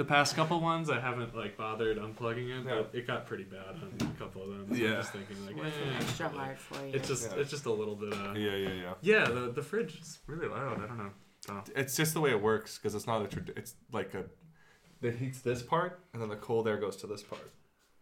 The past couple ones, I haven't like bothered unplugging it, Yeah. but it got pretty bad on a couple of them. So Yeah. I'm just thinking like, Working eh, extra probably. hard for you. It's just Yeah. it's just a little bit. Uh, Yeah, yeah, yeah. yeah, the the fridge is really loud. I don't know. Oh. It's just the way it works because it's not a. Trad- it's like a. It heats this part, and then the cold air goes to this part.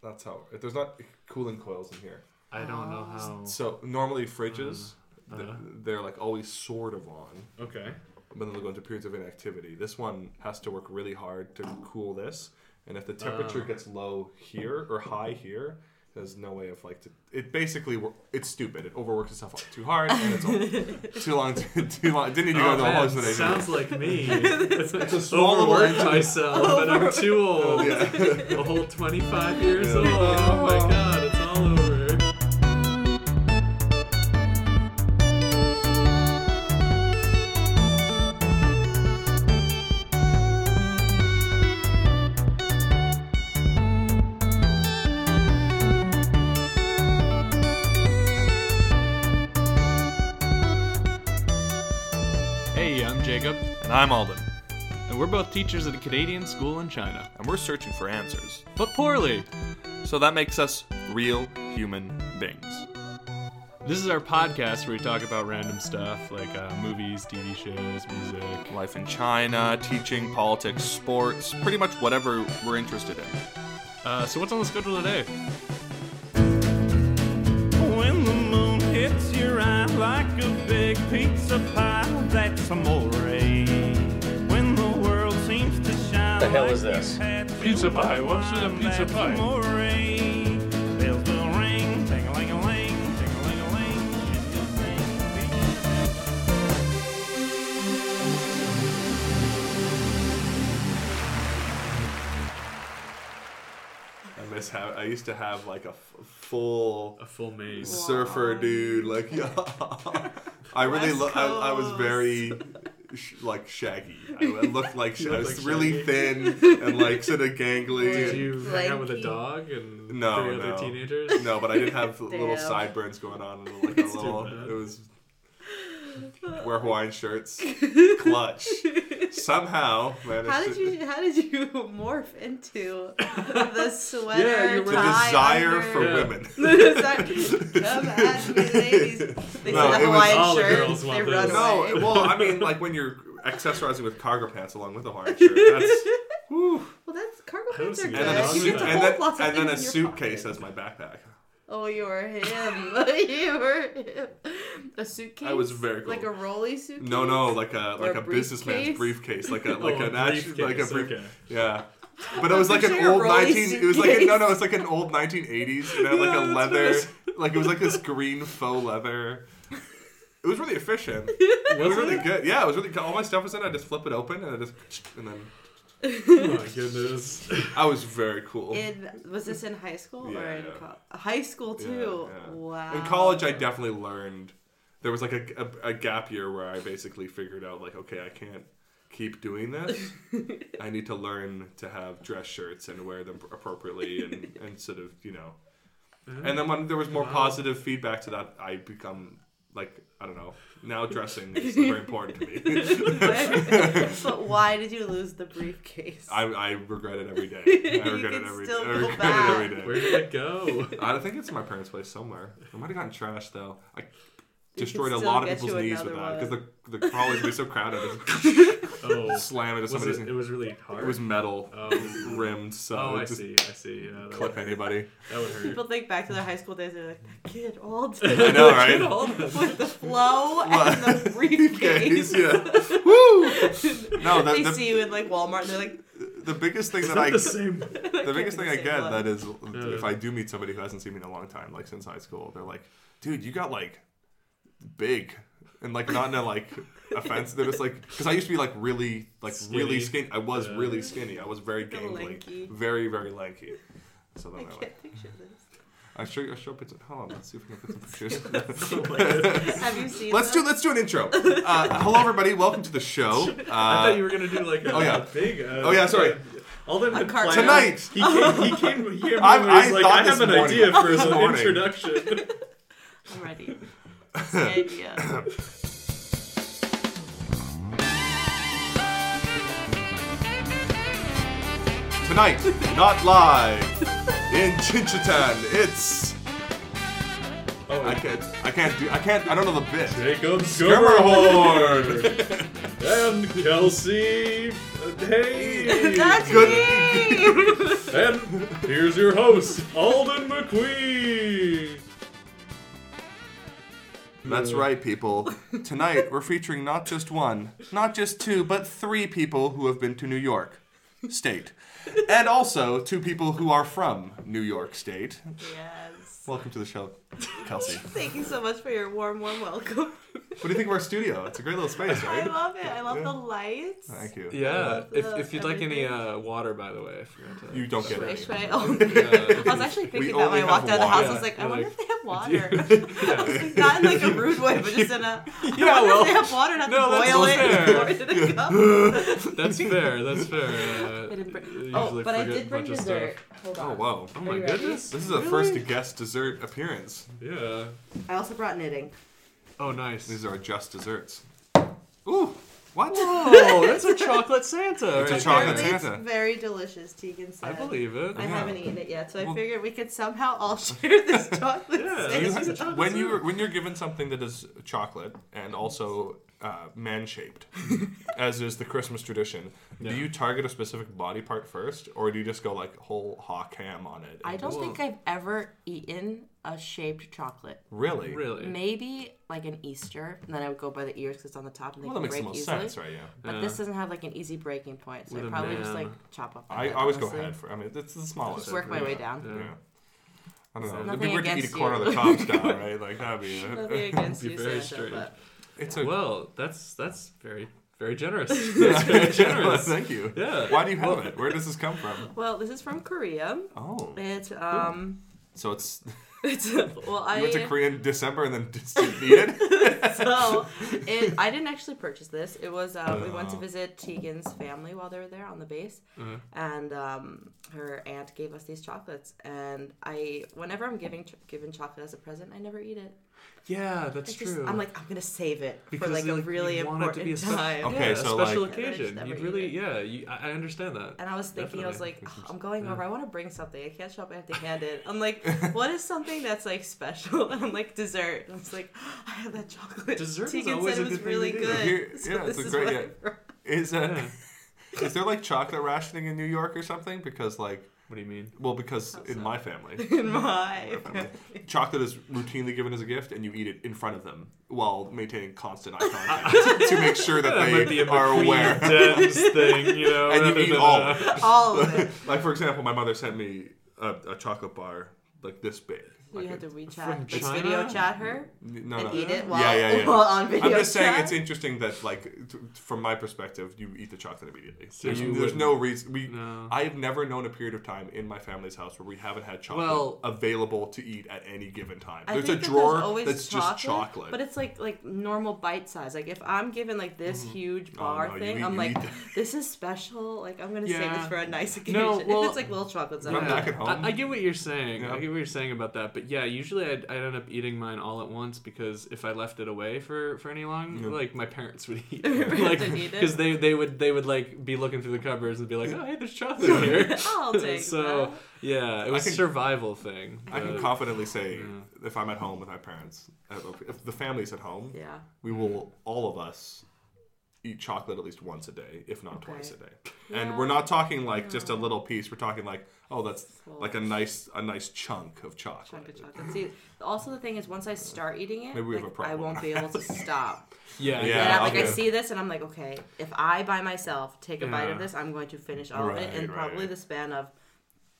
That's how. If there's not cooling coils in here, I don't know Oh. how. so normally fridges, Uh, th- uh. they're like always sort of on, Okay. But then they'll go into periods of inactivity. This one has to work really hard to cool this, and if the temperature Oh. gets low here or high here, there's no way of like to. It basically it's stupid. It overworks itself too hard, and it's all, too long. Too, too long. Didn't need to go Oh, into the whole explanation. sounds like me. it's a small engine. myself, but I'm too oh, old. Yeah. A whole 25 years Yeah. old. Oh my oh. god, I'm Alden, and we're both teachers at a Canadian school in China. and we're searching for answers. But poorly. So that makes us real human beings. This is our podcast where we talk about random stuff like uh, movies, TV shows, music. Life in China, teaching, politics, sports, pretty much whatever we're interested in. Uh, so what's on the schedule today? When the moon hits your eye like a big pizza pie, that's amore. To shine. The hell is this? Pizza pie. What's in a pizza pie? amore. Bells will ring, ting-a-ling-a-ling, ting-a-ling-a-ling. It's just ring. I miss have I used to have like a f- full A full maze. surfer Wow. dude. Like, yeah. I really West look. I, I was very sh- like shaggy. I, I looked like You I was like really Shaggy. thin and like sort of gangly. Did you hang out with a dog and No, three other no. teenagers? No, but I did have little sideburns going on and like a little. It was wear Hawaiian shirts, clutch. Somehow managed How did to- you how did you morph into the sweater Yeah, you were- the desire under- for Yeah. women. Come at me, ladies. They No, see it the was- Hawaiian all the shirt, girls they run this. No, well, I mean, like when you're accessorizing with cargo pants along with a Hawaiian shirt. That's whew. well, that's cargo I pants are good. and then a you suit, get to and hold then, lots of and then a things in your suitcase pocket. as my backpack. Oh, you were him. you were him. A suitcase. I was very cool. Like a rolly suitcase. No, no, like a Or like a a businessman's briefcase? briefcase, like a like Oh, an actual like a briefcase, brief, okay. yeah. But it was like an old rolly nineteen. It was like a, no, no, it's like an old nineteen eighties. It had like Yeah, a leather, like it was like this green faux leather. It was really efficient. It was Was really it? good. Yeah, it was really. All my stuff was in. I just flip it open and I just and then Oh my goodness. I was very cool. In was this in high school Yeah, or in yeah. co- high school too? yeah. Wow. In college, I definitely learned. There was like a, a, a gap year where I basically figured out like, okay, I can't keep doing this. I need to learn to have dress shirts and wear them appropriately and, and sort of you know. And then when there was more Wow. positive feedback to that, I become like I don't know. Now dressing is very important to me. but why did you lose the briefcase? I, I regret it every day. I regret can it every still I go regret back. it every day. Where did it go? I think it's in my parents' place somewhere. It might have gotten trashed though. I You destroyed a lot of people's knees with that because one. the the crawlers be so crowded. Oh, slam into was somebody's. it, it was really hard. It was metal, Oh. rimmed, so Oh, it I just see. I see. Yeah, clip would, anybody. that would hurt. People think back to their high school days. They're like, that kid all I day know, right? with the flow and the briefcase. yeah. Woo! No, they the, see you in like Walmart. and They're like, the, the biggest thing that that I the same? the biggest thing I Same get one. that is Yeah. if I do meet somebody who hasn't seen me in a long time, like since high school, they're like, "Dude, you got like big," and like not in a like offense. They're just like because I used to be like really like really Skinny. skinny. I was Yeah. really skinny. I was very gangly, lanky. very very lanky. So I then they're like, can't picture this. I show you, I show pictures. Hold on, let's see if we can put some pictures. Have you seen? let's do them? let's do an intro. Uh, hello everybody, welcome to the show. Uh, I thought you were gonna do like a oh, yeah. big. Uh, Oh, yeah, sorry. Alden had planned- Tonight. He came. He came here. I- and was I like, I have an morning. idea for This an introduction. I'm ready. What's the idea? Tonight, not live in Chinchitan, it's. Oh, I can't. I can't do. I can't. I don't know the bit. Jacob Skimmerhorn. and Kelsey. Hey. That's Good- me. and here's your host, Alden McQueen. That's right, people. Tonight we're featuring not just one, not just two, but three people who have been to New York State, and also two people who are from New York State. yes. Welcome to the show, Kelsey. Thank you so much for your warm, warm welcome. What do you think of our studio? It's a great little space, right? I love it. I love Yeah. the lights. Thank you. Yeah, if, the- if you'd like any uh, water, by the way, I forgot to. You don't get it. shui. Oh, Yeah. I was actually thinking We that when I walked out of the house. I was like, I Yeah, wonder like- if they have water. I was like, not in like a rude way, but just in a. I Yeah, wonder well, if they have water and have no, to that's boil fair. it before it in. That's fair. That's fair. Uh, I didn't bring- Oh, but I did a bring dessert. stuff. Hold Oh wow! Oh my goodness. This is a first guest dessert appearance. Yeah. I also brought knitting. Oh, nice. These are just desserts. Ooh, what? Whoa, that's a chocolate Santa. It's a right chocolate there. Santa. It's very delicious, Tegan said. I believe it. I Yeah. haven't eaten it yet, so I Well- figured we could somehow all share this chocolate. Yeah, Santa. this is when Santa. you when you're given something that is chocolate and also uh, man shaped, as is the Christmas tradition, Yeah. do you target a specific body part first, or do you just go like whole hawk ham on it? I don't just- think I've ever eaten a shaped chocolate. really. Really? Maybe like an Easter, and then I would go by the ears because it's on the top and they Well, that can makes the break most easily. sense, right? Yeah. But Yeah. this doesn't have like an easy breaking point, so With I a probably just like chop off. I head, always go honestly. head for. I mean, it's the smallest. Just work my way down. Yeah. Yeah. I don't know. Nothing It'd be weird to eat a against corner of the top style, right? Like that'd be. Nothing against Be you, very Santa, strange. but It's a. Well, that's that's very very generous. That's very generous. Thank you. Yeah. Why do you have it? Where does this come from? well, this is from Korea. Oh, It um, so it's it's well, I went to Korea in December and then just didn't eat it. so it, I didn't actually purchase this. It was uh, we went to Oh. visit Tegan's family while they were there on the base, Uh, and um, her aunt gave us these chocolates. And I, whenever I'm giving ch- given chocolate as a present, I never eat it. Yeah, that's It's just, true. I'm like, I'm gonna save it Because for like a really you want it to important be a spe- time. Okay, yeah, so, a special like- And then I just occasion. You'd really, it. yeah, you, I, I understand that. And I was thinking, I was like, "Oh, I'm going Yeah. over. I want to bring something. I can't show up empty-handed. I'm like, what is something that's like special? And I'm like, dessert. And I was like, I have that chocolate. Dessert is always said a it was good thing really to do. good. Here- so yeah, it's this a is great- what yeah. I. Is uh, is there like chocolate rationing in New York or something? Because like, What do you mean? well, because How in so? my family, in my family, chocolate is routinely given as a gift, and you eat it in front of them while maintaining constant eye contact to make sure that That might be they a are aware. Dems thing, you know. And you eat all of it. all of it. like for example, my mother sent me a, a chocolate bar like this big. So you Like had to a- WeChat, From like China? video chat her no, and no. eat it while, yeah, yeah. while on video chat. I'm just saying it's interesting that like t- from my perspective, you eat the chocolate immediately. So there's there's no reason we. No. I've never known a period of time in my family's house where we haven't had chocolate Well- available to eat at any given time. I There's a think that drawer always that's just chocolate. but it's like like normal bite size. Like if I'm given like this mm-hmm. huge Oh, bar no, thing, eat- I'm like, this is special. Like I'm gonna save this for a nice occasion. No, well- if it's like little chocolates, I'm back at home. I, I get what you're saying. Yeah. I get what you're saying about that. But yeah, usually I'd, I'd end up eating mine all at once because if I left it away for, for any long, Yeah. like my parents would eat, it. like would eat it? because they they would they would like be looking through the cupboards and be like, oh hey, there's chocolate here. I'll take so that. yeah, it was can- a survival thing. I can confidently say if I'm at home with my parents, if the family's at home, Yeah. we will all of us eat chocolate at least once a day, if not Okay. twice a day. Yeah. And we're not talking like just a little piece. We're talking like, oh, that's Full. like a nice a nice chunk of chocolate. Chunk of chocolate. See, also the thing is, once I start eating it, Maybe we have like, a problem. I won't be able to stop. Yeah, Yeah, and I, like I see this, and I'm like, okay, if I by myself take a bite of this, I'm going to finish all of it in probably the span of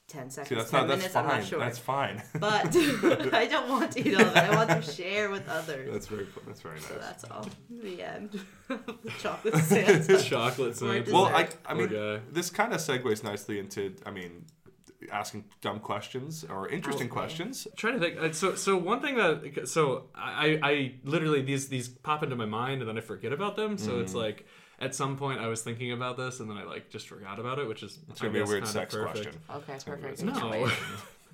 ten seconds, See, that's ten not that's minutes. fine. I'm not sure. That's fine. But I don't want to eat all of it. I want to share with others. that's very that's very so nice. that's all. The end. the chocolate Santa. chocolate Santa. Well, I. I mean, guy. this kind of segues nicely into I mean, asking dumb questions or interesting Okay. questions. trying to think. uh, So, so one thing that so I, I literally these these pop into my mind and then I forget about them. So it's Mm. like at some point I was thinking about this and then I like just forgot about it, which is It's gonna be a weird sex perfect. question. Okay, it's perfect. No. Can't wait.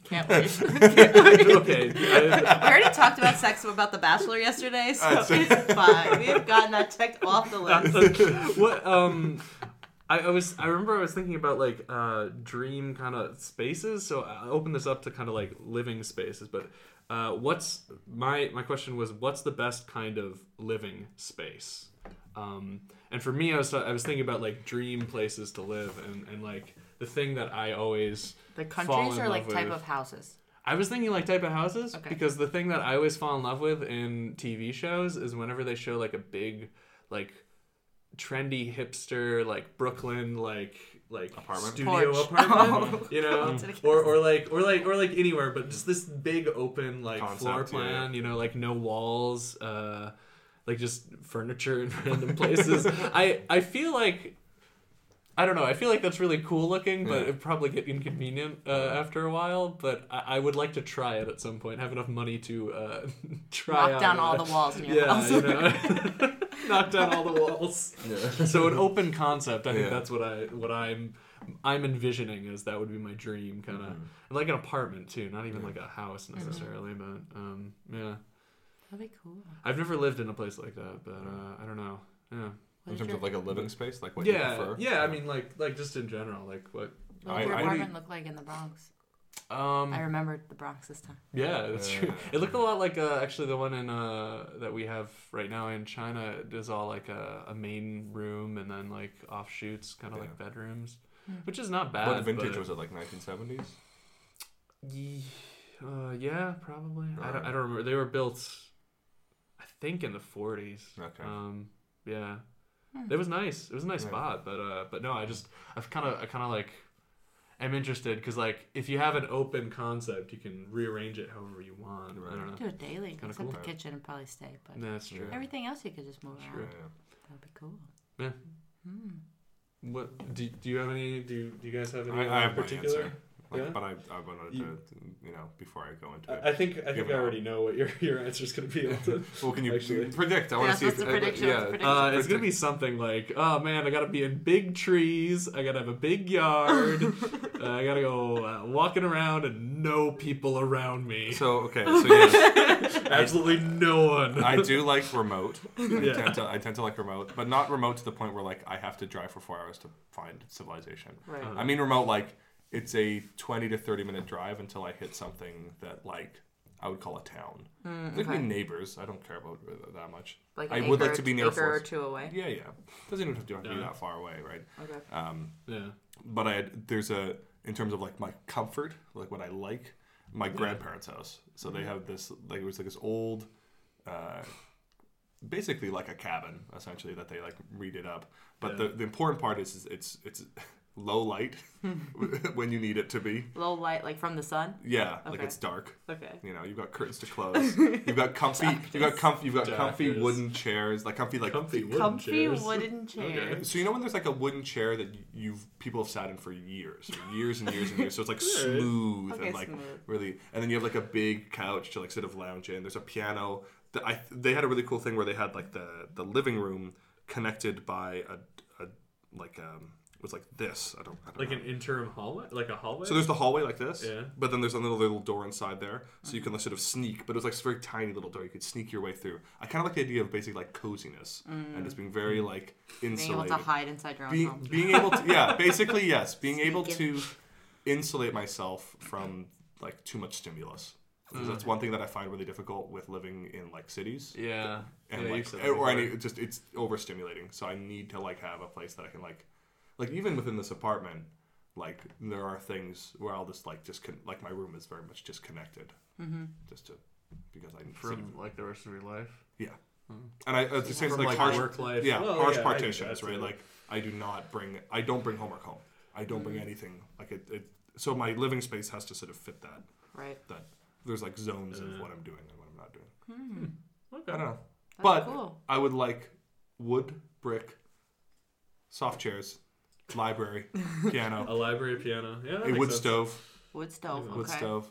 Can't wait. okay. I- We already talked about sex about the Bachelor yesterday, so it's fine. We have gotten that checked off the list. what um I, I was I remember I was thinking about like uh, dream kind of spaces. So I opened this up to kind of like living spaces. But uh, what's my my question was what's the best kind of living space? Um, and for me, I was I was thinking about like dream places to live, and, and like the thing that I always The fall countries or like type with- of houses? I was thinking like type of houses Okay. because the thing that I always fall in love with in TV shows is whenever they show like a big, like, trendy hipster like Brooklyn like like Apartment? studio Porch. apartment, Oh. you know, That's what I or or like or like or like anywhere, but just this big open like Concept, floor yeah. plan, you know, like no walls, uh, like just furniture in random places. I I feel like. I don't know. I feel like that's really cool looking, but Yeah. it'd probably get inconvenient uh, after a while. But I, I would like to try it at some point. Have enough money to uh, try Knock down out, all the walls in your yeah, house. you know, knock down all the walls. Yeah. So an open concept. I think Yeah. that's what I what I'm I'm envisioning is that would be my dream kind of like an apartment too, not even Yeah. like a house necessarily, but um, yeah. That'd be cool. I've never lived in a place like that, but uh, I don't know. Yeah. What In terms your, of like a living space, like what you yeah, prefer. yeah. I mean, like, like just in general, like what? what did your I- apartment look like in the Bronx? Um, I remembered the Bronx this time. Yeah, that's true. It looked a lot like uh, actually the one in uh, that we have right now in China. It is all like a, a main room and then like offshoots, kind of like Yeah. bedrooms, Hmm. which is not bad. What vintage but- was it? Like 1970s? Ye- Uh, yeah, probably. I, don't, I don't remember. They were built, I think, in the 40s. Okay. Um, yeah. Hmm. It was nice. It was a nice spot, but uh, but no, I just I've kind of I kind of like am interested because like if you have an open concept, you can rearrange it however you want. I don't know. Do it daily, Kinda except cool. the kitchen would probably stay, but That's true. Everything else you could just move True. around. Yeah. That'd be cool. Yeah. Hmm. What do, do you have any? Do, do you guys have any I, in I have my particular? Answer. Like, Yeah? But I, I wanted to, You- you know, before I go into it. I, I think I think I it already know what your your answer's gonna be. Alden. well, can you actually. predict? I want Yeah, to see what's if the prediction? What's? Uh, it's gonna be something like, oh man, I gotta be in big trees. I gotta have a big yard. uh, I gotta go uh, walking around and no people around me. So okay, so yes, Absolutely no one. I do like remote. I, Yeah. tend to, I tend to like remote, but not remote to the point where like I have to drive for four hours to find civilization. Right. I mean remote like it's a twenty to thirty minute drive until I hit something that like I would call a town. Mm, There can okay. be neighbors. I don't care about that much. Like I would like to be near acre or forest. two away. Yeah, yeah. Doesn't even have to, have to be that far away, right? Okay. Um, yeah. but I had, there's a in terms of like my comfort, like what I like, my grandparents' house. So they have this like it was like this old, uh, basically like a cabin essentially that they like redid up. But Yeah. the the important part is, is it's it's low light when you need it to be. Low light, like from the sun. Yeah, like it's dark. Okay. You know, you've got curtains to close. You've got comfy. You've got comfy. You've got comfy wooden chairs, like comfy like Comfy wooden Comfy chairs. wooden chairs. so you know when there's like a wooden chair that you've people have sat in for years, for years and years and years. So it's like Alright. smooth Okay, and like smooth. really. And then you have like a big couch to like sort of lounge in. There's a piano. That I they had a really cool thing where they had like the the living room connected by a, a like um it was like this. I don't, I don't Like know. an interim hallway, like a hallway. So there's the hallway like this, Yeah. but then there's a little little door inside there, so you can like, sort of sneak. But it was like this very tiny little door. You could sneak your way through. I kind of like the idea of basically like coziness and just being very mm. like Being able insulated. to hide inside your own being home. being able to yeah, basically yes, being able Sneak to insulate myself from like too much stimulus. Because that's mm. one thing that I find really difficult with living in like cities yeah. and yeah, like or any it just it's overstimulating. So I need to like have a place that I can like like even within this apartment, like there are things where I'll just like just con- like my room is very much disconnected, mm-hmm. just to because I need from like the rest of your life. yeah, and I at the same From like, like harsh work life. yeah Well, harsh yeah, partitions right too. like I do not bring I don't bring homework home I don't Mm. bring anything like it, it so my living space has to sort of fit that Right. that there's like zones of what I'm doing and what I'm not doing Hmm. Okay. I don't know That's but cool. I would like wood, brick, soft chairs, library, piano, A library piano. Yeah. that a makes wood sense. stove, Wood stove. Okay. wood stove.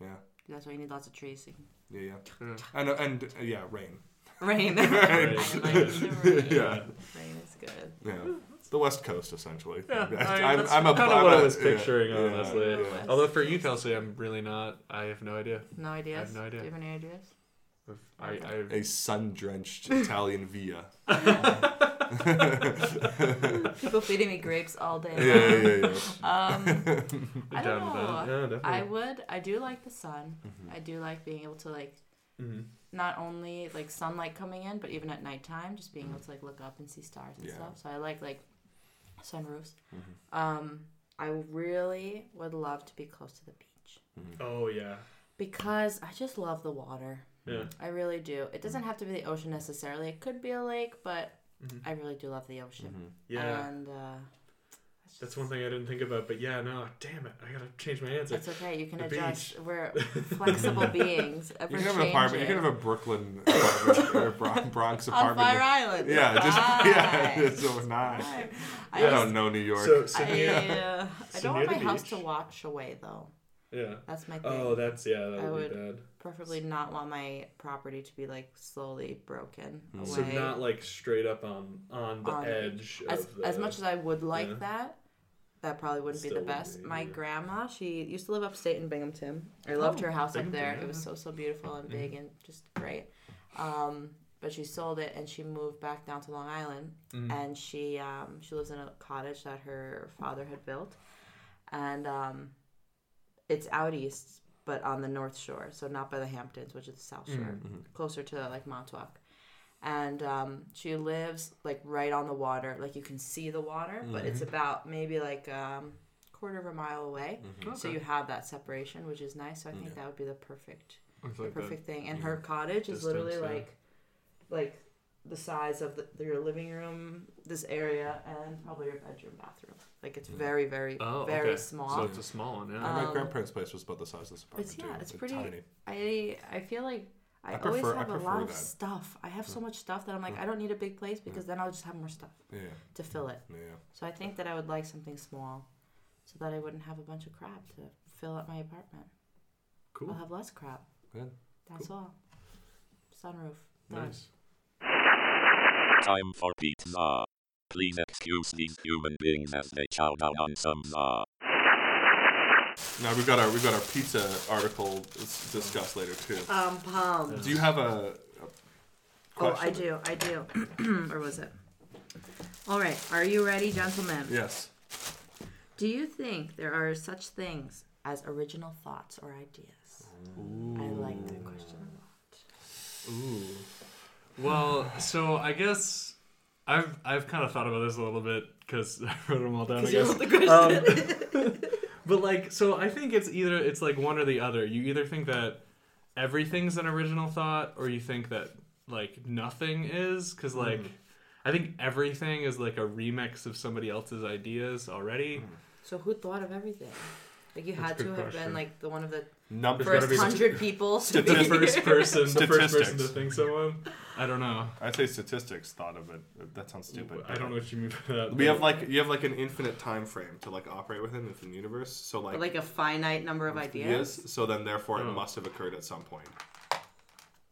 Yeah, That's why you need lots of trees. so you can- yeah, yeah, Yeah. and uh, and uh, yeah, rain. Rain. Rain. I like the rain. Yeah, Rain is good. yeah. The West Coast, essentially. Yeah, I mean, I'm, that's I'm kind of what I was picturing, yeah, honestly. yeah. Although for you, Kelsey, I'm really not. I have no idea. No ideas? I have no idea. Do you have any ideas? I, I A sun-drenched Italian via. People feeding me grapes all day. Yeah, yeah, yeah. yeah. Um, I don't know. Yeah, definitely. I would. I do like the sun. Mm-hmm. I do like being able to like Mhm. not only like sunlight coming in, but even at nighttime, just being able to like look up and see stars and Yeah. stuff. So I like like sunroofs. Mhm. Um, I really would love to be close to the beach Oh yeah. because I just love the water. Yeah. I really do. It doesn't have to be the ocean necessarily. It could be a lake, but Mhm. I really do love the ocean. Mhm. Yeah. And uh, That's one thing I didn't think about, but yeah, no, damn it, I gotta change my answer. it's okay. You can The adjust. beach. We're flexible beings. You can have an apartment. You can have a Brooklyn apartment or a Bron- Bronx on apartment. Fire Island. Yeah, just yeah, it's so nice. Fine. I I, don't know New York. So, so I, near, uh, I don't near want my the house to beach? wash away though. yeah. That's my thing. Oh, that's yeah, that I would be would- bad. Preferably not want my property to be like slowly broken away. So not like straight up on on the On- edge. as of the, as much as I would like yeah. that, that probably wouldn't be the best. be, My yeah. grandma, she used to live upstate in Binghamton. I loved Oh, her house up there. yeah. Mm-hmm. It was so so beautiful and big and just great. Um, but she sold it and she moved back down to Long Island. Mhm. And she um, she lives in a cottage that her father had built, and um, it's out east, but on the North Shore, so not by the Hamptons, which is the South Shore, Mhm. closer to like Montauk. And um, she lives like right on the water, like you can see the water, but it's about maybe like um, quarter of a mile away. So Okay. you have that separation, which is nice. So I think Yeah. that would be the perfect, the like that. perfect thing. And her cottage is literally yeah. like, like the size of the, your living room, this area, and probably your bedroom, bathroom. Like it's mm. very, very, Oh, very okay. small. So it's a small one, yeah. my Um, grandparents' place was about the size of this apartment. It's- yeah, too. it's pretty- tiny. I I feel like I, I always prefer- I have a prefer lot of stuff. I have so mm. much stuff that I'm like, mm. I don't need a big place because then I'll just have more stuff Yeah, to fill it. yeah. So I think that I would like something small, so that I wouldn't have a bunch of crap to fill up my apartment. Cool. I'll have less crap. Good. That's all. Sunroof. Done. Nice. Time for pizza. Please excuse these human beings as they chow down on some za. Now we've got our we've got our pizza article to discuss later too. Um, palm. Do you have a? a Oh, I question? do. I do. or was it? All right. Are you ready, gentlemen? Yes. Do you think there are such things as original thoughts or ideas? I like that question a lot. Ooh. Well, so I guess I've I've kind of thought about this a little bit because I wrote them all down. I you guess. wrote the question. Um, but like, so I think it's either it's like one or the other. You either think that everything's an original thought, or you think that like nothing is, because like. I think everything is like a remix of somebody else's ideas already. so who thought of everything? Like you That's had to good have been like the one of the Numbers. first be hundred people to be The first person, the first person to think someone. I don't know. I'd say statistics thought of it. That sounds stupid. I don't know what you mean by that. We have like you have like an infinite time frame to like operate within within the universe. So like, like a finite number of ideas. yes. So then therefore it Oh. must have occurred at some point.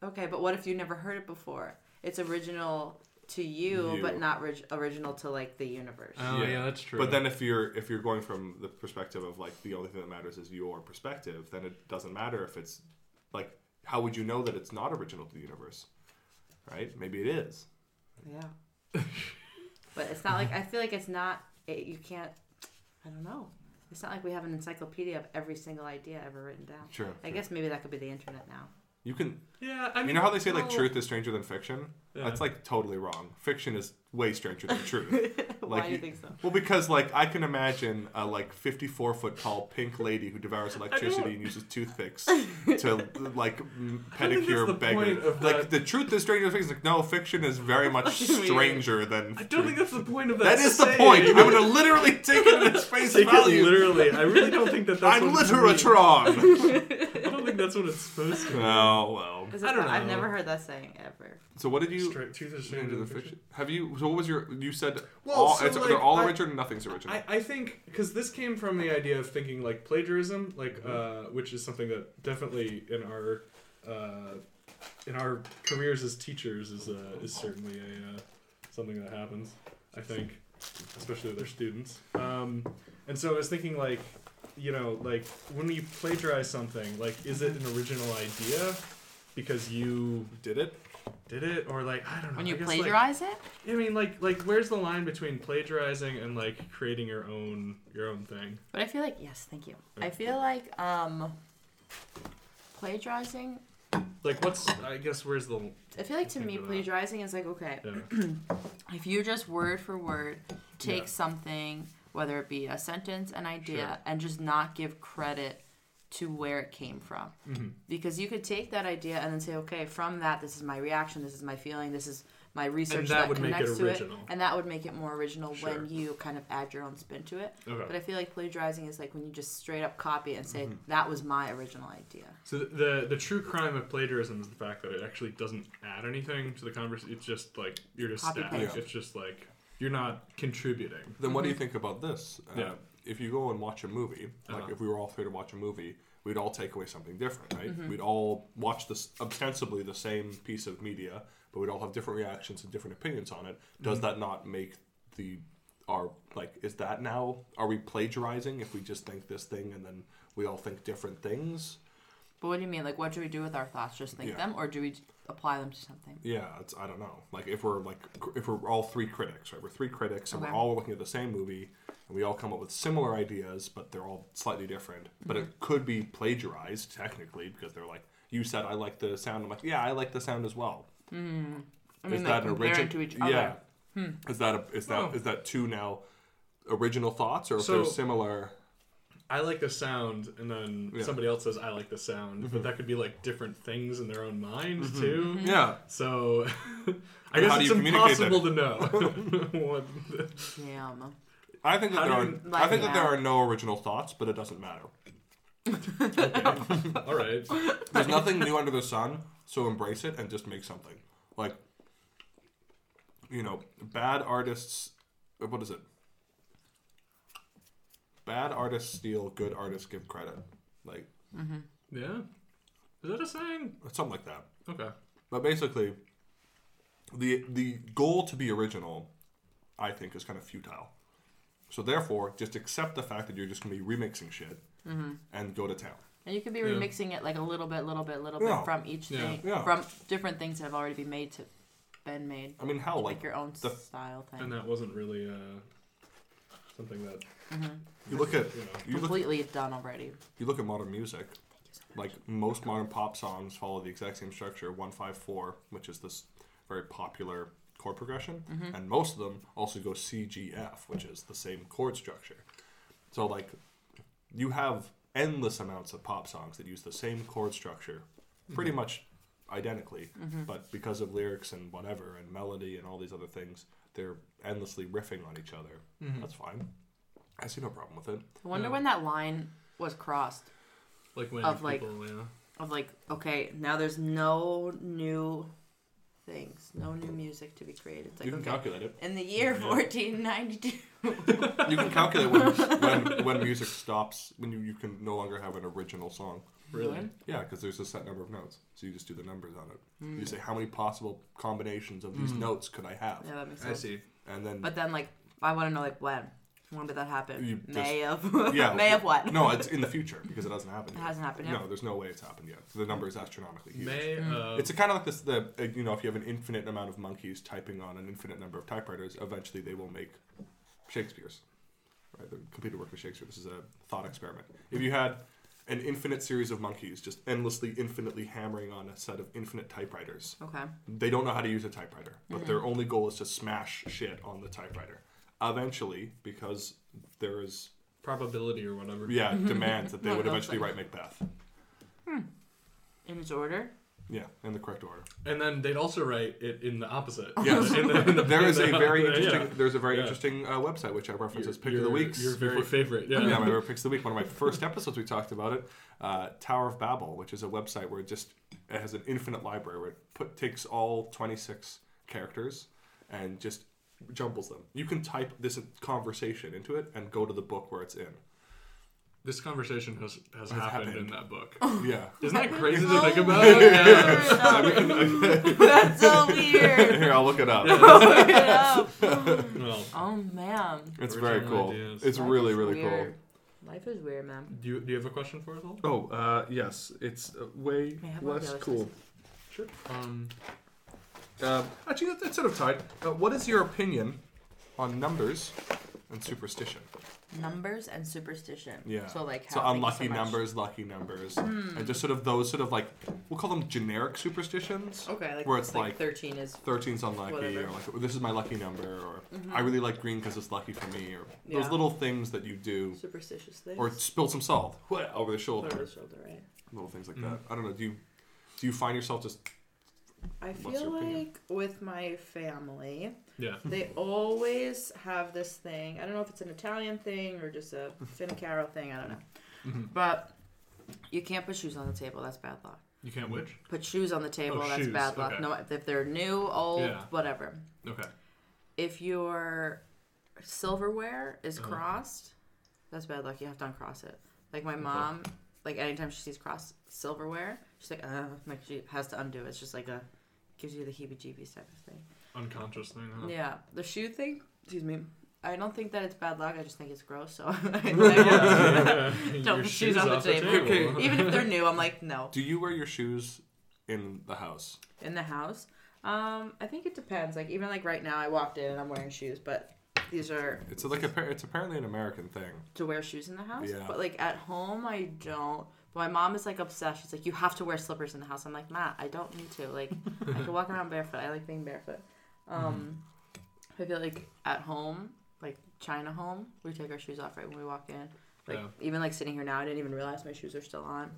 Okay, but what if you never heard it before? It's original to you, You. but not rig- original to like the universe. Oh yeah, that's true. But then if you're if you're going from the perspective of like the only thing that matters is your perspective, then it doesn't matter if it's like how would you know that it's not original to the universe? Right? Maybe it is. Yeah. but it's not like I feel like it's not. It, you can't. I don't know. It's not like we have an encyclopedia of every single idea ever written down. Sure. I sure. guess maybe that could be the internet now. You can yeah, I mean, you know how they say like well, truth is stranger than fiction? Yeah. That's like totally wrong. Fiction is way stranger than truth. Why Like do you think so? Well, because like I can imagine a like fifty-four foot tall pink lady who devours electricity and uses toothpicks to like m- I think that's pedicure the beggar. Like the truth is stranger than fiction. Like no, fiction is very much stranger than. I don't think that's the point of that. that is the point. I'm gonna literally take it at its face Take value. literally. I really don't think that that's. I'm literatron. That's what it's supposed to. be. oh well. Is I don't know. I've never heard that saying ever. So what did you? Straight, truth is Stranger stranger than than fiction. Have you? So what was your? You said Well, all. so, it's, like, they're all I- original. Nothing's original. I, I think because this came from the idea of thinking like plagiarism, like uh, which is something that definitely in our uh, in our careers as teachers is uh, is certainly a uh, something that happens. I think, especially with our students. Um, and so I was thinking like, you know, like when you plagiarize something, like is it an original idea? because you Did it? did it or like I don't know. When I you guess, like- plagiarize it? I mean, like, like, where's the line between plagiarizing and like creating your own your own thing? But I feel like yes, thank you. I feel like um plagiarizing Like, what's I guess where's the I feel like to me plagiarizing is like okay, yeah. if you just word for word take Yeah. something, whether it be a sentence, an idea, Sure. and just not give credit to where it came from. Mm-hmm. Because you could take that idea and then say, okay, from that, this is my reaction, this is my feeling, this is my research that would make it connects to original. it, and that would make it more original Sure. when you kind of add your own spin to it. Okay. But I feel like plagiarizing is like when you just straight up copy it and say Mm-hmm. that was my original idea. So the, the the true crime of plagiarism is the fact that it actually doesn't add anything to the conversation. It's just like you're just Copy static. It's just like you're not contributing. Then what do you think about this? Uh, Yeah. If you go and watch a movie, like Uh-huh. if we were all three to watch a movie, we'd all take away something different, right? Mm-hmm. We'd all watch this ostensibly the same piece of media, but we'd all have different reactions and different opinions on it. Does Mm-hmm. that not make the our like is that now are we plagiarizing if we just think this thing and then we all think different things? But what do you mean? Like, what do we do with our thoughts? Just think Yeah. them, or do we apply them to something? Yeah, it's I don't know. Like if we're like cr- if we're all three critics, right? We're three critics and Okay. we're all looking at the same movie and we all come up with similar ideas, but they're all slightly different. But Mm-hmm. it could be plagiarized technically because they're like you said I like the sound. I'm like yeah, I like the sound as well. I mean, is like that an comparing origin? to each yeah. other. Hmm. Is that a, is that Oh. is that two now original thoughts or if So- they're similar? I like the sound, and then Yeah. Mm-hmm. somebody else says I like the sound, but that could be like different things in their own mind too. Yeah. So I And guess it's communicate that? impossible to know. what the- Damn. I think that How there are I like think that there are no original thoughts, but it doesn't matter. all right. There's nothing new under the sun, so embrace it and just make something. Like, you know, bad artists. uh, What is it? Bad artists steal, good artists give credit. Like, Yeah. Is that a saying? something like that. Okay. But basically, the the goal to be original, I think, is kind of futile. So therefore, just accept the fact that you're just going to be remixing shit and go to town. And you could be Yeah. remixing it like a little bit, little bit, little Yeah. bit from each Yeah. thing, Yeah. from different things that have already been made to been made. I mean, how Like like your own the- style thing. And that wasn't really uh, something that Mm-hmm. you look at you know. you look Completely done already. you look at modern music, like most modern pop songs follow the exact same structure, one five four, which is this very popular chord progression, mm-hmm. and most of them also go C G F, which is the same chord structure. So like, you have endless amounts of pop songs that use the same chord structure, pretty mm-hmm. much identically, but because of lyrics and whatever and melody and all these other things, they're endlessly riffing on each other. That's fine. I see no problem with it. I wonder Yeah. when that line was crossed like when Of, like- people, yeah. of like, okay, now there's no new things, no new music to be created. It's like, you can okay, calculate it. in the year Yeah. 1492. You can calculate when, when when music stops when you, you can no longer have an original song. Really? Yeah, because there's a set number of notes, so you just do the numbers on it. Hmm. You say how many possible combinations of these notes could I have, Yeah, that makes I sense. see. and then But then, like, I want to know, like, when? When did that happen? You just- May of. yeah, May of what? No, it's in the future because it hasn't happened. It yet. hasn't happened yet. No, there's no way it's happened yet. The number is astronomically huge. May of It's a kind of like this. The uh, you know, if you have an infinite amount of monkeys typing on an infinite number of typewriters, eventually they will make Shakespeare's. Right, the computer work with Shakespeare. This is a thought experiment. If you had an infinite series of monkeys just endlessly, infinitely hammering on a set of infinite typewriters, Okay. they don't know how to use a typewriter, but their only goal is to smash shit on the typewriter. Eventually, because there is probability or whatever. yeah demands that they One would of those eventually write Macbeth. In its order? Yeah, in the correct order. And then they'd also write it in the opposite. Yes. In the- in the- There in a the- very yeah. interesting. There's a very Yeah. interesting uh, website which I reference as Your- pick of the your- weeks. Your very before- favorite. Yeah. yeah, my favorite picks of the week. One of my first episodes we talked about it. Uh, Tower of Babel, which is a website where it just it has an infinite library where it put takes all 26 characters and just jumbles them. You can type this conversation into it and go to the book where it's in. This conversation has has Has happened, happened. in that book. Yeah. Isn't that crazy to Oh, think about? Yeah. That's so weird. Here, I'll look it up. Look it up. Well, Oh man. It's very cool. ideas. It's Life really really weird. Life is weird, man. do you, do you have a question for us all? Oh, uh, yes, it's uh, way May I have one of less cool. Sure. Um, Um, actually, that- that's sort of tied. Uh, what is your opinion on numbers and superstition? Numbers and superstition. Yeah. So like so how thank you unlucky so much. numbers, lucky numbers, and just sort of those sort of like we'll call them generic superstitions. Okay, like where it's like, like thirteen is 13's unlucky, Whatever. or like this is my lucky number, or I really like green because it's lucky for me, or Yeah. those little things that you do, superstitious things. or spill some salt wha- over the shoulder, over the shoulder, right? little things like Mhm. that. I don't know. Do you do you find yourself just I What's feel like with my family, yeah. they always have this thing. I don't know if it's an Italian thing or just a Fincaro thing. I don't know. Mhm. But you can't put shoes on the table. That's bad luck. You can't which? Put shoes on the table. Oh, that's shoes, bad luck. okay. No, if they're new, old, Yeah. whatever. Okay. If your silverware is Uh-huh. crossed, that's bad luck. You have to uncross it. Like my mom, like anytime she sees crossed silverware, she's like, uh, like she has to undo it. It's just like a gives you the heebie-jeebies type of thing. Unconscious thing, huh? Yeah, the shoe thing. Excuse me. I don't think that it's bad luck. I just think it's gross. So I won't- Your put shoes on the off table. Okay. even if they're new, I'm like, no. do you wear your shoes in the house? In the house, um, I think it depends. Like even like right now, I walked in and I'm wearing shoes, but these are It's like a, it's apparently an American thing. to wear shoes in the house. Yeah. But like at home, I don't. But my mom is like obsessed. She's like, you have to wear slippers in the house. I'm like, Matt, I don't need to. Like, I can walk around barefoot. I like being barefoot. Um, I feel like at home, like China home, we take our shoes off right when we walk in. Like Yeah. even like sitting here now, I didn't even realize my shoes are still on.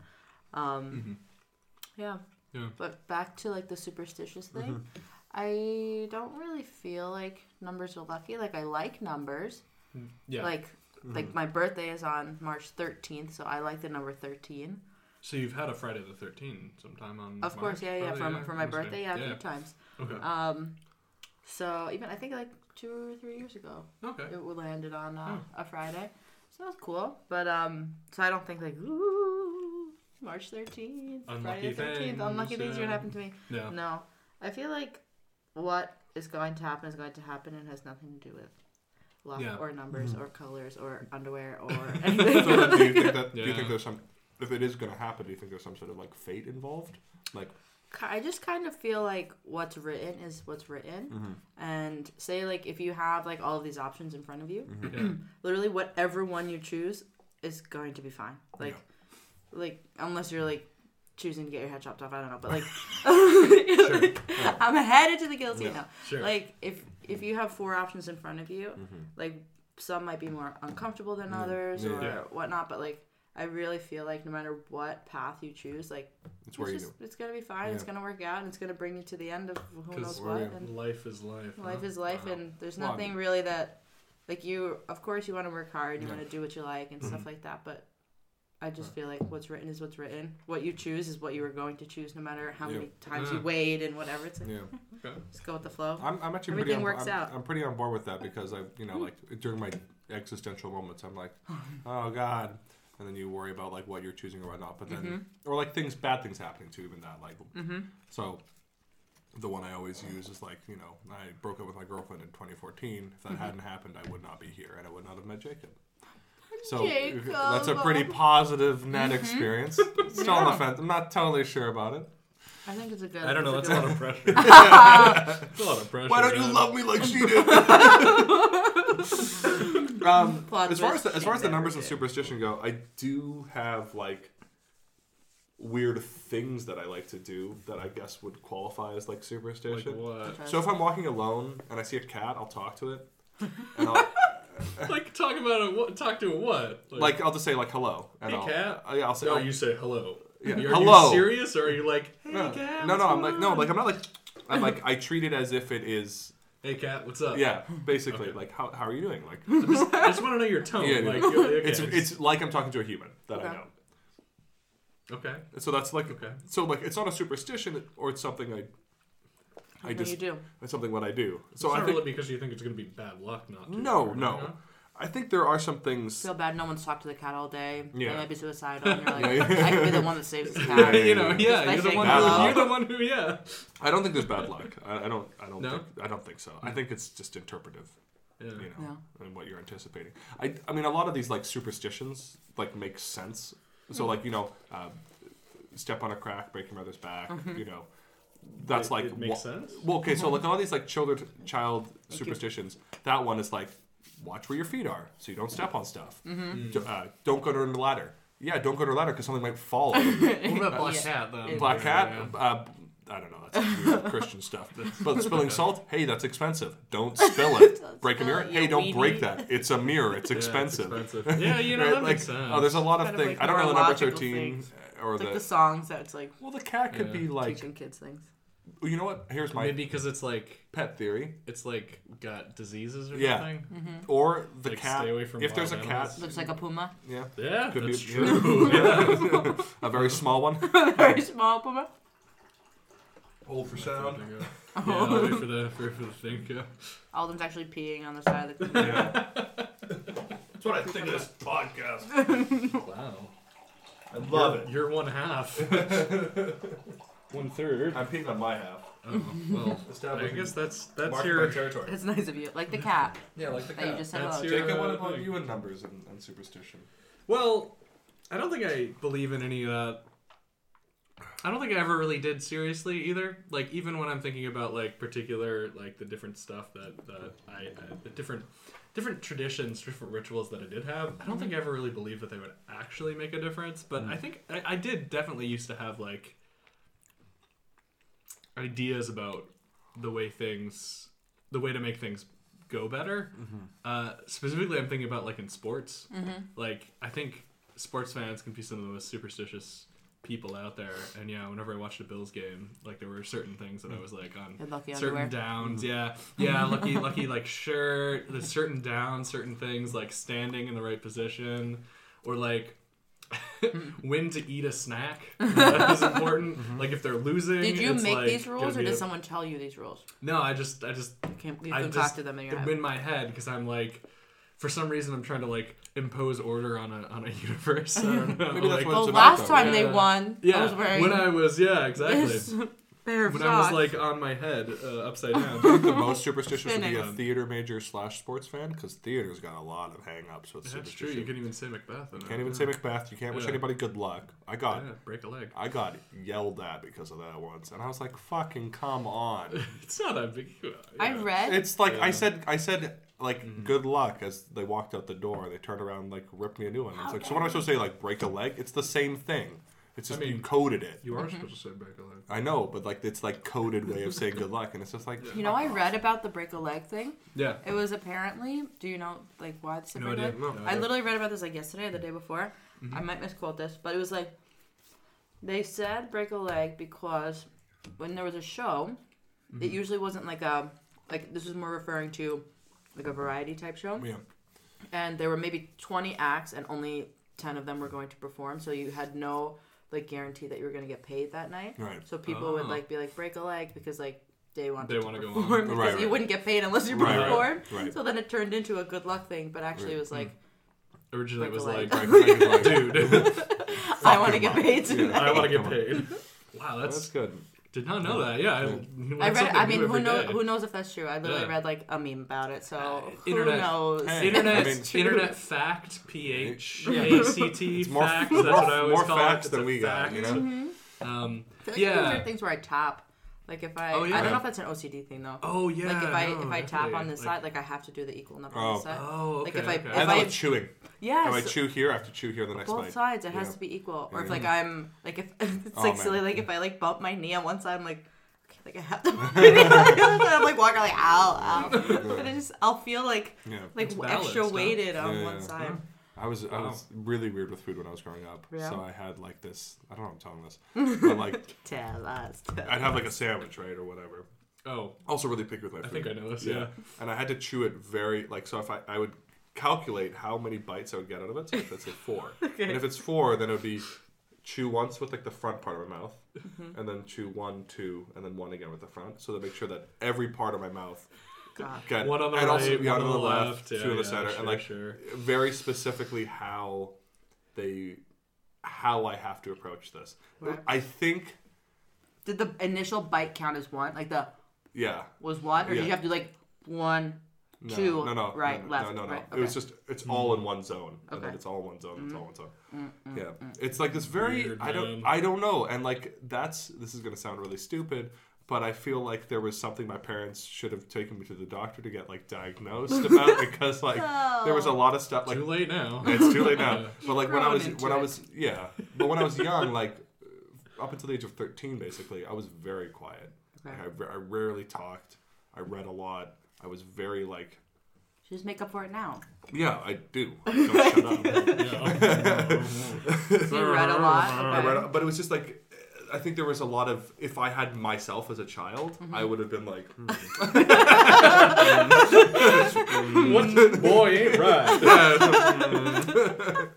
Um, yeah. Yeah. But back to like the superstitious thing, I don't really feel like numbers are lucky. Like I like numbers. Yeah. Like like my birthday is on March 13th, so I like the number 13. so you've had a Friday the 13th sometime on. Of course, March, yeah, yeah, for, for my birthday, yeah, a few times. Okay. Um, so even I think like two or three years ago, okay. it landed on uh, Oh. a Friday, so that was cool. But um, so I don't think like ooh, March 13th, Friday the 13th, things, unlucky things are yeah. gonna happen to me. Yeah. No, I feel like what is going to happen is going to happen and has nothing to do with luck Yeah. or numbers or colors or underwear or anything. then do you think that? Do you think there's some? If it is going to happen, do you think there's some sort of like fate involved? Like, I just kind of feel like what's written is what's written. Mm-hmm. And say like if you have like all of these options in front of you, Yeah. literally whatever one you choose is going to be fine. Like like unless you're like choosing to get your head chopped off, I don't know, but like I'm headed to the guillotine now. Sure. Like if if you have four options in front of you, like some might be more uncomfortable than others Yeah. or Yeah. whatnot, but like I really feel like no matter what path you choose, like it's it's, just, it's gonna be fine. It's gonna work out, and it's gonna bring you to the end of who knows where what. you- And life is life. life huh? is life, Wow. and there's Well, I nothing mean- really that, like you. Of course, you want to work hard. You Yeah. want to do what you like and Mm-hmm. stuff like that. But I just feel like what's written is what's written. What you choose is what you were going to choose, no matter how Yeah. many times Yeah. you weighed and whatever. It's like Yeah, Okay. just go with the flow. I'm, I'm actually Everything pretty on, works I'm, out. I'm pretty on board with that because I, you know, like during my existential moments, I'm like, oh god, and then you worry about like what you're choosing or whatnot. But then, Mm-hmm. or like things, bad things happening too, even that. Like, Mm-hmm. so the one I always use is like, you know, I broke up with my girlfriend in 2014. If that Mm-hmm. hadn't happened, I would not be here, and I would not have met Jacob. So Jacob. that's a pretty positive net experience. Still on the fence. I'm not totally sure about it. I think it's a good. I don't know. That's a a lot of pressure. That's a lot of pressure. Why don't you love me like she did? um, as far as the, as far as the numbers never and superstition go, I do have like weird things that I like to do that I guess would qualify as like Like superstition. what? so if I'm walking alone and I see a cat, I'll talk to it. And I'll, like talk about a What? Talk to a What? like I'll just say like hello. And Hey, I'll, cat. Uh, yeah, I'll say No, I'll- you say hello. Yeah, Are hello. you serious, or are you like, hey no, cat? no, what's no, I'm going like no, on?" like I'm not like I'm like I treat it as if it is hey cat, what's up? yeah, basically Okay. like how, how are you doing? Like I just want to know your tone. Yeah, like, yeah. okay, it's it's like I'm talking to a human that I Okay. know. okay. So that's like Okay. so like it's not a superstition or it's something I I What just you do? it's something what I do. So it's I not think really because you think it's going to be bad luck, not to. no or no. I think there are some things. Feel bad. No one's talked to the cat all day. Yeah. They might be suicidal. And you're like, Yeah, yeah. I could be the one that saves this cat. you know, yeah, you're the one. Who, you're the one who, yeah. I don't think there's bad luck. I, I don't. I don't. No? Think, I don't think so. I think it's just interpretive. Yeah. You know, Yeah. and what you're anticipating. I. I mean, a lot of these like superstitions like make sense. So like you know, uh, step on a crack, break your mother's back. You know, that's It- like it makes wa- sense. Well, okay, so like all these like children child superstitions. That one is like watch where your feet are so you don't step on stuff. Mm-hmm. D- uh, don't go to the ladder. Yeah, don't go to the ladder because something might fall. What about Black Yeah. Cat then? Black cat. Uh, I don't know. That's weird Christian stuff. But spilling salt. Hey, that's expensive. Don't spill it. Don't break a mirror. Hey, don't break that. It's a mirror. It's Yeah, it's expensive. expensive. Yeah, you know Right? that like, sense. oh, there's a lot of Kind of things. like I don't know the number logical thirteen things. or It's like the. the songs that it's like well, the cat could Yeah. be like. teaching kids things. You know what? Here's my Maybe because it's like pet theory. it's like got diseases or Yeah. something. Mm-hmm. Or the Like, cat. stay away from if there's a wild cat. Looks like a puma. yeah, Yeah, Could be- that's true. yeah. a very small one. A very small puma. Hold for sound. Yeah, I'll wait for the for, for the thing. Yeah. Alden's actually peeing on the side of the. Yeah. That's what I think of this podcast. Wow. I love it. You're one half. One third. I'm peeing on my half. Oh, well, I Establishing- guess that's that's Mark your. territory. It's nice of you. Like the cat Yeah, like the that you just said That's hello your- to. Jacob, what uh, about thing. you in numbers and, and superstition? Well, I don't think I believe in any of that. I don't think I ever really did seriously either. Like even when I'm thinking about like particular like the different stuff that that I, I the different different traditions, different rituals that I did have. I don't think I ever really believed that they would actually make a difference. But I think I, I did definitely used to have like ideas about the way things, the way to make things go better. Mm-hmm. Uh, specifically, I'm thinking about like in sports. Mm-hmm. Like I think sports fans can be some of the most superstitious people out there. And yeah, whenever I watched a Bills game, like there were certain things that I was like on Good lucky certain underwear. downs. Mm-hmm. Yeah, yeah, lucky, lucky like shirt. The certain downs, certain things like standing in the right position, or like. when to eat a snack that is important mm-hmm. like if they're losing Did you it's make like these rules, or be did a- someone tell you these rules? no i just i just You, can, you I concocted just them in your in my head because I'm like, for some reason I'm trying to like impose order on a on a universe. I don't know. Maybe that's like, what Well, it's about, last though. time they Yeah. won, I yeah. was wearing when I was yeah exactly. This pair of when I was like on my head uh, upside down. the most superstitious would be a Spinning. theater major slash sports fan because theater's got a lot of hang-ups with That's true. superstition. You can't even say Macbeth. In it. Can't even say Macbeth. You can't wish Yeah. anybody good luck. I got Yeah, break a leg. I got yelled at because of that once, and I was like, "Fucking come on!" It's not that big. Yeah. I read. It's like I Yeah. said. I said like Mm-hmm. good luck as they walked out the door. They turned around and, like ripped me a new one. It's like, so what am I supposed to say? Like break a leg? It's the same thing. It's just I mean, you coded it. You are supposed to say break a leg. I know, but like it's like coded way of saying good luck, and it's just like you know, I read about the break a leg thing. Yeah. It was apparently. Do you know like why the No break a idea. leg? No I idea. literally read about this like yesterday or the day before. Mm-hmm. I might misquote this, but it was like they said break a leg because when there was a show, Mm-hmm. it usually wasn't like a like this was more referring to like a variety type show, yeah. and there were maybe twenty acts and only ten of them were going to perform, so you had no like guarantee that you were going to get paid that night. Right. So people would Oh. like be like break a leg because like they want They to wanna go on. perform because Right, you right. wouldn't get paid unless you Right, right, performed. right. So then it turned into a good luck thing, but actually it was like mm. Originally it was Break a like, leg. Break a dude, I want to get him up. paid Yeah. I want to get paid. Wow, that's, That's good. Did not know that. Yeah, I, I read. I mean, who knows? Who knows if that's true? I literally Yeah. read like a meme about it. So who internet- knows? Hey. Internet, I mean- internet fact, ph, Yeah. ACT It's more- facts. more- that's what I always more call facts it. It's than a we got, fact. you know? Um, I feel like yeah. Those are things where I tap. Like if I, Oh, I don't know if that's an OCD thing though. Oh yeah. like if I no, if I tap on this Like- side, like I have to do the equal number on oh. this Oh. side. Oh, okay. Like, if I- okay. if I know I- with chewing. Yes. If I chew here, I have to chew here the next both bite. sides, it has to be equal. Or if like I'm like if it's Oh, like man. silly, like if I like bump my knee on one side, I'm like. okay, Like I have to, I'm like walking like ow, ow, and I just I'll feel like Yeah. like It's extra weighted on one side. I was I was really weird with food when I was growing up. Yeah? So I had like this. I don't know. I'm telling this, but like Tell us. tell I'd have like a sandwich, right, or whatever. oh, Also, really picky with my I food. think I know this. Yeah. And I had to chew it very like so. If I I would calculate how many bites I would get out of it. So if let's say four, and if it's four, then it would be chew once with like the front part of my mouth, Mm-hmm. and then chew one, two, and then one again with the front. So to make sure that every part of my mouth God. got One on the and also, also right, one on the left, Yeah, two in the yeah, center, sure, and like sure. very specifically how they how I have to approach this. Right. I think Did the initial bite count as one? Like the yeah. was one, or did you have to do like one, No, two, no, no, right, no, left, no, no, no. right? It was just it's all in one zone, and then Okay. It's all one zone. It's all one zone. Mm, mm, mm, yeah, it's like this very Weird, I don't man. I don't know, and like that's this is gonna sound really stupid, but I feel like there was something my parents should have taken me to the doctor to get like diagnosed about because like there was a lot of stuff like Too late now. it's too late now. but like when I was into when I was yeah, but when I was young, like up until the age of thirteen, basically, I was very quiet. Like, I, I rarely talked. I read a lot. I was very like Just make up for it now. yeah, I do. Don't shut up. You read a lot. I Okay. read, but it was just like. I think there was a lot of if I had myself as a child, Mm-hmm. I would have been like, hmm. what boy ain't right?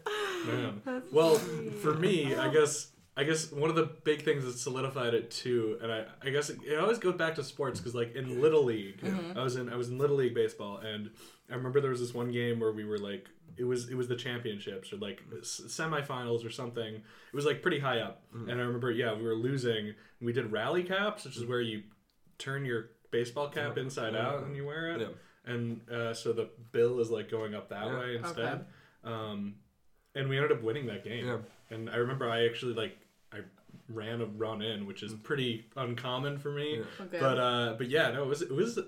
Man. Well, for me, I guess I guess one of the big things that solidified it too, and I, I guess it, it always goes back to sports because like in little league, I was in I was in little league baseball, and I remember there was this one game where we were like it was it was the championships or like s- semifinals or something. It was like pretty high up, and I remember yeah we were losing. And we did rally caps, which is where you turn your baseball cap inside out and you wear it, Yeah. and uh, so the bill is like going up that Yeah. way instead. Um, and we ended up winning that game. Yeah. And I remember I actually like I ran a run in, which is pretty uncommon for me. Okay. But uh, but yeah, no, it was it was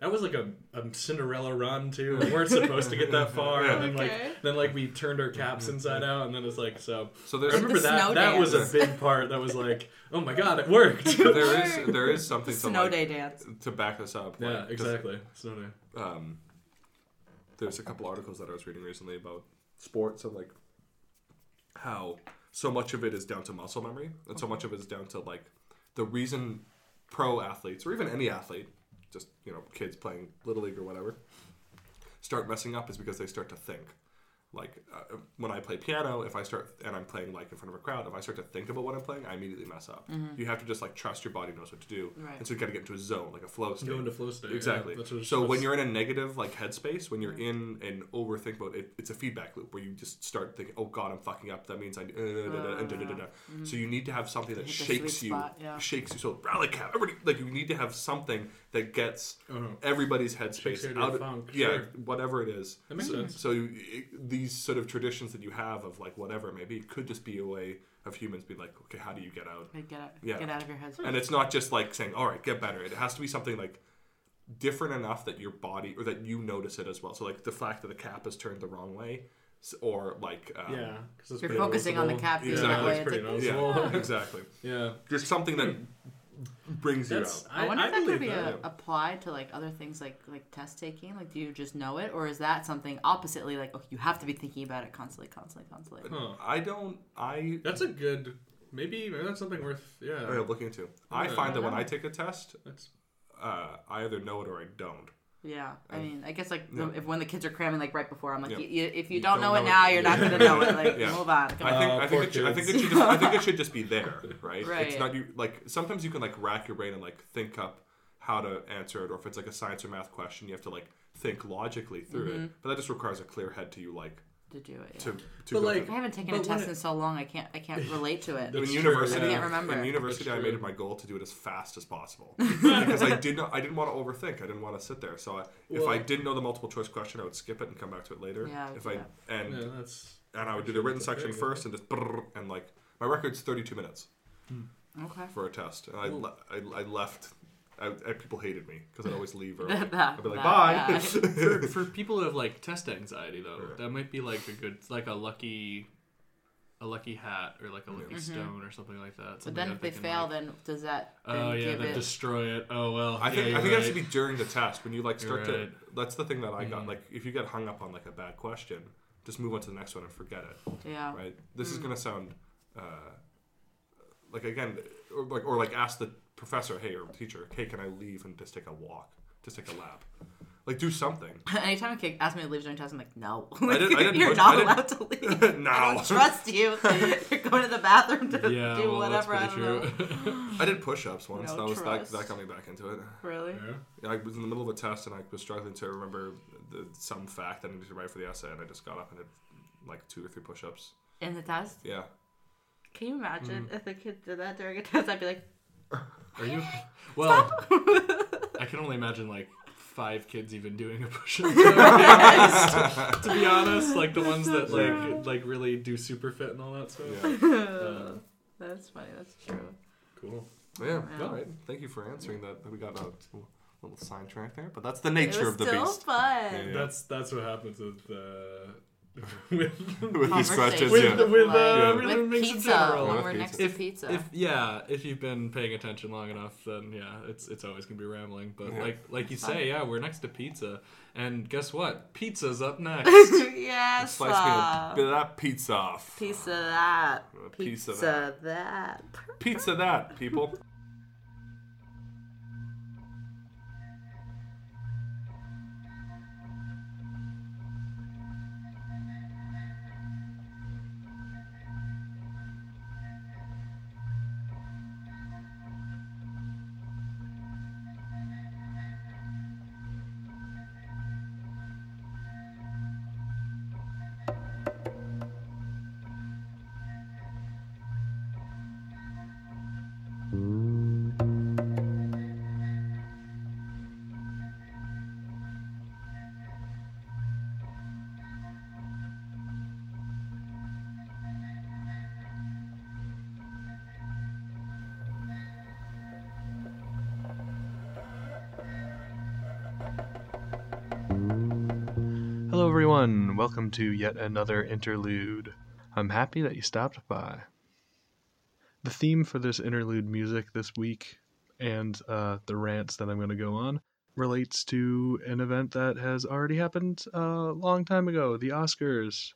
that was like a, a Cinderella run too. We weren't supposed to get that far, and then like Okay. then like we turned our caps inside out, and then it's like so. so there's I remember the that snow that was a big part. That was like, oh my god, it worked. there is there is something to Snow like, day dance. to back this up. yeah, exactly. Snow day. Um, there's a couple articles that I was reading recently about sports and like how so much of it is down to muscle memory, and so much of it is down to like the reason pro athletes or even any athlete, just you know kids playing little league or whatever, start messing up is because they start to think. Like uh, when I play piano, if I start and I'm playing like in front of a crowd, if I start to think about what I'm playing, I immediately mess up. You have to just like trust your body knows what to do, Right. and so you got to get into a zone, like a flow state. Go into flow state. Exactly. that's what- so when you're in a negative like headspace, when you're in an overthink mode, it, it's a feedback loop where you just start thinking, "Oh God, I'm fucking up." That means I. Uh, da. So you need to have something that shakes you, spot, yeah. shakes you. So rally cap, everybody like you need to have something that gets Uh-huh. everybody's headspace out of funk, yeah, sure. whatever it is. That makes so, sense. So you, it, these sort of traditions that you have of like whatever maybe it may be could just be a way of humans being like, okay, how do you get out? Like, get out, Yeah. get out of your head. and it's not just like saying all right get better it has to be something like different enough that your body or that you notice it as well so like the fact that the cap is turned the wrong way or like um, Yeah, because it's You're pretty focusing on the cap being Exactly. that. It's It's pretty like, noticeable. yeah exactly Yeah, just something that brings you out I wonder if that could be that. a, applied to like other things like like test taking. Like, do you just know it, or is that something oppositely? Like, oh, you have to be thinking about it constantly, constantly, constantly. Huh. i don't i That's a good. Maybe, maybe that's something worth. Yeah. I look into i Yeah. find that when Yeah. i take a test That's, uh, i either know it or i don't Yeah, I mean, I guess like Yeah. if when the kids are cramming like right before, I'm like, Yeah. you, you, if you, You don't, don't know it now, it. you're not gonna know it. Like, Yeah. move on. I think I think it should, I think it should just I think it should just be there, right? Right. It's not you like sometimes you can like rack your brain and like think up how to answer it, or if it's like a science or math question, you have to like think logically through it. Mm-hmm. But that just requires a clear head to you, like to do it. Yeah. to to But, like, through- I haven't taken a But when test it- in so long. I can't. I can't relate to it. That's in true, university, I can't remember. in university, I made it my goal to do it as fast as possible because I did not. I didn't want to overthink. I didn't want to sit there. So I, if I didn't know the multiple choice question, I would skip it and come back to it later. Yeah, if do I that. and yeah, that's. and I would do the written section first and just brrr, and like my record's thirty two minutes. Hmm. Okay. for a test, and I, le- I, I left. I, I, people hated me because I'd always leave early. That- I'd be like, that- "Bye." yeah. for, for people who have like test anxiety though, Right. that might be like a good, like a lucky, a lucky hat or like a lucky stone or something like that. Mm-hmm. But something then that if they can, fail, like- then does that then oh yeah, give then it? destroy it. Oh well. I think yeah, I think you're it has to right. be during the test when you like start You're to. That's the thing that I got. Mm. Like if you get hung up on like a bad question, just move on to the next one and forget it. yeah. Right. This is Mm. gonna sound uh, like again, or like or like ask the professor, hey, or teacher, hey, can I leave and just take a walk, just take a lap, like do something. Anytime a kid asks me to leave during test, I'm like, no. I didn't- I didn't You're push- not I didn't- allowed to leave. No. I don't trust you. You're going to the bathroom to Yeah, do well, that's whatever. I pretty don't true. know. I did push-ups once. No that was that, trust. that got me back into it. Really? yeah. I was in the middle of a test and I was struggling to remember the, some fact that I needed to write for the essay, and I just got up and did like two or three push-ups. In the test? Yeah. Can you imagine Mm. if the kid did that during a test? I'd be like, Are you? Well, I can only imagine like five kids even doing a push-up. to be honest, like the ones that like like really do super fit and all that stuff. Yeah. Uh, that's funny. That's true. cool. Yeah. Yeah. All right. Thank you for answering that. We got a little sidetrack there, but that's the It nature was of the still beast. fun. Yeah. That's that's what happens with uh, with With these questions, with, yeah. with uh, Yeah. With mix in pizza, general. when we're pizza. next to if, pizza. if yeah, if you've been paying attention long enough, then yeah, it's it's always gonna be rambling. But Yeah. like like you Fun. say, yeah, we're next to pizza, and guess what? Pizza's up next. yes, Slice me a uh, bit that pizza off. piece of that. A piece of Pizza that. Pizza that, people. Everyone. Welcome to yet another interlude. I'm happy that you stopped by. The theme for this interlude music this week and uh, the rants that I'm going to go on relates to an event that has already happened a long time ago the Oscars.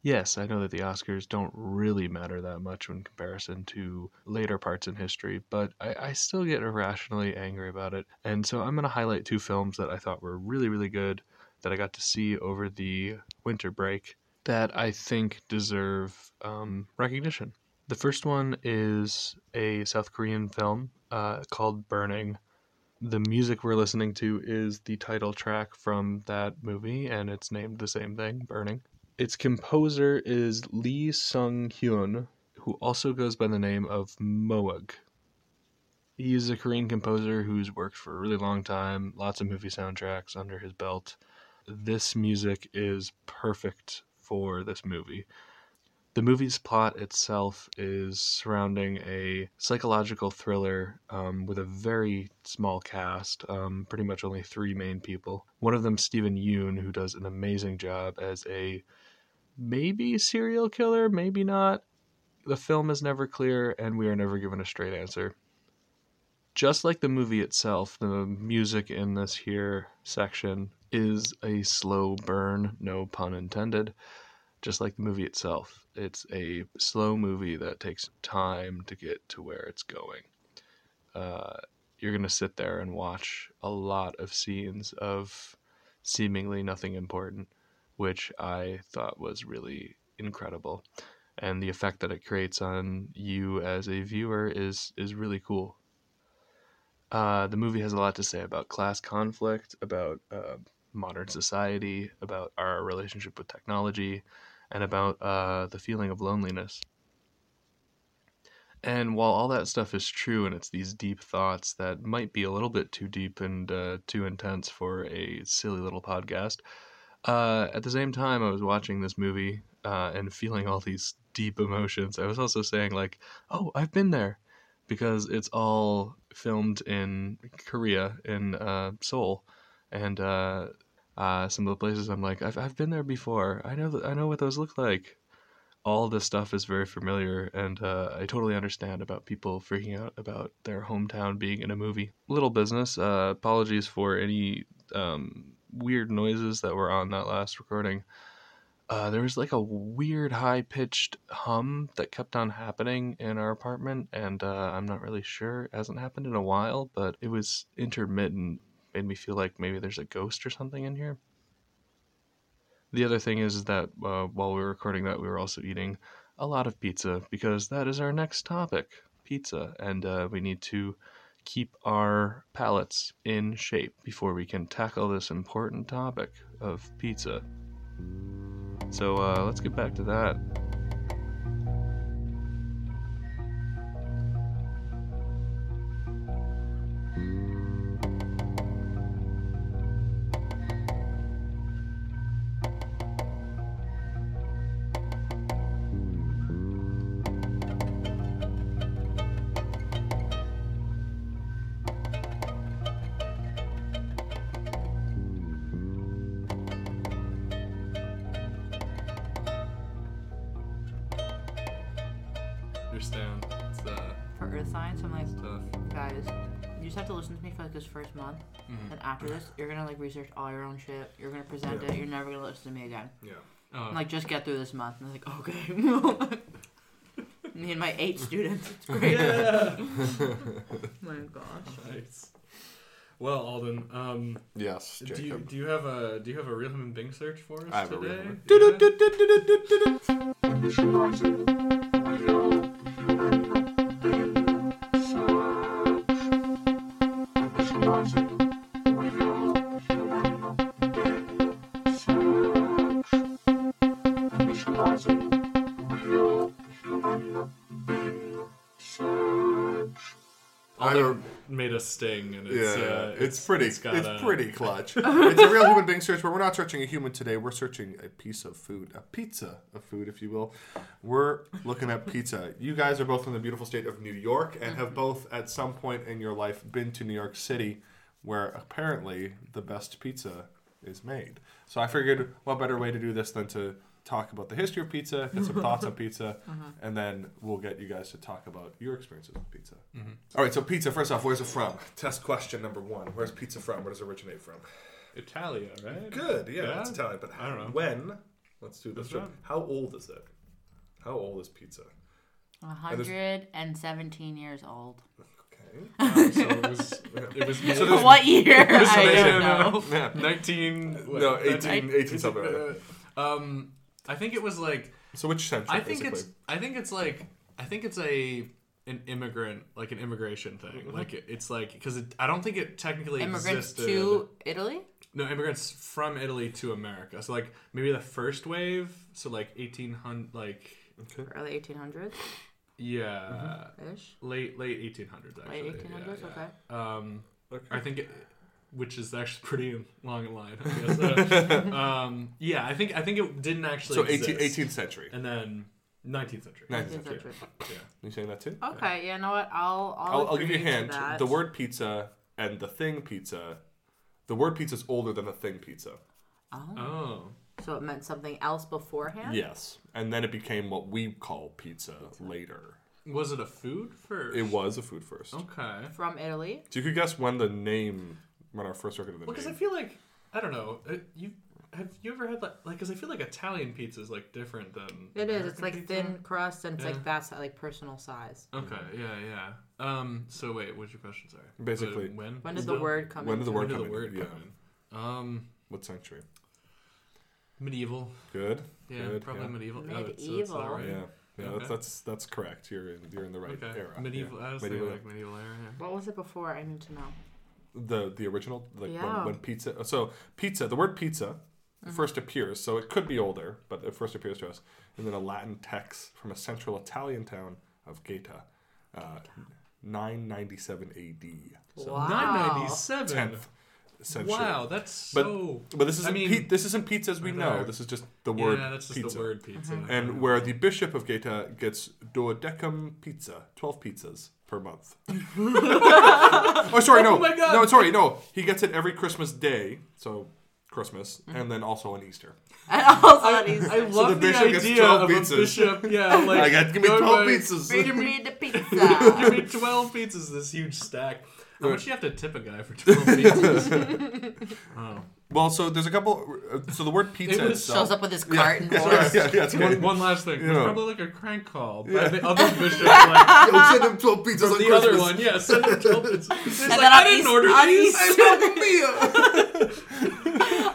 Yes, I know that the Oscars don't really matter that much in comparison to later parts in history, but I, I still get irrationally angry about it. And so I'm going to highlight two films that I thought were really, really good that I got to see over the winter break that I think deserve um, recognition. The first one is a South Korean film uh, called Burning. The music we're listening to is the title track from that movie, and it's named the same thing, Burning. Its composer is Lee Sung Hyun, who also goes by the name of Mowg. He is a Korean composer who's worked for a really long time, lots of movie soundtracks under his belt. This music is perfect for this movie. The movie's plot itself is surrounding a psychological thriller um, with a very small cast, um, pretty much only three main people. One of them, Steven Yeun, who does an amazing job as a maybe serial killer, maybe not. The film is never clear, and we are never given a straight answer. Just like the movie itself, the music in this here section is a slow burn, no pun intended. Just like the movie itself, it's a slow movie that takes time to get to where it's going. Uh, you're going to sit there and watch a lot of scenes of seemingly nothing important, which I thought was really incredible. And the effect that it creates on you as a viewer is is really cool. Uh, the movie has a lot to say about class conflict, about uh, modern society, about our relationship with technology, and about uh, the feeling of loneliness. And while all that stuff is true, and it's these deep thoughts that might be a little bit too deep and uh, too intense for a silly little podcast, uh, at the same time, I was watching this movie uh, and feeling all these deep emotions. I was also saying, like, oh, I've been there because it's all filmed in Korea, in uh, Seoul. And uh, uh, some of the places I'm like, I've, I've been there before. I know that I know what those look like. All this stuff is very familiar, and uh, I totally understand about people freaking out about their hometown being in a movie. Little business. Uh, apologies for any um, weird noises that were on that last recording. Uh, there was like a weird high pitched hum that kept on happening in our apartment, and uh, I'm not really sure. It hasn't happened in a while, but it was intermittent. Made me feel like maybe there's a ghost or something in here. The other thing is that uh, while we were recording that, we were also eating a lot of pizza because that is our next topic pizza. And uh, we need to keep our palates in shape before we can tackle this important topic of pizza. So uh, let's get back to that. Like research all your own shit. You're gonna present it. You're never gonna listen to me again. Yeah. I'm like, just get through this month. And I'm like, okay. me and my eight students. It's great. my gosh. nice. Well, Alden, um, Yes, do you do you have a do you have a real human Bing search for us I have a today? real Yeah? Sting, and it's yeah, uh, it's, pretty. it's It's, a- pretty clutch. it's a real human being search, but we're not searching a human today. We're searching a piece of food, a pizza of food, if you will. We're looking at pizza. You guys are both from the beautiful state of New York and have both, at some point in your life, been to New York City, where apparently the best pizza is made. So I figured, what better way to do this than to talk about the history of pizza, get some thoughts on pizza, and then we'll get you guys to talk about your experiences with pizza. All right, so pizza. First off, where's it from? Test question number one: Where's pizza from? Where does it originate from? Italia, right? Good, yeah, Yeah? it's Italian. But I don't know. when. Let's do this. How old is it? How old is pizza? 117 years old. Okay. Um, so it was it was made So there's- what year? There's I no- don't no, no, know. 19 what, No, 19 18 18 something. like that. um I think it was like So which century? I think basically? it's I think it's like I think it's a an immigrant like an immigration thing. Like it, it's like because it, I don't think it technically Immigrants existed. to Italy? no immigrants from Italy to America. So like maybe the first wave. So like eighteen hundred like okay. Early 1800s yeah ish. late late eighteen hundreds actually. Late 1800s? yeah, Okay. yeah. Um, Okay. I think, it, which is actually pretty long in line. I guess. Uh, um, yeah, I think I think it didn't actually. so 18, 18th century. and then nineteenth century. 19th 19th century. century. Yeah. You saying that too? Okay, yeah, you know what? I'll I'll, I'll, I'll give you a hint. that. The word pizza and the thing pizza. The word pizza is older than the thing pizza. Oh. Oh. So it meant something else beforehand? Yes, and then it became what we call pizza later. Was it a food first? It was a food first. Okay. From Italy? So you could guess when the name, when our first record of the Well, because I name. feel like I don't know. uh, You have you ever had like like because I feel like Italian pizza is like different than It is. It's American like pizza. thin crust and it's Yeah. like that's like personal size. Okay. Yeah. Yeah. Um. So wait, what's your question? Sorry. Basically- when? When did the word come When did the into word When did come the in? word Yeah. come in? Um. What century? Medieval. Good. Yeah. Good, probably yeah. medieval. Oh, that's- so that's that, Medieval. right? Yeah. Yeah, Okay. that's, that's that's correct. You're in you're in the right Okay. era. Medieval. Yeah. I was medieval. thinking like medieval era. Yeah. What was it before? I need to know. The the original like Yeah. when, when pizza so pizza the word pizza Mm-hmm. first appears so it could be older but it first appears to us and then a latin text from a central italian town of gaeta uh, 997 ad so Wow. 997. 10th century Wow, that's But- so. but this isn't mean, pi- this isn't pizza as we right know there. this is just the word yeah, that's just pizza the word pizza. and where the bishop of Gaeta gets duodecum pizza, twelve pizzas per month. oh, sorry, no, Oh my God. no, sorry, no. He gets it every Christmas day, so Christmas, Mm-hmm. and then also on Easter. And also on Easter. I love the the, bishop gets idea 12 of pizzas. a bishop. Yeah, like I got give me going twelve by- pizzas. Bring me the Give pizza. me twelve pizzas. This huge stack. How much do you have to tip a guy for twelve pizzas? oh. Well, so there's a couple. uh, So the word pizza It was- itself. Shows up with his cart and yeah, horse. yeah, yeah, it's okay. One, one last thing. There's Yeah. probably like a crank call by the other bishop. Like, Yo, send him twelve pizzas on the Christmas. other one, yeah, send him twelve pizzas. It's And like, I on didn't Easter- order on these. Easter,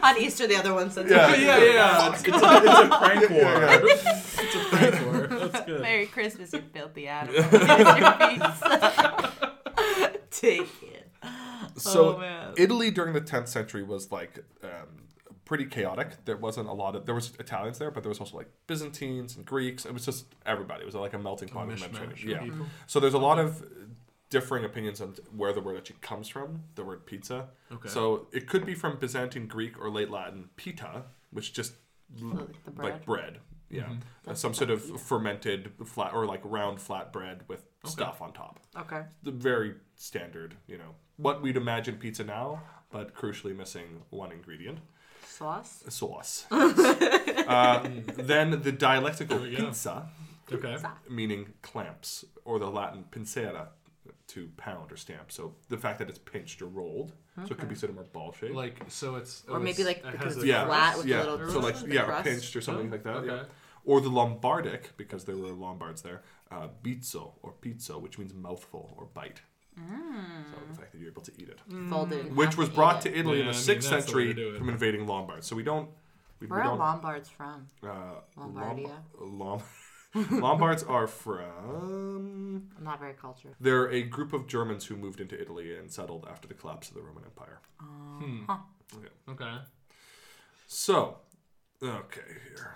on Easter, the other one sends Yeah. it. yeah, yeah. It's, it's, a, it's a prank war. Yeah, it's a prank war. That's good. Merry Christmas, you filthy animal. Here's your pizza. Take it. So Oh, man. Italy during the 10th century was like um, pretty chaotic. There wasn't a lot of there was Italians there, but there was also like Byzantines and Greeks. It was just everybody. It was like a melting pot of mishmash Mediterranean. Yeah. people. So there's a lot of differing opinions on where the word actually comes from. The word pizza. Okay. So it could be from Byzantine Greek or late Latin pita, which just l- like bread? like bread. Yeah, Mm-hmm. Uh, some sort of fermented flat or like round flat bread with stuff on top Okay. the very standard, you know, what we'd imagine pizza now, but crucially missing one ingredient Sauce? sauce. uh, then the dialectical There we go. pizza Okay. meaning clamps, or the Latin pincera, to pound or stamp. So the fact that it's pinched or rolled, so it could be sort of more ball shaped. Like so, it's Or oh, maybe it's- like it because has it's a yeah, flat with yeah. the little so like the yeah, crust. pinched or something Oh, like that. Yeah. okay. Or the Lombardic, because there were Lombards there, uh, bizzo or pizzo, which means mouthful or bite. So the fact that you're able to eat it, folded, which was brought to it. Italy in Yeah, the I mean, sixth that's the way to century it. from invading Lombards. So we don't. We, we Where are don't. Lombards from? uh, Lombardia? Lom- Lom- Lombards are from. I'm not very cultured. They're a group of Germans who moved into Italy and settled after the collapse of the Roman Empire. Hmm. Okay. So, okay, here.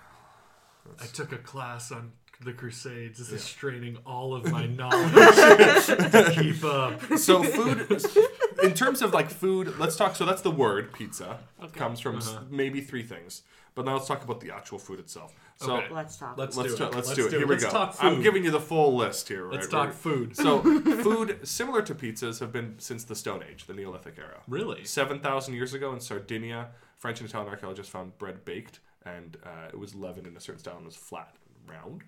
I took a class on the Crusades. This is straining all of my knowledge to keep up. So food, in terms of like food, let's talk. So that's the word pizza comes from Uh-huh. maybe three things, but now let's talk about the actual food itself. So Okay. Let's talk. Let's, let's do do it. let's, Let's do it. Here we Let's go. talk food. I'm giving you the full list here. Let's right? talk Right. food. So food similar to pizzas have been since the Stone Age, the Neolithic era. Really? Seven thousand years ago in Sardinia, French and Italian archaeologists found bread baked, and uh, it was leavened in a certain style and was flat, round.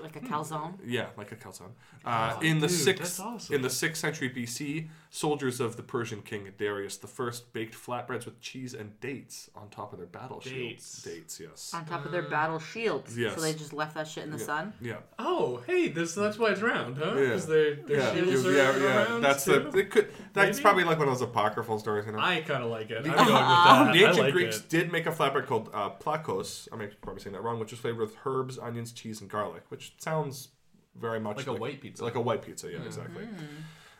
Like a calzone. Yeah, like a calzone. Uh, in the Oh, dude, sixth awesome. in the sixth century BC, soldiers of the Persian king Darius the First baked flatbreads with cheese and dates on top of their battle Dates. shields. Dates, yes. On top of their battle shields. Yes. So they just left that shit in the sun. Yeah. Oh, hey, this that's why it's round, huh? Yeah. Because they're, they're Yeah, shields yeah, are yeah, yeah. That's too? the. It could. That's Maybe? probably like one of those apocryphal stories, you know. I kind of like it. I'm The- going with that. the ancient like Greeks it. did make a flatbread called uh, plakos. I'm probably saying that wrong, which was flavored with herbs, onions, cheese, and garlic, which sounds very much Like a white pizza. Like a white pizza, yeah, exactly.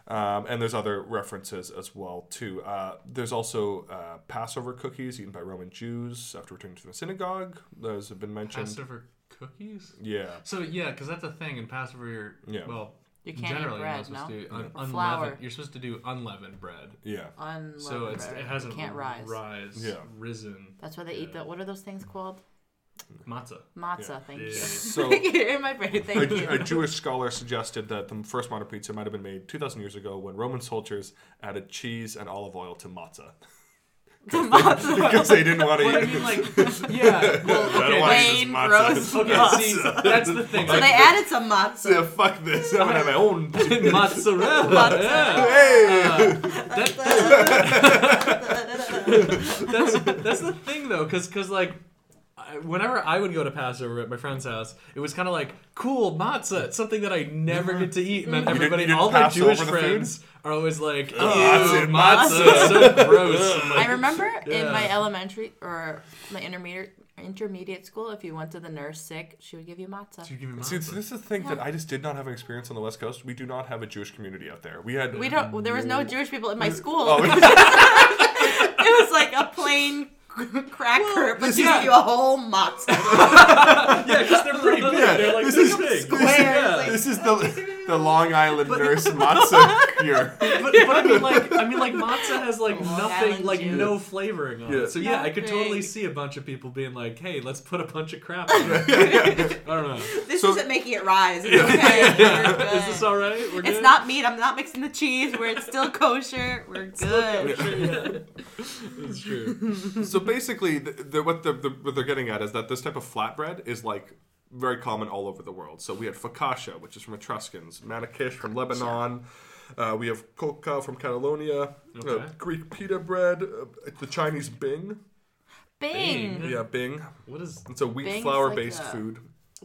Um, and there's other references as well too. Uh, there's also uh, Passover cookies eaten by Roman Jews after returning to the synagogue. Those have been mentioned. Passover cookies. Yeah, So yeah, because that's a thing in Passover. You're, Yeah. Well, You can't eat generally bread, you're not supposed no? to do un- Or unleavened. flour. You're supposed to do unleavened bread. yeah, Unleavened So it's bread. it hasn't can't rise. rise Yeah. risen That's why they eat the. What are those things called? Matzah. Matzah. Thank Yeah. you. So- in my brain. Thank you. a, a Jewish scholar suggested that the first modern pizza might have been made 2,000 years ago when Roman soldiers added cheese and olive oil to matzah because they didn't want to But I eat. mean, like, yeah. Well, okay. want that's- Plain, this gross Okay, matzah. see, that's the thing. So like, they added some matzah. Yeah, fuck this. I'm gonna have my own. mozzarella. yeah. hey, that's that's the thing though, because because like. I- Whenever I would go to Passover at my friend's house, it was kind of like cool matzah. It's something that I never get to eat, and then everybody, you didn't all my pass Jewish over the food? friends are always like, "Ew, matzah, matzah, so gross." I'm I remember in my elementary or my intermediate intermediate school, if you went to the nurse sick, she would give you matzah. "Did you give me See, matzah?" this is the thing that I just did not have an experience on the West Coast. We do not have a Jewish community out there. We had We don't. There was no mm. Jewish people in my mm. school. Oh, it was like a plain cracker, but this you is- give you a whole matzah. yeah, because they're pretty big. Yeah, they're like this this, is- big. Square. Yeah. this is oh, the the Long Island nurse matzo cure. But, but I mean, like, I mean, like matzah has like Long nothing, Island like juice. no flavoring on Yeah. it. So yeah, I could totally see a bunch of people being like, "Hey, let's put a bunch of crap." in it. I don't know. This So- isn't making it rise. It's okay. We're. Is this all right? We're It's good? not meat. I'm not mixing the cheese. Where it's still kosher. We're good. It's true. So basically, the, the, what, the, the, what they're getting at is that this type of flatbread is like very common all over the world. So we had focaccia, which is from Etruscans, manakish from Lebanon. Uh, we have coca from Catalonia, uh, Greek pita bread, uh, the Chinese bing. Bing. Bing. Yeah, bing. What is? It's a wheat flour based a- food.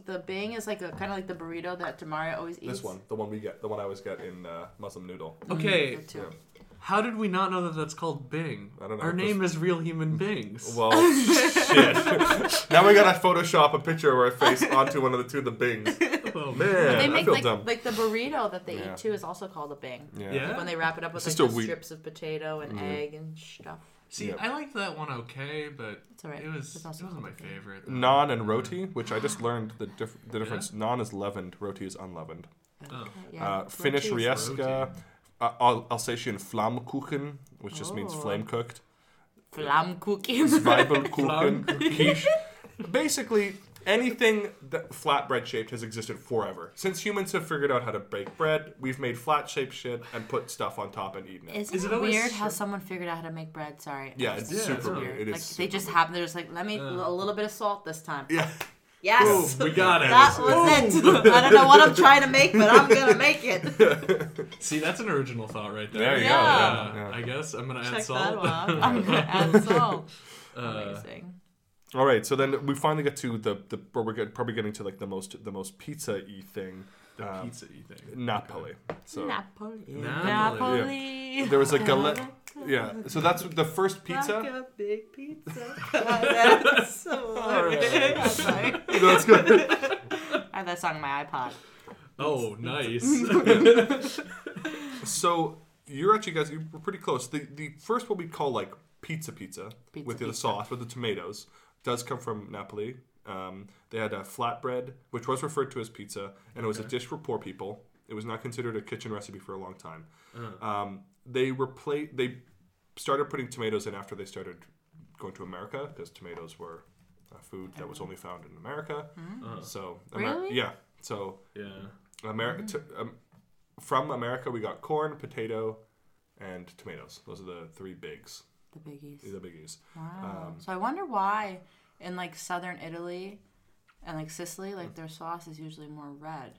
The bing is like a kind of like the burrito that Demaria always eats. This one, the one we get, the one I always get in uh, Muslim noodle. Okay, Me too. Yeah. How did we not know that that's called Bing? I don't know, Our 'cause- name is Real Human Beings. Well, shit. now we gotta Photoshop a picture of our face onto one of the two of the bings. Oh, Man, They I make feel like dumb. like the burrito that they Yeah. eat too is also called a bing. yeah. Yeah? Like when they wrap it up with It's like just a the wheat- strips of potato and egg and stuff. See, Yeah. I liked that one okay, but It's alright. it was It's it also wasn't my called Bing. favorite. Naan and roti, which I just learned the, dif- the difference. Naan is leavened, roti is unleavened. Oh. Yeah. Uh, Finnish roti is- rieska, Al- Alsatian flammkuchen, which just means Oh. flame cooked. Flammkuchen. Zwiebelkuchen, quiche. Basically, anything that flatbread shaped has existed forever. Since humans have figured out how to bake bread, we've made flat shaped shit and put stuff on top and eaten it. Isn't Is it, it always weird how shrimp? someone figured out how to make bread? Sorry. Yeah, it's Yeah, super it's weird. weird. It is Like super they just weird. happen. They're just like, let me a little bit of salt this time. Yeah. Yes. Boom, we got it. That was it. I don't know what I'm trying to make, but I'm gonna make it. See, that's an original thought right there. There you Yeah. go. Uh, Yeah. I guess I'm gonna add Check salt. that one. I'm gonna add salt. Uh, Amazing. All right, so then we finally get to the the where we're get, probably getting to like the most the most pizza y thing, the um, pizza y thing. Napoli. So Napoli. Napoli. Napoli. there was a galette. Yeah, so that's the first Like pizza. a big pizza. That's so right. I'm sorry. That's good. I have that song on my iPod. Oh, nice. So you're actually guys, you were pretty close. The the first what we call like pizza pizza, Pizza with the pizza. sauce with the tomatoes does come from Napoli. Um, they had a flatbread, which was referred to as pizza, and it was a dish for poor people. It was not considered a kitchen recipe for a long time. Um, they repla- They started putting tomatoes in after they started going to America because tomatoes were a food that was only found in America. So Amer- Really? yeah. So yeah. America t- um, from America, we got corn, potato, and tomatoes. Those are the three bigs, The biggies. the biggies. Wow. Um, so I wonder why in like southern Italy and like Sicily, like their sauce is usually more red.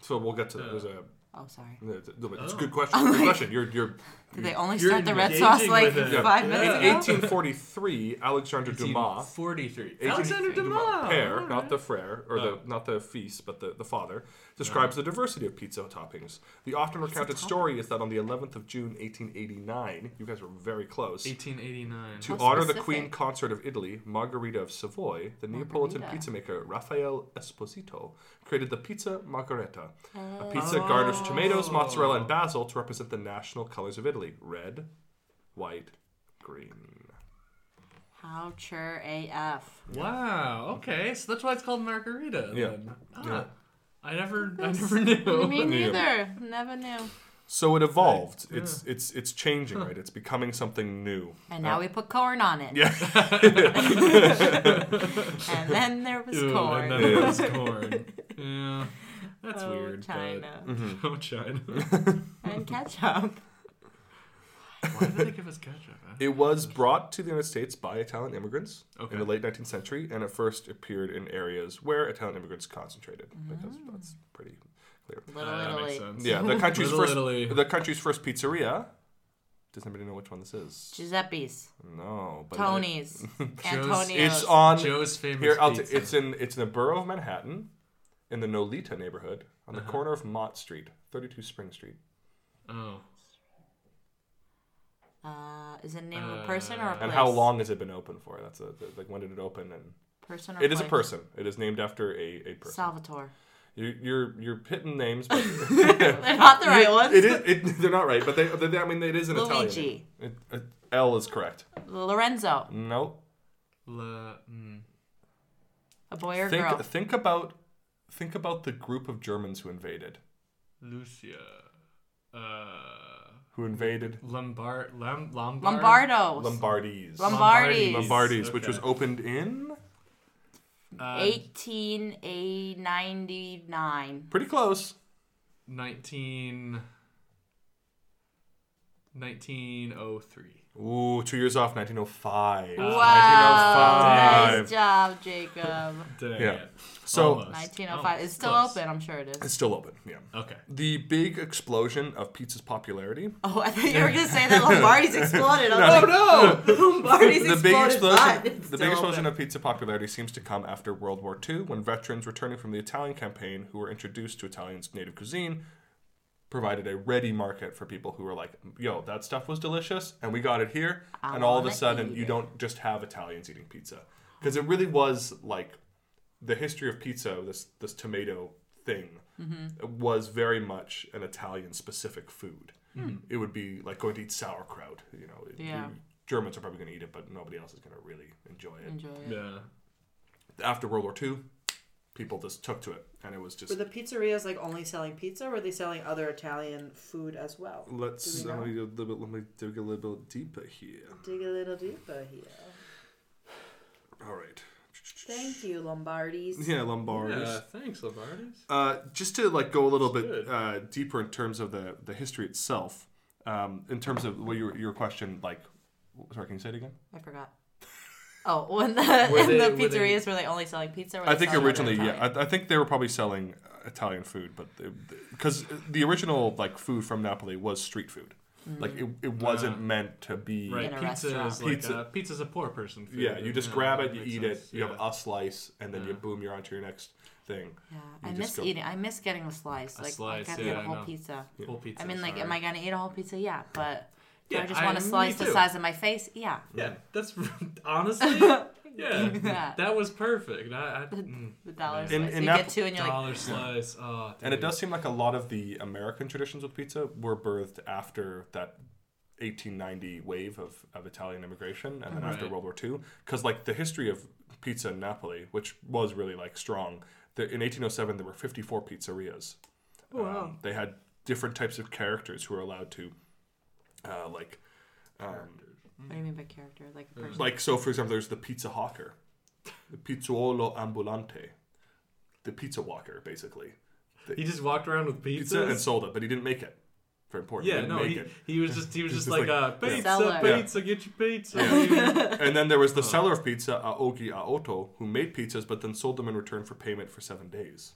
So we'll get to that. There's a. Oh, sorry. It's a Oh. good question. Oh good question. You're you're. Did they only You're start the red engaging sauce like with it. five In minutes ago? 1843, Alexandre Dumas. 43. 18 Alexander Dumas. Père, not the frere, or Oh. the not the fils, but the, the father, describes the diversity of pizza toppings. The often recounted story is that on the 11th of June, 1889, you guys were very close. 1889. To How honor the specific. Queen Consort of Italy, Margherita of Savoy, the Neapolitan Margherita. pizza maker Raphael Esposito created the pizza margherita. A pizza garnished tomatoes, mozzarella, and oh. basil to represent the national colors of Italy red, white, green. How chur AF. Wow. Okay, so that's why it's called margherita. Yeah. Then. Ah, Yeah. I never, I never knew. Me neither. Never knew. So it evolved. It's it's it's changing, right? It's becoming something new. And now we put corn on it. Yeah. And then there was Ew, corn. And then it was corn. Yeah. That's Oh, weird. China. But... Mm-hmm. Oh, China. And ketchup. Why did they give us ketchup? huh? It was brought to the United States by Italian immigrants Okay. in the late 19th century, and it first appeared in areas where Italian immigrants concentrated, because Mm. that's pretty clear. Little Ah, that Italy. makes sense. Yeah, the country's Little first Italy. the country's first pizzeria. Does anybody know which one this is? Giuseppe's. No, but Tony's. Joe's- Antonio's. It's on Joe's famous here. I'll t- pizza. it's in it's in the borough of Manhattan, in the Nolita neighborhood, on Uh-huh. the corner of Mott Street, 32 Spring Street. Oh. Uh, is it a name of a person or a place? And how long has it been open for? That's a, like when did it open? And Person or it is a place? person. It is named after a, a person. Salvatore. You're, you're you're hitting names, but They're not the right ones. it is. It, they're not right, but they, they. I mean, it is an Italian. Luigi. name. It, it, L is correct. Lorenzo. No. La, mm. A boy or Think girl? think about think about the group of Germans who invaded. Lucia. Uh. Who invaded Lombard. Lam, Lombard. Lombardos. Lombardis. Lombardis. Lombardis, which Okay. was opened in Uh, 1899. pretty close. 19. 1903. Ooh, two years off, 1905. Wow. 1905. Nice job, Jacob. Dang Yeah. it. So- Almost. 1905. It's still Close. open. I'm sure it is. It's still open, yeah. Okay. The big explosion of pizza's popularity. Oh, I thought you were going to say that Lombardi's exploded. I was like, no! Lombardi's the big explosion, the still big explosion open. of pizza popularity seems to come after World War II, when veterans returning from the Italian campaign, who were introduced to Italian's native cuisine, provided a ready market for people who were like, "Yo, that stuff was delicious, and we got it here." I and all of a sudden, you it. don't just have Italians eating pizza, because it really was like the history of pizza. This this tomato thing Mm-hmm. was very much an Italian specific food. It would be like going to eat sauerkraut. You know. Yeah. Germans are probably going to eat it, but nobody else is going to really enjoy it. Enjoy it. Yeah. After World War II, people just took to it, and it was just. Were the pizzerias like only selling pizza, or were they selling other Italian food as well? Let's Do we let me, do a little bit, let me dig a little bit deeper here. Dig a little deeper here. All right. Thank you, Lombardis. Yeah, Lombardis. Yeah, thanks, Lombardis. Uh, just to like go a little bit uh, deeper in terms of the the history itself, um, in terms of what your your question, like, sorry, can you say it again? I forgot. Oh, when the Were in they- the were they- pizzerias were they only selling pizza? Or I think originally, yeah, I, I think they were probably selling uh, Italian food, but because the original like food from Napoli was street food, like it, it wasn't Ah. meant to be. Right, In a pizza is like Pizza- a, pizza's a poor person food. Yeah, you just Yeah, grab it, you eat sense. it, you have a slice, and then you boom, you're on to your next thing. yeah, you I miss go- eating. I miss getting a slice. A like slice, I gotta yeah, get a I whole know. pizza. Full pizza. I mean, like, sorry. am I gonna eat a whole pizza? Yeah, but do Yeah, I just I- want a me slice the size of my face? Yeah. Yeah, that's honestly. Yeah, that. that was perfect. I, I mm, The dollar slice. In- in you get two, and you're like, dollar slice. Oh, And it does seem like a lot of the American traditions with pizza were birthed after that 1890 wave of, of Italian immigration and then after World War II. Because, like, the history of pizza in Napoli, which was really, like, strong, the, in 1807 there were 54 pizzerias. Um, they had different types of characters who were allowed to, uh, like, um, what do you mean by character? Like a person? like, so for example, there's the pizza hawker, the pizzaiolo ambulante, the pizza walker, basically. He just walked around with Pizza and sold it, but he didn't make it. Very important. he Yeah, didn't no, make he, it. he was just he was He's just, just like, like- uh, pizza, Seller. pizza, get your pizza. and then there was the seller of pizza, Aoki Aoto, who made pizzas but then sold them in return for payment for seven days.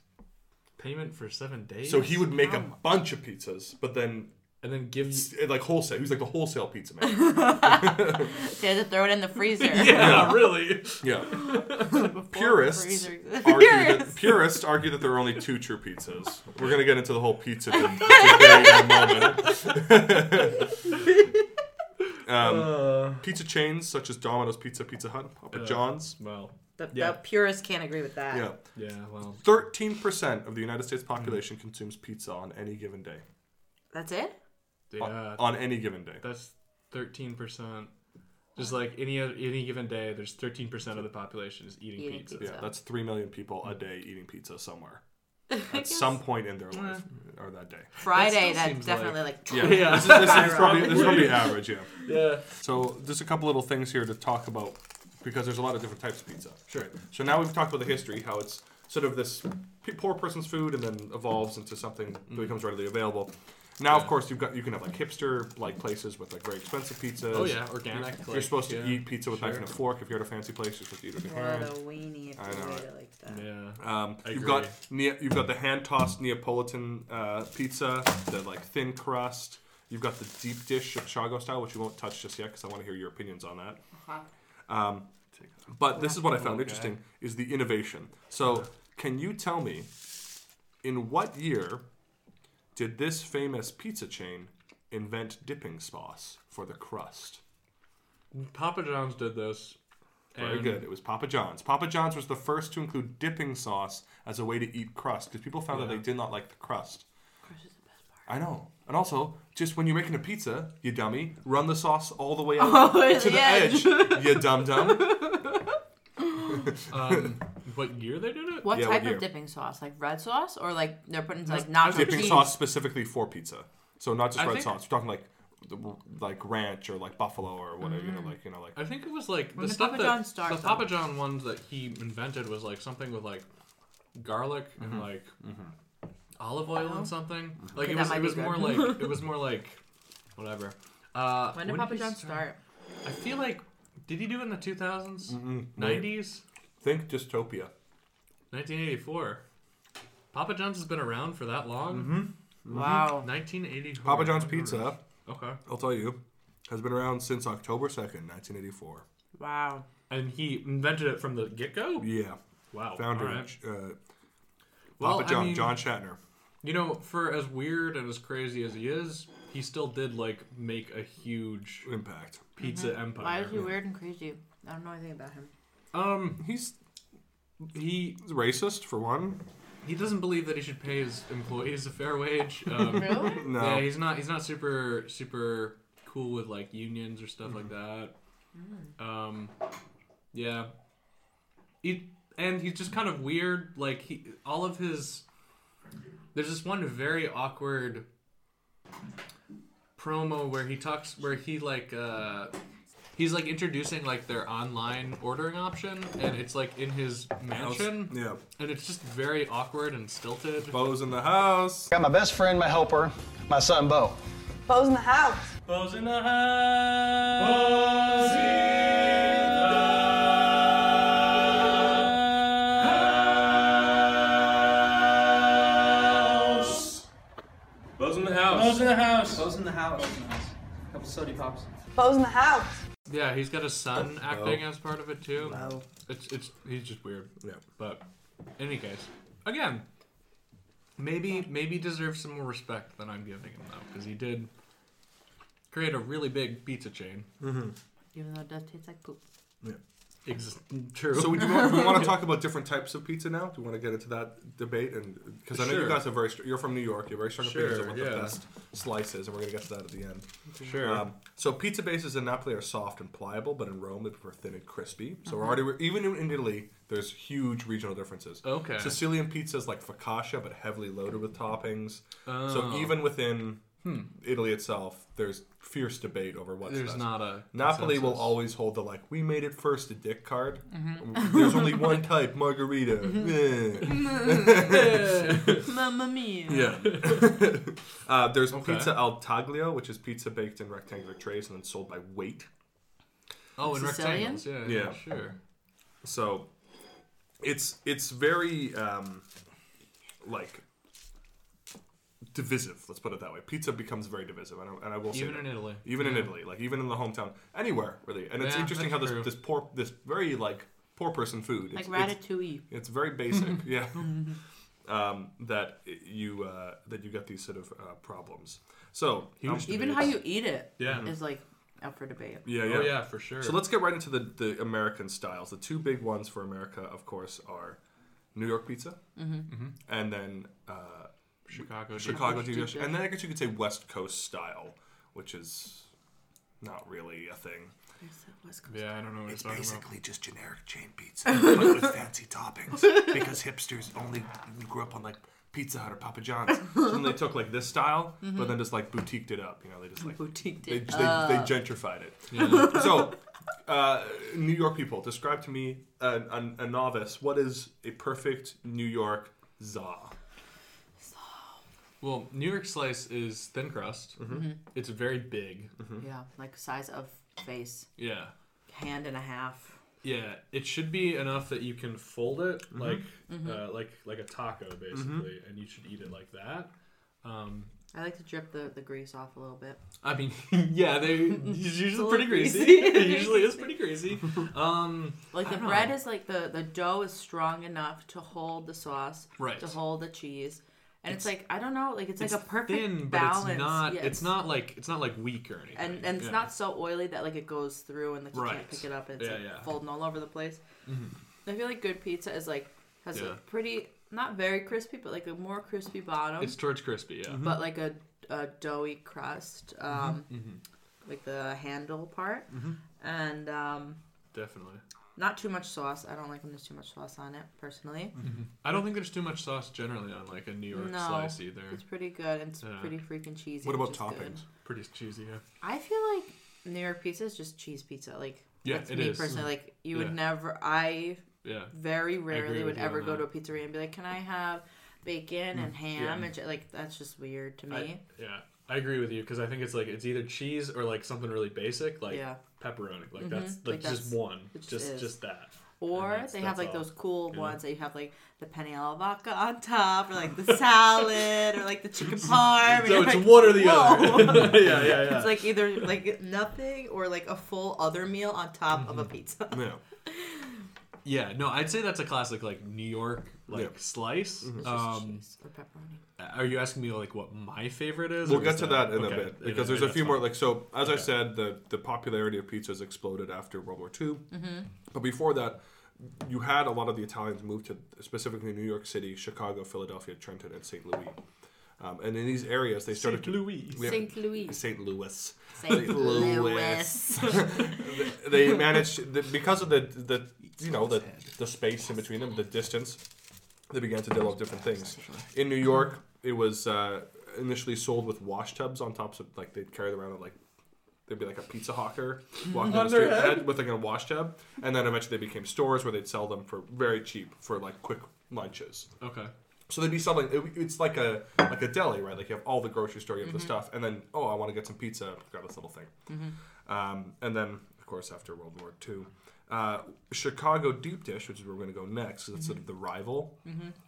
Payment for seven days. So he would make a bunch of pizzas, but then and then give you. eh, like wholesale. He was like the wholesale pizza man. They had to throw it in the freezer. Yeah, really. yeah. Purists freezer argue that Purists. purists argue that there are only two true pizzas. We're gonna get into the whole pizza de- debate in a moment. um, Uh, pizza chains such as Domino's Pizza, Pizza Hut, Papa Yeah. John's. well, The, Yeah. the purists can't agree with that. Yeah. yeah, well. Thirteen percent of the United States population consumes pizza on any given day. That's it? Yeah, On any given day. that's thirteen percent. Just like any oth- any given day, there's thirteen percent of the population is eating, Eating pizza. pizza. Yeah, that's three million people a day eating pizza somewhere at some point in their life or that day. Friday, That that's seems definitely like. Yeah, Yeah. This, is, this, is probably, this is probably average. Yeah. Yeah. So there's a couple little things here to talk about because there's a lot of different types of pizza. Sure. So now we've talked about the history, how it's sort of this poor person's food and then evolves into something that mm-hmm. becomes readily available. Now, of course, you've got you can have like hipster like places with like very expensive pizzas. Oh yeah, organic. You're like, supposed to yeah, eat pizza with knife and a fork. If you're at a fancy place, you're supposed to eat it with your What hand. a weenie if I you know, made right? it like that. Yeah. Um, I you've got ne- you've got the hand tossed Neapolitan uh, pizza, the like thin crust. You've got the deep dish Chicago style, which we won't touch just yet because I want to hear your opinions on that. Uh-huh. Um, but this is what I found Okay. interesting: is the innovation. So, can you tell me, in what year did this famous pizza chain invent dipping sauce for the crust? Papa John's did this. Very and- good. It was Papa John's. Papa John's was the first to include dipping sauce as a way to eat crust because people found that Yeah. they did not like the crust. Crust is the best part. I know. And also, just when you're making a pizza, you dummy, run the sauce all the way out Oh, to the yeah. edge, you dum dum. Um, what year they did it? What Yeah, what type year? of dipping sauce? Like red sauce, or like they're putting like I nacho Dipping cheese? sauce specifically for pizza. So not just I red think- sauce. We're talking like the, like ranch or like buffalo or whatever. You know, like you know, like I think it was like When the did stuff Papa that John start, the though? Papa John ones that he invented was like something with like garlic Mm-hmm. and like olive oil and something. Like Okay, it that was might it be was good. more like it was more like whatever. Uh, When did Papa he John start? I feel like did he do it in the two thousands, nineties, think dystopia. nineteen eighty four? Papa John's has been around for that long. Mm-hmm. Mm-hmm. Wow. Nineteen eighty four. Papa John's Pizza, Okay. I'll tell you, has been around since October second, nineteen eighty four. Wow. And he invented it from the get go. Yeah, Wow. founder All right. uh, Well, Papa I John, mean- John Schnatter. You know, for as weird and as crazy as he is, he still did like make a huge Impact. pizza empire. Why is he weird and crazy? I don't know anything about him. Um, He's he racist for one. he doesn't believe that he should pay his employees a fair wage. Um, Really? No. Yeah, he's not. He's not super super cool with like unions or stuff like that. Um, yeah. He and he's just kind of weird. Like he, all of his. There's this one very awkward promo where he talks, where he like, uh, he's like introducing like their online ordering option, and it's like in his mansion. Yeah. And it's just very awkward and stilted. Bo's in the house. Got my best friend, my helper, my son Bo. Bo's in the house. Bo's in the house. Bo's in the house. Bo's in the house. Bo's in the house. Bo's in the house. Couple sody pops. Bo's in the house. Yeah, he's got a son oh, acting as part of it too. Wow. It's it's he's just weird. Yeah. But in any case, again, maybe maybe deserves some more respect than I'm giving him though, because he did create a really big pizza chain. Mm-hmm. Even though it does taste like poop. Ex- true. So we, do want, we want to talk about different types of pizza now. Do you want to get into that debate? And because I know you guys are very, str- you're from New York. You're very strong opinions Sure, on what yeah. the best slices, and we're gonna get to that at the end. Sure. Um, so pizza bases in Napoli are soft and pliable, but in Rome they prefer thin and crispy. So we're already even in Italy, there's huge regional differences. Okay. Sicilian pizza is like focaccia, but heavily loaded with toppings. So Oh. Even within Italy itself, there's fierce debate over what's There's best. not a Napoli will always hold the like we made it first a dick card. Mm-hmm. There's only one type, margherita. Eh. Mamma mia. yeah. uh, there's Okay. pizza al taglio, which is pizza baked in rectangular trays and then sold by weight. Oh, in Sicilian? rectangles. Yeah, yeah, Yeah. sure. So it's it's very um, like divisive. Let's put it that way. Pizza becomes very divisive, and I, and I will say Even that. in Italy. even in Italy, like even in the hometown, anywhere really. And it's Yeah, interesting how this true. this poor this very like poor person food. Like It's, it's, ratatouille. it's very basic, yeah. um, that you uh, that you get these sort of uh, problems. So um, Even how you eat it is Yeah. is like up for debate. yeah, yeah, Oh yeah, for sure. So let's get right into the, the American styles. The two big ones for America, of course, are New York pizza, Mm-hmm. and then uh, Chicago. Chicago Deep deep dish, dish. and then I guess you could say West Coast style, which is not really a thing. Yeah, I don't know what It's you're talking about. basically just generic chain pizza, but with fancy toppings. Because hipsters only grew up on like Pizza Hut or Papa John's. So then they took like this style, but then just like boutiqued it up. You know, they just like Boutiqued they, did. they, they gentrified it. so, uh, New York people, describe to me a, a, a novice. What is a perfect New York za? Well, New York slice is thin crust. Mm-hmm. It's very big. yeah, like size of face, Yeah. hand and a half. Yeah, it should be enough that you can fold it Mm-hmm. like uh, like like a taco basically, and you should eat it like that. Um, I like to drip the, the grease off a little bit. I mean, yeah, they it's usually pretty greasy. greasy. it usually is pretty greasy. Um, Like the bread know. is like the the dough is strong enough to hold the sauce, Right. To hold the cheese, and it's, like I don't know, like it's, like a perfect thin, but balance. it's not. Yeah, it's not like it's not like weak or anything. and and it's Yeah. not so oily that like it goes through and like you Right. can't pick it up and it's Yeah, like. Mm-hmm. folding all over the place. I feel like good pizza is like has a pretty not very crispy, but like a more crispy bottom, It's towards crispy. Yeah. but like a, a doughy crust, um, Mm-hmm. like the handle part, and um, Definitely. Not too much sauce. I don't like when there's too much sauce on it personally. Mm-hmm. I don't think there's too much sauce generally on like a New York No, slice either. It's pretty good. and It's Yeah. pretty freaking cheesy. What about which is good. toppings? Pretty cheesy. Yeah. I feel like New York pizza is just cheese pizza. Like Yeah, that's it me is. personally. Like you Yeah. would never. I Yeah. very rarely with would ever go to a pizzeria and be like, "Can I have bacon and mm, ham?" Yeah. And like that's just weird to me. I, yeah, I agree with you because I think it's like it's either cheese or like something really basic like Yeah. Pepperoni. Like Mhm. that's like, Like, just that's- one, just just is. just that. or they have like all. those cool Yeah. ones that you have like the penne alla vodka on top, or like the salad, or like the chicken parm. So it's like, one or the "Whoa." other. yeah, yeah, yeah. It's like either like nothing or like a full other meal on top of a pizza. Yeah. yeah, no, I'd say that's a classic like New York like Yeah. slice. It's just Um, cheese or pepperoni. Are you asking me like what my favorite is? We'll get is to that in okay, a bit in because a- there's a that's few more. Like so, as I said, the the popularity of pizza has exploded after World War II. Mm-hmm. But before that, you had a lot of the Italians move to specifically New York City, Chicago, Philadelphia, Trenton, and St. Louis. Um, and in these areas, they started St. Louis. Yeah. St. Louis. St. Louis. St. Louis. Louis. they managed the, because of the the you know the the space in between them, the distance. They began to develop different things. In New York, it was uh, initially sold with wash tubs on tops of like they'd carry them around like there'd be like a pizza hawker walking down the street head? with like a wash tub, and then eventually they became stores where they'd sell them for very cheap for like quick lunches. Okay. So they'd be selling. It, it's like a like a deli, right? Like you have all the grocery store, you have the stuff, and then oh, I want to get some pizza. Grab this little thing. Um, and then, of course, after World War II, uh, Chicago deep dish, which is where we're going to go next. That's sort of the rival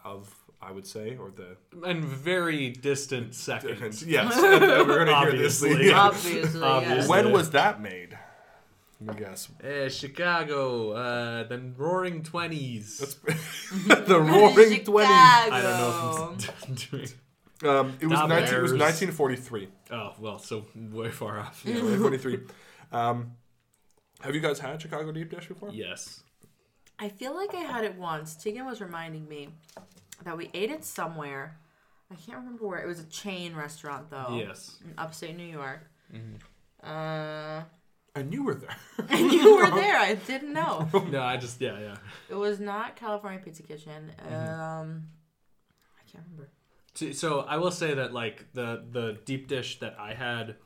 of I would say, or the And very distant seconds. yes, and, uh, we're gonna hear this. Obviously. Yeah. Obviously, Obviously. When was that made? Let me guess. Uh, Chicago, uh, the Roaring Twenties. the Roaring Twenties. I don't know if I'm. Um, it was Da 19, it was 1943. Oh well, so way far off. Yeah, 1943. Um, have you guys had Chicago deep dish before? Yes. I feel like I had it once. Tegan was reminding me that we ate it somewhere. I can't remember where. It was a chain restaurant though. Yes. In upstate New York. Mm-hmm. Uh, And you were there. and you were there. I didn't know. No, I just yeah yeah. It was not California Pizza Kitchen. Mm-hmm. Um, I can't remember. So, so I will say that like the the deep dish that I had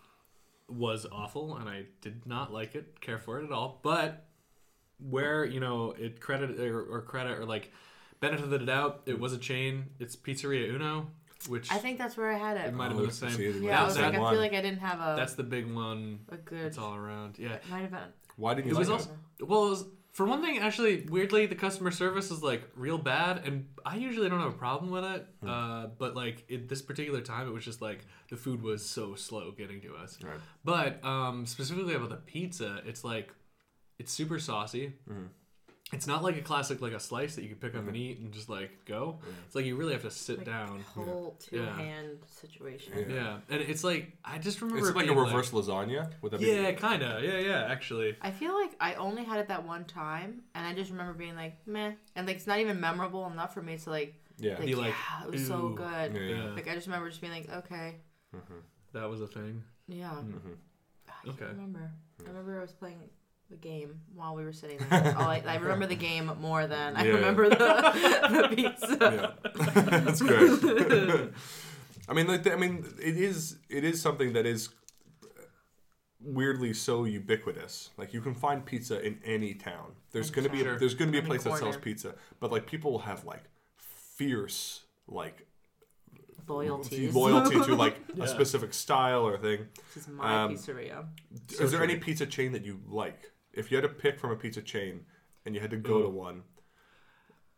was awful, and I did not like it, care for it at all. But where you know it credit or, or credit or like benefit of the doubt, it was a chain. It's Pizzeria Uno, which I think that's where I had it. it might have Oh, been the same. see, it yeah, I was was like, that I feel like I didn't have a That's the big one. a good. It's all around. Yeah. Might have been. Why didn't you? It you was like also well. It was, for one thing, actually, weirdly, the customer service is like real bad, and I usually don't have a problem with it. Hmm. Uh, but like at this particular time, it was just like the food was so slow getting to us. Right. But um, specifically about the pizza, it's like it's super saucy. Mm-hmm. It's not like a classic like a slice that you can pick up and mm-hmm. eat and just like go. It's like you really have to sit Like down. whole two Yeah. hand situation. Yeah. and it's like I just remember Is it it like a being, reverse lasagna? Would that be yeah, kind of. Yeah, yeah. Actually, I feel like I only had it that one time, and I just remember being like, meh, and like it's not even memorable enough for me to like, Yeah. like, Be like, yeah, it was so good. Yeah, yeah. Like I just remember just being like, okay, mm-hmm. that was a thing. yeah. Mm-hmm. I can't Okay. remember. I hmm. remember I was playing the game while we were sitting there. All I, I remember the game more than I Yeah. remember the, the pizza. Yeah, that's good. I mean, like, I mean, it is it is something that is weirdly so ubiquitous. Like, you can find pizza in any town. There's gonna be a, there's gonna be a Any place that sells pizza, but like people have like fierce like Loyalties. loyalty to like Yeah. a specific style or thing. This is my Um, pizzeria. is there any pizza chain that you like? If you had to pick from a pizza chain and you had to go to one,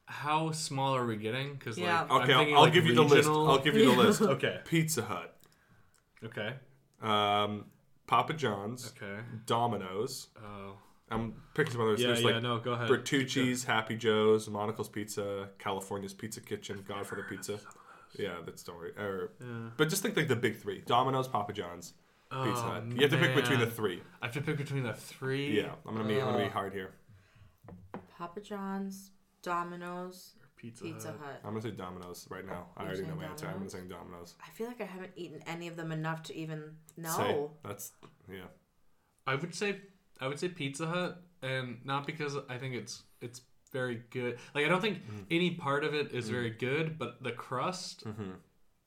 How small are we getting? Because Yeah. like, I'm okay, I'll, thinking, I'll like, give you the list. regional- I'll give you the list. Okay. Pizza Hut, Okay. um, Papa John's, Okay. Domino's. Oh. I'm picking some others. Yeah, There's yeah, like no, go ahead. Bertucci's, Happy Joe's, Monical's Pizza, California's Pizza Kitchen, Godfather Pizza. Yeah, that's don't worry. Or, But just think like the big three: Domino's, Papa John's, Pizza Oh, Hut. You have to pick between the man. three. I have to pick between the three. Yeah, I'm gonna be I'm gonna be hard here. Papa John's, Domino's, Pizza, Pizza Hut. Hut. I'm gonna say Domino's right now. I You're already know saying my answer. I'm gonna Domino's? say Domino's. I feel like I haven't eaten any of them enough to even know. Say, that's yeah. I would say I would say Pizza Hut, and not because I think it's it's very good. Like I don't think Mm-hmm. any part of it is very good, but the crust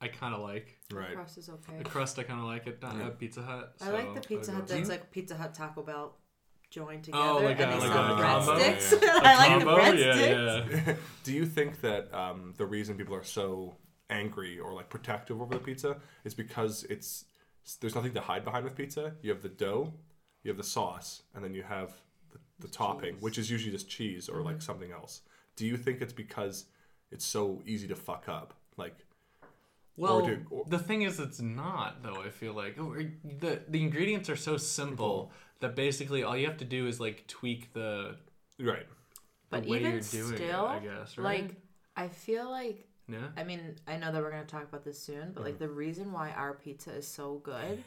I kind of like. Right. Crust is okay. The crust I kind of like it. Not at Pizza Hut. I like the Pizza I'll Hut go- that's like Pizza Hut Taco Bell joined together, Oh, like and a- they like sell a the combo? breadsticks. Yeah, I like the breadsticks. Yeah, yeah. Do you think that um, the reason people are so angry or like protective over the pizza is because it's there's nothing to hide behind with pizza? You have the dough, you have the sauce, and then you have the, the topping, which is usually just cheese or like something else. Do you think it's because it's so easy to fuck up? Like, Well, do- or- the thing is, it's not though. I feel like the the ingredients are so simple that basically all you have to do is like tweak the right? But the way even you're doing still, it. I guess right. like I feel like yeah. I mean I know that we're gonna talk about this soon, but Mm. like the reason why our pizza is so good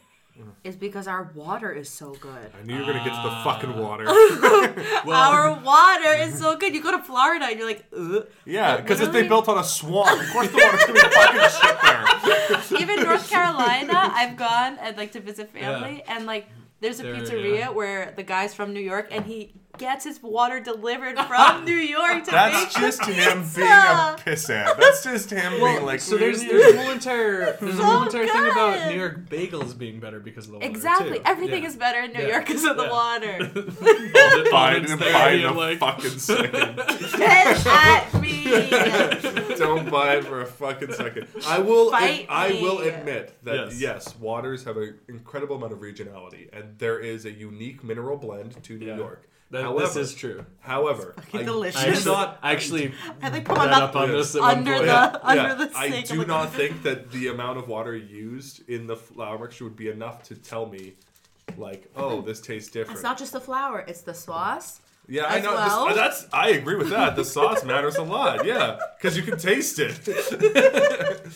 is because our water is so good. I knew you were gonna get to the ah. fucking water. our water is so good. You go to Florida and you're like, Ugh. yeah, because if they built on a swamp, of course the water's gonna be fucking shit there. even North Carolina, I've gone and like to visit family, and like there's a There, pizzeria yeah. where the guy's from New York, and he gets his water delivered from New York to That's make just the him pizza. being a pissant. That's just him being like. so there's "Mm, there's a whole entire there's a whole entire thing about. New York bagels being better because of the water. Exactly, too. everything Yeah. is better in New Yeah. York because of the Yeah. water. Biden It's and there, Biden you're a like- fucking second. Get at me. Don't buy it for a fucking second. I will. Fight I will me. admit that yes. Yes. waters have an incredible amount of regionality, and there is a unique mineral blend to New Yeah. York. That, However- this is true. However, I delicious. I actually, I actually And they put on up on this at one under point. the under yeah, the I sink. do I'm like, not think that the amount of water used in the flour mixture would be enough to tell me, like, oh, this tastes different. It's not just the flour; it's the sauce. yeah, I know. well. This, that's I agree with that. The sauce matters a lot. Yeah, because you can taste it. the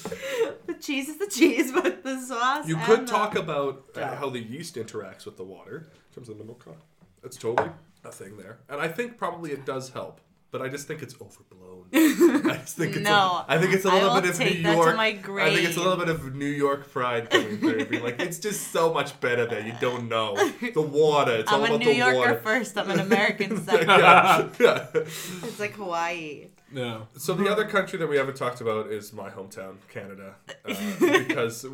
cheese is the cheese, but the sauce. You and could the- talk about uh, how the yeast interacts with the water in terms of the milk. content. That's totally a thing there, and I think probably it does help. But I just think it's overblown. I just think it's No, a, I think it's a little bit of New York. I think it's a little bit of New York pride coming through. Being like, it's just so much better there. You don't know the water. It's all I'm a about New the Yorker water. first. I'm an American second. yeah, yeah. It's like Hawaii. No. So the other country that we haven't talked about is my hometown, Canada, uh, because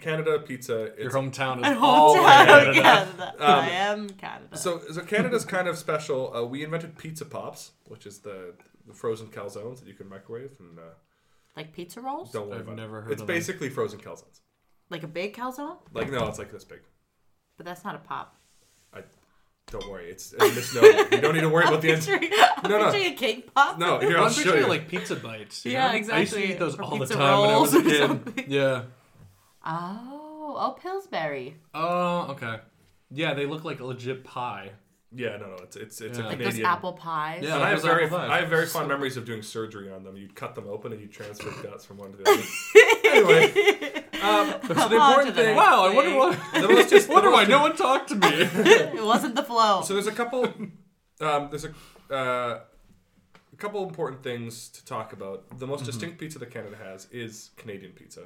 Canada pizza. Your hometown is Hometown all Canada. Canada. I am Canada. so so Canada's kind of special. Uh, we invented pizza pops, which is the, the frozen calzones that you can microwave and uh, like pizza rolls, don't worry I've about. never it. heard It's of them. basically frozen calzones. like a big calzone, Like no, it's like this big. but that's not a pop. I don't worry. It's uh, a misnomer. you don't need to worry about the. End. picturing, No, no. picturing a cake pop. No, here I'm I'll show picturing you. like pizza bites. you Yeah, know? I used to exactly. eat those Or all the pizza time when I was a rolls or kid. something. Yeah. Oh, oh, Pillsbury. Oh, okay. Yeah, they look like a legit pie. yeah, no, no. It's it's it's Yeah. a Like Those Canadian. apple pies. Yeah. And I have those very, apple pies. I have very fond memories of doing surgery on them. You'd cut them open and you'd transfer guts from one to the other. anyway, um, so the important the thing. next. Wow, I wonder what. The most just, wonder why no one talked to me. It wasn't the flow. So there's a couple. Um, there's a, uh, a couple important things to talk about. The Mm-hmm. most distinct pizza that Canada has is Canadian pizza,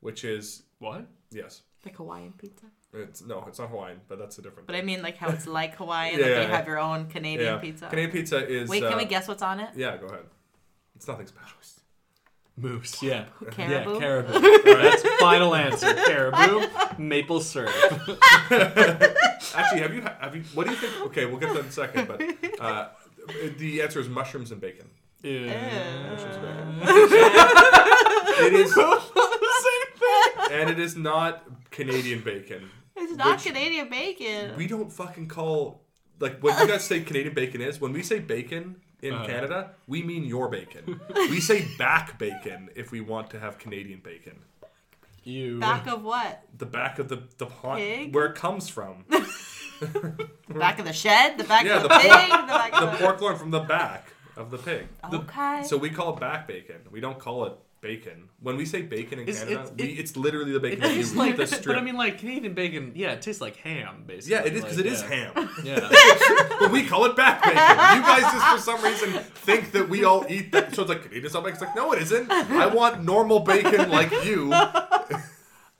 which is what? yes, like Hawaiian pizza. it's no, it's not Hawaiian, but that's a different. But I mean, like how it's like Hawaiian, Yeah, like yeah, they yeah. have your own Canadian yeah, pizza. Canadian pizza is. Wait, can uh, we guess what's on it? Yeah, go ahead. It's nothing special. Moose. Yeah. Caribou? Yeah, caribou. All right, That's final answer. Caribou, maple syrup. Actually, have you have you? What do you think? Okay, we'll get to that in a second. But uh, the answer is mushrooms and bacon. Yeah. Mushrooms and bacon. it is, and it is not Canadian bacon. It's not Canadian bacon. We don't fucking call like what you guys say Canadian bacon is. When we say bacon in Uh-huh. Canada, we mean your bacon. we say back bacon if we want to have Canadian bacon. You. Back of what? The back of the the pot Pig? where it comes from. Back of the shed? The back Yeah, of the the, pork- pig? The back the of the... pork loin from the back of the pig. Okay. So we call it back bacon. We don't call it bacon. When we say bacon in It's- Canada, it's- we, it- it's literally the bacon It that you tastes like, the strip. but I mean, like Canadian bacon. Yeah, it tastes like ham, basically. yeah, it is because it is yeah. ham. Yeah. but we call it back bacon. You guys just for some reason think that we all eat that. So it's like Canadian style bacon. It's like no, it isn't. I want normal bacon like you.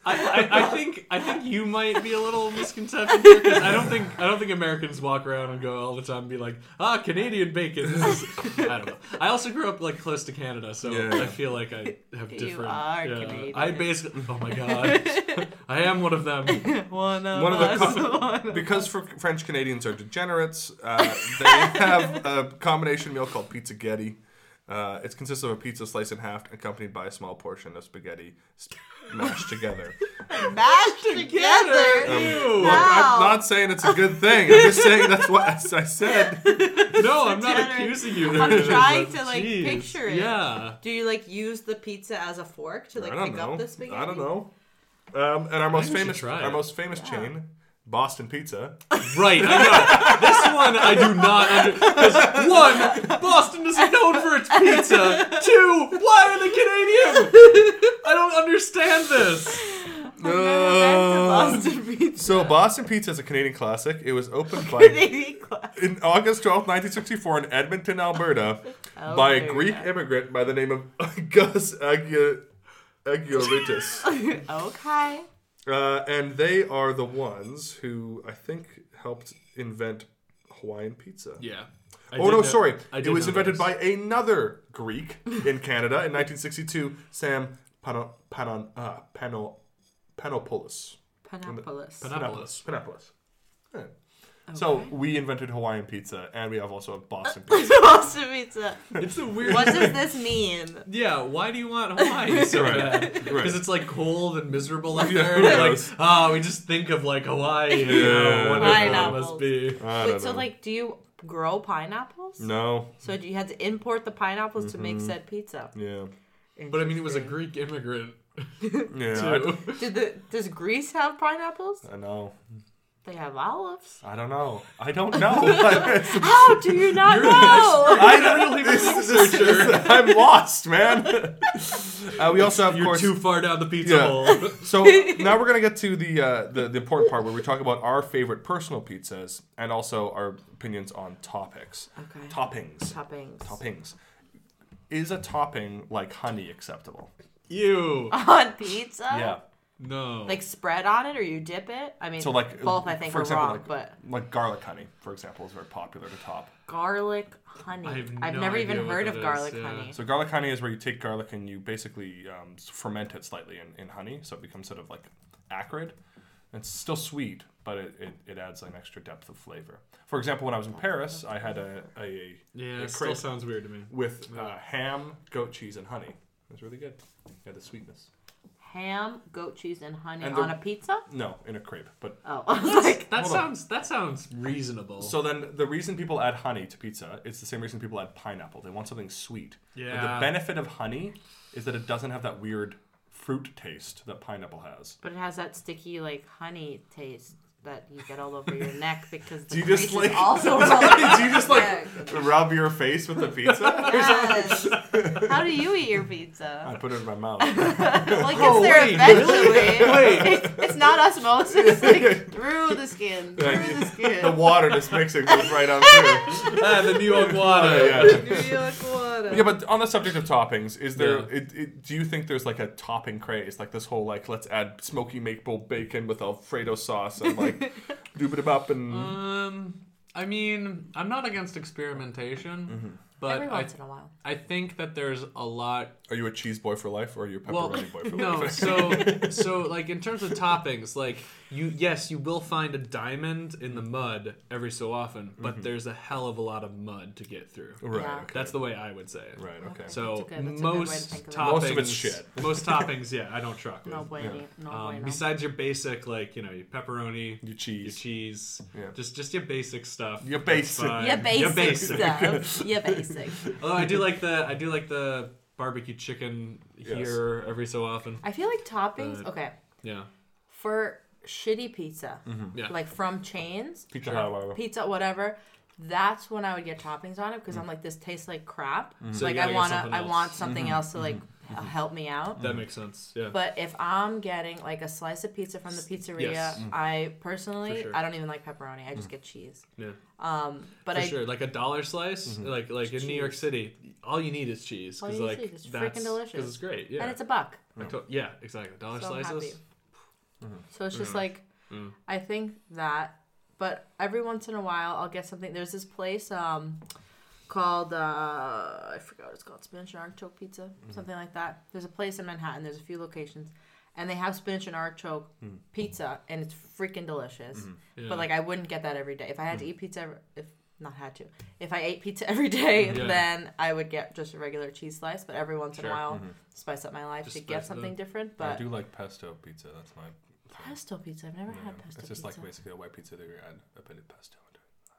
I, I, I think I think you might be a little misconception here 'cause I don't think I don't think Americans walk around and go all the time and be like ah Canadian bacon. This is I don't know. I also grew up like close to Canada, so Yeah. I feel like I have You different. are yeah. Canadian. I basically oh my god, I am one of them. One of, One of the us. co- One because for French Canadians are degenerates. Uh, they have a combination meal called pizza pizzagetti. Uh, it consists of a pizza sliced in half, accompanied by a small portion of spaghetti mashed together. Mashed together. Ew. Look, I'm not saying it's a good thing. I'm just saying that's what I said. No, I'm not Degenerate. accusing you. I'm trying to, like, jeez. picture it. Yeah. Do you like use the pizza as a fork to like pick know. up the spaghetti? I don't know. Um, and our most famous, our most famous chain, Boston Pizza. Right, I know. This one I do not under because one, Boston is known for its pizza. Two, why are they Canadian? I don't understand this. Uh, Boston pizza. So Boston Pizza is a Canadian classic. It was opened by in August 12, 1964 in Edmonton, Alberta, by a Alberta. Greek immigrant by the name of Gus Agia- Agioritis. Okay. Uh, and they are the ones who I think helped invent Hawaiian pizza. Yeah. I Oh no, know- sorry. I It was invented by another Greek in Canada in 1962, Sam Pano, Panon, uh, Pano, Panopoulos. Panopolis. Panopoulos. Panopoulos. Yeah. So we invented Hawaiian pizza, and we have also a Boston pizza. Boston pizza. It's a weird. What does this mean? Yeah, why do you want Hawaii so Right, bad? right. Because it's like cold and miserable up there. who like, knows? ah, we just think of like Hawaii. And, Yeah. oh, wonderful it Pineapples. must be. Wait, so know. like, do you grow pineapples? No. So you had to import the pineapples to make Mhm. said pizza. Yeah. But I mean, it was a Greek immigrant. Yeah. too. Did the does Greece have pineapples? I, I know. They have olives. I don't know. I don't know. How do you not know? I really this, this, this, I'm lost, man. Uh, we also have, of You're course, too far down the pizza Yeah. hole. so now we're gonna get to the, uh, the the important part where we talk about our favorite personal pizzas and also our opinions on topics. Okay. Toppings. Toppings. Toppings. Is a topping like honey acceptable? You. On pizza? yeah. No. Like spread on it or you dip it? I mean, So like both I think for are example, wrong, like, but like garlic honey, for example, is very popular to top. garlic honey. I have I've no never idea even what heard that of is, garlic yeah. honey. So garlic honey is where you take garlic and you basically um, ferment it slightly in, in honey, so it becomes sort of like acrid. It's still sweet, but it, it, it adds an extra depth of flavor. For example, when I was in Paris, I had a a, yeah, a it still crepe sounds weird to me. with uh, ham, goat cheese, and honey. It was really good. Yeah, the sweetness. Ham, goat cheese, and honey And on a pizza? No, in a crepe, but Oh, like, That Hold on. sounds that sounds reasonable. So then, the reason people add honey to pizza, it's the same reason people add pineapple. They want something sweet. But Yeah. the benefit of honey is that it doesn't have that weird fruit taste that pineapple has. but it has that sticky like honey taste that you get all over your neck because the Do you just grease is like? also do you just like Yeah. rub your face with the pizza? Yes. How do you eat your pizza? I put it in my mouth. well, it gets Oh, there wait, eventually. Wait. It's, it's not osmosis. It's like through the skin. Through Yeah, the skin. the water just mixing goes right on through. ah, the New York water. Yeah, New York water. Yeah, but on the subject of toppings, is there? Yeah. It, it, do you think there's like a topping craze, like this whole like let's add smoky maple bacon with Alfredo sauce and like doob it up and Um, I mean, I'm not against experimentation, but Every I, once in a while. I think that there's a lot. are you a cheese boy for life or are you a Well, pepperoni boy for no. life? No, so, so like in terms of toppings, like you, yes, you will find a diamond in the mud every so often, but there's a hell of a lot of mud to get through. right. Yeah. Okay. That's the way I would say it. right. Okay. So That's good- that's a good way to most of toppings, Most of it's shit. most toppings, yeah, I don't truck with. No bueno. No Um, bueno. besides your basic, like you know, your pepperoni, Your cheese, your cheese. cheese, Yeah. just just your basic stuff. Your That's basic. your Yeah, basic, Your basic. stuff. Yeah, basic. Although I do like the I do like the barbecue chicken Yes. here every so often. I feel like toppings. Uh, Okay, Yeah, for shitty pizza, mm-hmm. yeah. like from chains, Pizza Sure. Whatever. pizza, whatever. That's when I would get toppings on it because I'm mm. like, this tastes like crap. Mm-hmm. So like I gotta get wanna, something I else. want something mm-hmm. else to like h- help me out. that makes sense. Yeah. But if I'm getting like a slice of pizza from the pizzeria, Yes. I personally sure. I don't even like pepperoni. I just get cheese. yeah. Um, but For I sure, like a dollar slice, like like in New York. City, all you need is cheese because you need is like cheese. It's that's freaking delicious. because it's great. Yeah, and it's a buck. I to- yeah, exactly. Dollar So I'm slices. happy. So it's just Mm. like Mm. I think that, but every once in a while I'll get something. There's this place um called uh I forgot what it's called spinach and artichoke pizza Mm-hmm. something like that. There's a place in Manhattan. There's a few locations. And they have spinach and artichoke pizza, and it's freaking delicious. Mm. Yeah. But like, I wouldn't get that every day. If I had to eat pizza, every, if not had to, if I ate pizza every day, Yeah. then I would get just a regular cheese slice. But every once in a while, spice up my life Just to get something up. different. But I do like pesto pizza. That's my. pesto pizza, I've never yeah. had pesto pizza. It's just pizza. like basically a white pizza that you add a bit of pesto into it.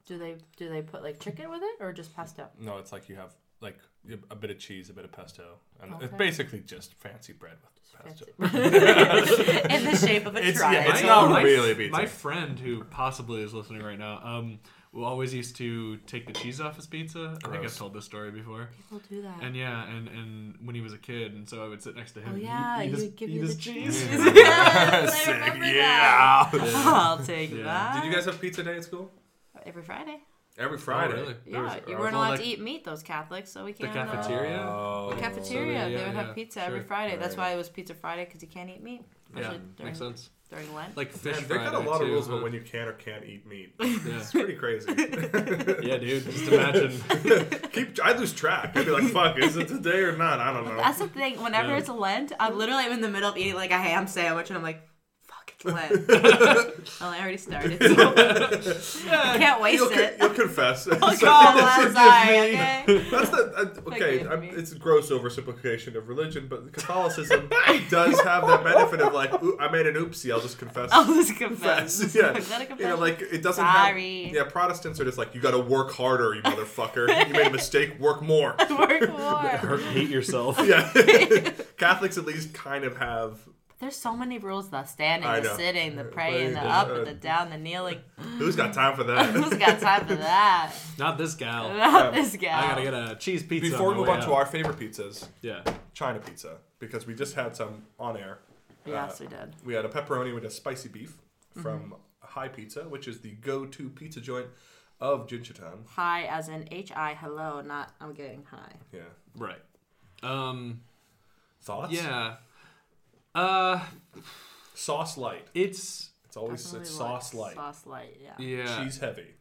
Do they do they put like chicken with it or just pesto? No, it's like you have like a bit of cheese, a bit of pesto, and it's basically just fancy bread with pesto. In the shape of a It's- triangle. yeah, it's not my, really pizza. My friend who possibly is listening right now, um, who always used to take the cheese off his pizza. I think I've told this story before. People do that. And yeah, and, and when he was a kid, and so I would sit next to him. oh and yeah, eat, eat you his, would give eat you his the cheese. cheese. yes, I Sick, remember yeah. that. I'll take Yeah. that. Did you guys have pizza day at school? Every Friday? Every Oh, Friday. really? Yeah, was- you uh, weren't allowed like- to eat meat. Those Catholics, so we can't. uh, cafeteria. Oh. the cafeteria, So, yeah, they would yeah, have pizza every sure. Friday. That's why it was Pizza Friday because you can't eat meat. Yeah, especially during, makes sense. During Lent. Like fish Man, they've got a Friday, lot of too, rules huh? about when you can or can't eat meat. Yeah. It's pretty crazy. yeah, dude. Just imagine. Keep. I lose track. I'd be like, "Fuck, is it today or not?" I don't know. That's the thing. Whenever Yeah. it's Lent, I'm literally in the middle of eating like a ham sandwich, and I'm like, "Fuck, well, I already started, so I can't waste You'll, it. you'll confess. Oh, God, sorry, okay? That's the uh, okay. Forgive I'm, it's gross oversimplification of religion, but Catholicism does have that benefit of like, I made an oopsie. I'll just confess. I'll just confess. Yeah, Is that a you know, like it doesn't Sorry. have. Yeah, Protestants are just like, you got to work harder, you motherfucker. you made a mistake. Work more. Work more. Hurt, hate yourself. yeah. Catholics at least kind of have. There's so many rules: the standing, I the know. sitting, the praying, the up, and the down, the kneeling. Who's got time for that? Who's got time for that? Not this gal. Not this gal. I gotta get a cheese pizza. Before we move on way to our favorite pizzas, yeah, China pizza, because we just had some on air. Yes, Uh, we did. We had a pepperoni with a spicy beef Mm-hmm. from High Pizza, which is the go-to pizza joint of Jinchitan. Hi, as in H I, hello, not I'm getting high. Yeah. right. Um, Thoughts? yeah. Uh, Sauce light. it's It's always it's like sauce light. Sauce light, yeah. yeah. Cheese heavy.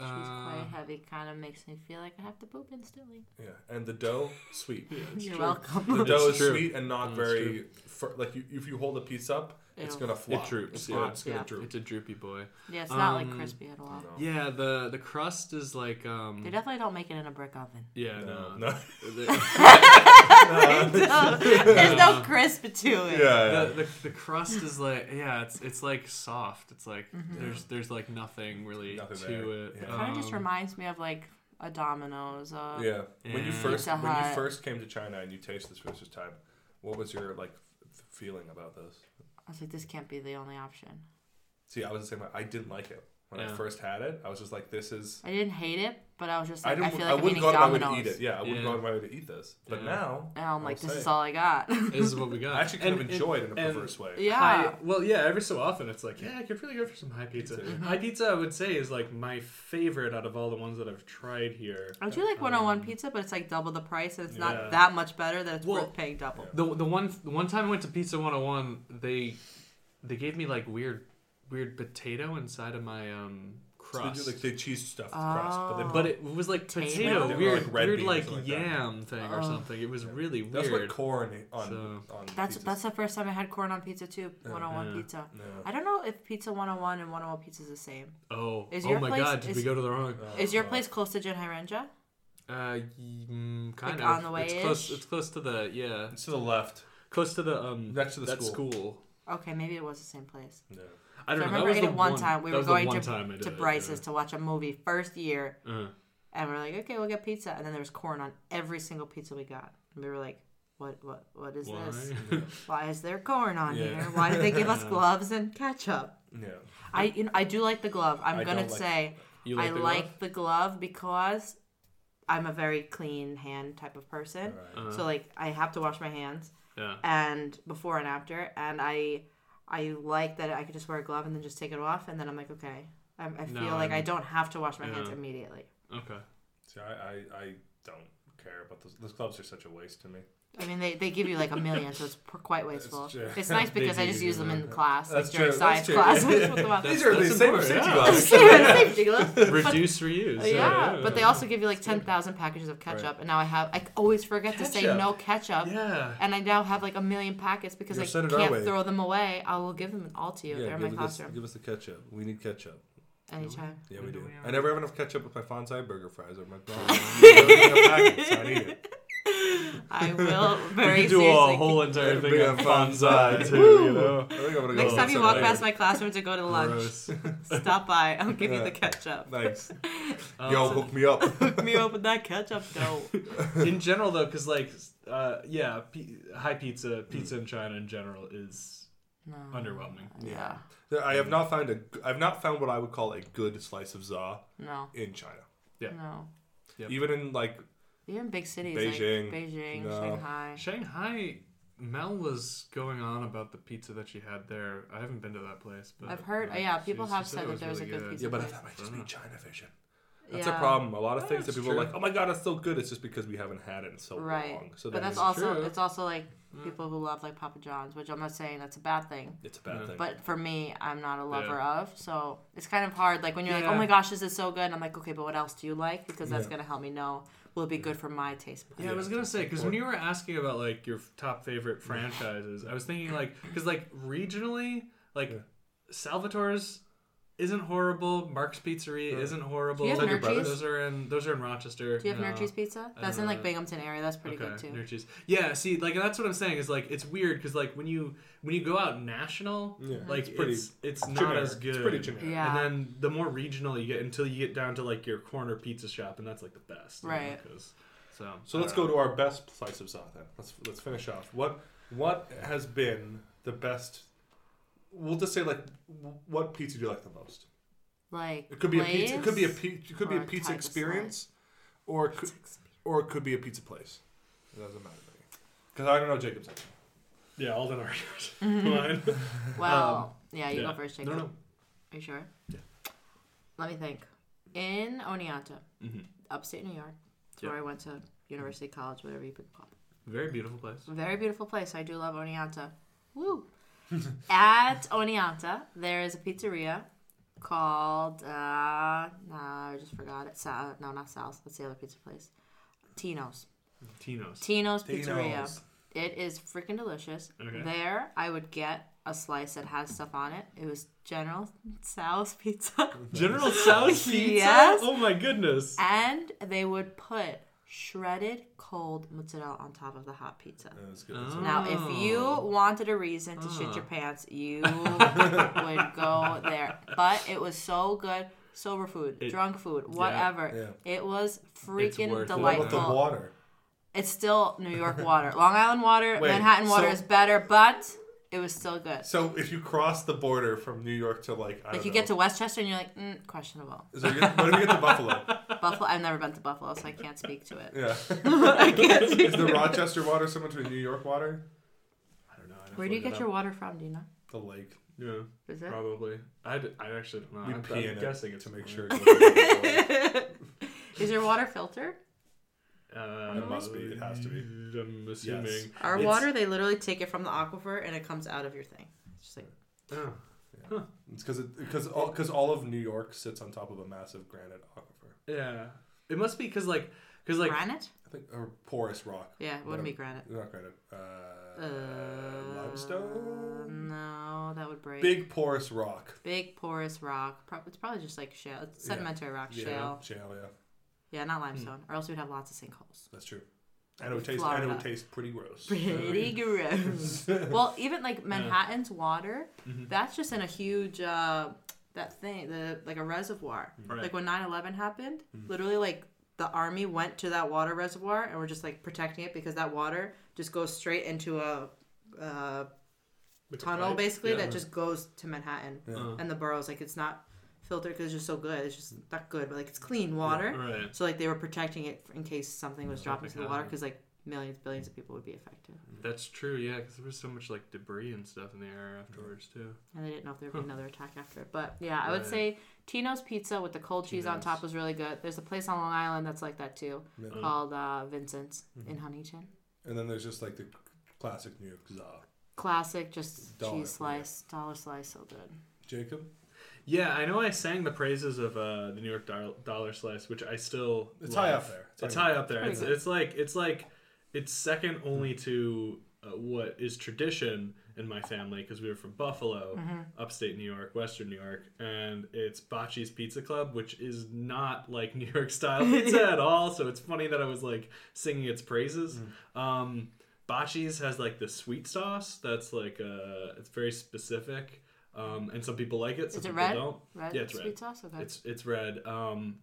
She's uh, quite heavy, kind of makes me feel like I have to poop instantly. Yeah. And the dough sweet. You're The welcome. dough is true. sweet and not It's very fir- like you, if you hold a piece up, it's It'll- gonna flop. droops, It's, yeah. gonna, it's gonna Yeah. droop. It's a droopy boy. yeah, it's not like Um, crispy at all. Yeah, the the crust is like um. They definitely don't make it in a brick oven. Yeah, No, no. no. There's no crisp to it. Yeah. The, the, the crust is like yeah it's it's like soft it's like Mm-hmm. there's there's like nothing really Nothing to there. it Yeah. Kind of just Um, reminds me of like a Domino's. Uh, Yeah. When you first when you first came to China and you tasted this for the first time, what was your like f- feeling about this? I was like, this can't be the only option. See, I was the same way. I didn't like it when I first had it. I was just like, "This is." I didn't hate it, but I was just I like, I, didn't. feel I, like I'm wouldn't eating go out of my way to eat it. Yeah, I wouldn't Yeah. go out of my way to eat this. But Yeah. now, And I'm like, this say is all I got. this is what we got I actually kind And- of enjoy it in a and- perverse way. yeah. High, well, yeah. Every so often, it's like, yeah, I could really go for some high pizza. Pizza, Mm-hmm. High pizza, I would say, is like my favorite out of all the ones that I've tried here. I do like 101 pizza, but it's like double the price, and it's Yeah. not that much better that it's Well, worth paying double. The the one the one time I went to Pizza 101, they they gave me like weird weird potato inside of my um So they do, crust. like they cheese stuffed crust, but they Oh. but it was like Potato? potato, They weird, like red weird beans like or something like that. yam thing or Oh. something. It was really weird. that's what corn on So- on. That's pizzas. that's the first time I had corn on pizza too. One 101 Yeah. pizza. Yeah. I don't know if Pizza 101 and 101 pizza is the same. oh, Is oh my place- god! Did we go to the wrong? Oh, Is your God. place close to Jinhairenja? Uh, mm, kind Like of on the It's way-ish? close. It's close to the yeah, It's to the left. close to the um Next to the that school. school. Okay, maybe it was the same place. No. I So don't I know. That remember was the one time. We were going to, I to it, Bryce's yeah. to watch a movie first year, Uh, and we're like, okay, we'll get pizza. And then there was corn on every single pizza we got. And we were like, what, what, what is why? this? Why is there corn on Yeah. here? Why did they give us gloves and ketchup? Yeah. I, you know, I do like the glove. I'm I gonna don't like- say you I like the like the glove because I'm a very clean hand type of person. Uh, So like I have to wash my hands yeah. and before and after, and I I like that I could just wear a glove and then just take it off, and then I'm like okay. I, I feel No, like I I'm- don't have to wash my hands Yeah. immediately. Okay. See, I, I, I don't care about those. Those gloves are such a waste to me. I mean, they, they give you like a million, so it's quite wasteful. It's nice because I just use them in that. class, like That's during true, science class. I just put them on. These are the that's same important, safety yeah. gloves. Safety gloves. But- Reduce, reuse. yeah, but they also give you like ten thousand packages of ketchup, and now I have I always forget to say no ketchup, Yeah. and I now have like a million packets because Yeah, I send can't throw them away. I will give them all to you. They're in my give, us, classroom give us the ketchup. We need ketchup. anytime. Yeah, we do do. I never have enough ketchup with my Fonsai burger fries. I'm like, no, I need enough packets, I need it. I will We very could do seriously. a whole entire thing Big on on Fonsai Fonsai. too. You know. I think I'm gonna go Next time you walk past my classroom to go to lunch, Gross. stop by. I'll give you the ketchup. Nice. Um, Yo, hook me up. Hook me up with that ketchup, though. in general though because like uh yeah p- high pizza pizza in china in general is No. underwhelming Yeah. I have not found a. I've not found what I would call a good slice of za No. in China. Yeah. No. Yep. Even in like Even big cities Beijing. like Beijing, No. Shanghai. shanghai mel was going on about the pizza that she had there i haven't been to that place but I've heard- uh, yeah, people she have said said it that was there was really a good pizza yeah, but place. that might just be China vision. That's yeah. a problem. A lot of things that that's people are true. like, oh my god, it's so good. It's just because we haven't had it in so Right. long. So but that's it's- also true. it's also like people who love like Papa John's, which I'm not saying that's a bad thing. it's a bad Yeah. thing. But for me, I'm not a lover Yeah. of, so it's kind of hard. Like when you're like, Yeah. "Oh my gosh, this is so good," and I'm like, "Okay, but what else do you like?" Because that's Yeah. gonna help me know will it be good for my taste. buds. Yeah, I was gonna say because when you were asking about like your top favorite franchises, I was thinking like because like regionally, like Salvatore's isn't horrible. Mark's Pizzeria isn't horrible. Do you have Is that brother's? Those are in those are in Rochester. Do you have no. Nirchi's Pizza? That's in like Binghamton area. That's pretty okay, good too. Nirchi's. Yeah, see, like that's what I'm saying is like it's weird because like when you when you go out national, Yeah, mhm. like it's pretty- it's it's not generic. as good. It's pretty generic. Yeah. And then the more regional you get until you get down to like your corner pizza shop, and that's like the best. you know, so So let's go to our best slice of za then. Let's let's finish off. What what has been the best? We'll just say like what pizza do you like the most? Like It could be a pizza. It could be a pizza. It could be a a pizza experience, or it could, or it could be a pizza place. It doesn't matter to me because I don't know Jacob's. answer. Yeah, all are yours. Mm-hmm. Mine. Well, yeah, you yeah. go first, Jacob. No, no. Are you sure? Yeah. Let me think. In Oneonta, Mhm. upstate New York, it's Yeah. where I went to university, college, whatever you pick up. Very beautiful place. Very beautiful place. I do love Oneonta. Woo! At Oneonta, there is a pizzeria called uh no, I just forgot it. Sa- no, not Sal's. That's the other pizza place. Tino's. Tino's. Tino's Pizzeria. Tino's. It is freaking delicious. Okay. There, I would get a slice that has stuff on it. It was General Sal's pizza. General Tso's pizza. Yes. Oh my goodness. and they would put shredded cold mozzarella on top of the hot pizza. That was good. Oh. Now, if you wanted a reason to shit Ah. your pants, you would go there. But it was so good. Sober food, It- drunk food, whatever. yeah. It was freaking worth it. What about delightful. the water? It's still New York water. Long Island water, Wait, Manhattan water so- is better, but it was still good. So if you cross the border from New York to like, I Like don't you know, get to Westchester and you're like, mm, questionable. So you get, what if you get to Buffalo? Buffalo. I've never been to Buffalo, so I can't speak to it. Yeah. I can't speak Is the Rochester water similar to the New York water? I don't know. I'd Where do you get your water from? Do you know? The lake. Yeah, Is it? probably. I I actually don't know. We I'm, pee I'm in guessing it to make sure. there. It Is your water filtered? Uh, It must be. It has to be. I'm assuming. Yes. Our It's- water, they literally take it from the aquifer and it comes out of your thing. It's just like Oh, It's because because all because all of New York sits on top of a massive granite aquifer. yeah. It must be because like because like granite. I think or porous rock. Yeah, it wouldn't be granite. Not granite. Uh, Uh, limestone. No, that would break. Big porous rock. big porous rock. Pro- It's probably just like shale. It's sedimentary rock, Yeah, shale. shale. Yeah, Yeah, not limestone, or else we'd have lots of sinkholes. that's true. And it would taste. And it Florida. would taste pretty gross. Pretty gross. well, even like Manhattan's water, Mm-hmm. that's just in a huge uh, that thing, the like a reservoir. Right. Like when 9/11 happened, Mm-hmm. literally like the army went to that water reservoir and were just like protecting it because that water just goes straight into a. Uh, Like a tunnel pipe? basically Yeah. that just goes to Manhattan Uh. and the boroughs. Like it's not filtered because it's just so good. It's just not good, but like it's clean water. Right. So like they were protecting it in case something was dropped into the water because like millions, billions of people would be affected, That's true. Yeah, because there was so much like debris and stuff in the air afterwards too. and they didn't know if there would be another attack after it. But yeah, I would Right. say Tino's Pizza with the cold cheese on top was really good. There's a place on Long Island that's like that too, Yeah. called uh, Vincent's Mm-hmm. in Huntington. And then there's just like the classic New York za. Classic, just Dollar, cheese slice, dollar slice, so good. Jacob. Yeah, I know. I sang the praises of uh, the New York Dollar, dollar Slice, which I still. It's love. high up there. It's, high up there. It's, it's like it's like it's second only to uh, what is tradition in my family because we were from Buffalo, Mm-hmm. upstate New York, Western New York, and it's Bocce's Pizza Club, which is not like New York style pizza at all. So it's funny that I was like singing its praises. Mm. Um, Bocce's has like the sweet sauce that's like uh, it's very specific. Um, and some people like it, some Is it people red? don't. Red Yeah, it's sweet red. sauce. Okay. It's it's red. Um,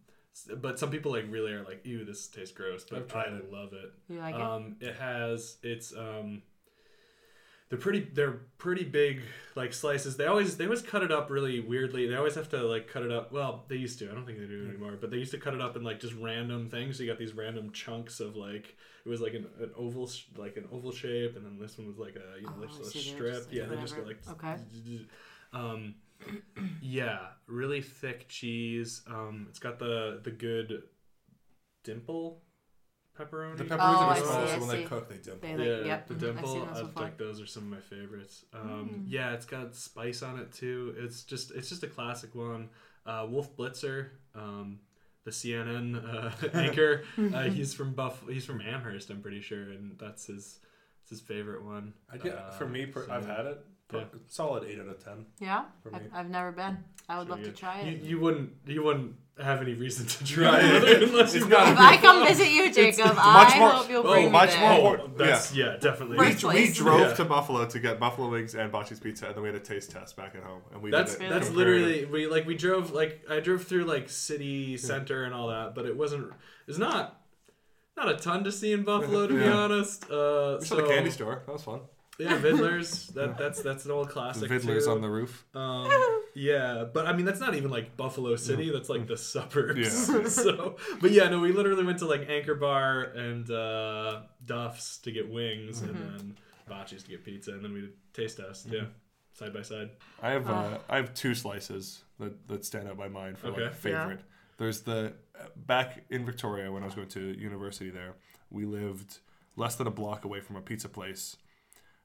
but some people like really are like, ew, this tastes gross. I've But tried I it. love it. you like it? Um, it has it's um, they're pretty they're pretty big like slices. They always they always cut it up really weirdly. They always have to like cut it up. Well, they used to. I don't think they do anymore. But they used to cut it up in like just random things. So you got these random chunks of like it was like an, an oval sh- like an oval shape, and then this one was like a you know Oh, like I just a strip. just, like, yeah, they just go like Okay. Um, yeah, really thick cheese. Um, it's got the the good dimple pepperoni. The pepperonis Oh, are I small, see, so when they cook, they dimple. They like, yeah, yep. the mhm, I've dimple. seen those I before. like those are some of my favorites. Um, Mm. Yeah, it's got spice on it too. It's just it's just a classic one. Uh, Wolf Blitzer, um, the CNN uh, anchor. uh, he's from Buff. He's from Amherst, I'm pretty sure, and that's his. It's his favorite one. I get Uh, for me, per, so- I've had it. Yeah. Solid eight out of ten. Yeah, I've. I've never been. I would love to try it. you wouldn't you wouldn't have any reason to try it unless you It's got if I come visit you, Jacob, I more- hope you'll oh, bring me much there. more- Oh, that's yeah, definitely. We, we drove Yeah. to Buffalo to get buffalo wings and Bocce's pizza, and then we had a taste test back at home. And we That's did it that's literally we like we drove like I drove through like city center and all that, but it wasn't it's not not a ton to see in Buffalo to be honest. Uh, We so saw the candy store. That was fun. Yeah, Vidlers. That that's that's an old classic. Fiddlers too. on the roof. Um, yeah, but I mean that's not even like Buffalo City. That's like the suburbs. Yeah. so, but yeah, no, we literally went to like Anchor Bar and uh, Duff's to get wings, and then Bocce's to get pizza, and then we did taste test. Yeah, side by side. I have uh, I have two slices that, that stand out by mine for Okay. like favorite. There's the back in Victoria when I was going to university there. We lived less than a block away from a pizza place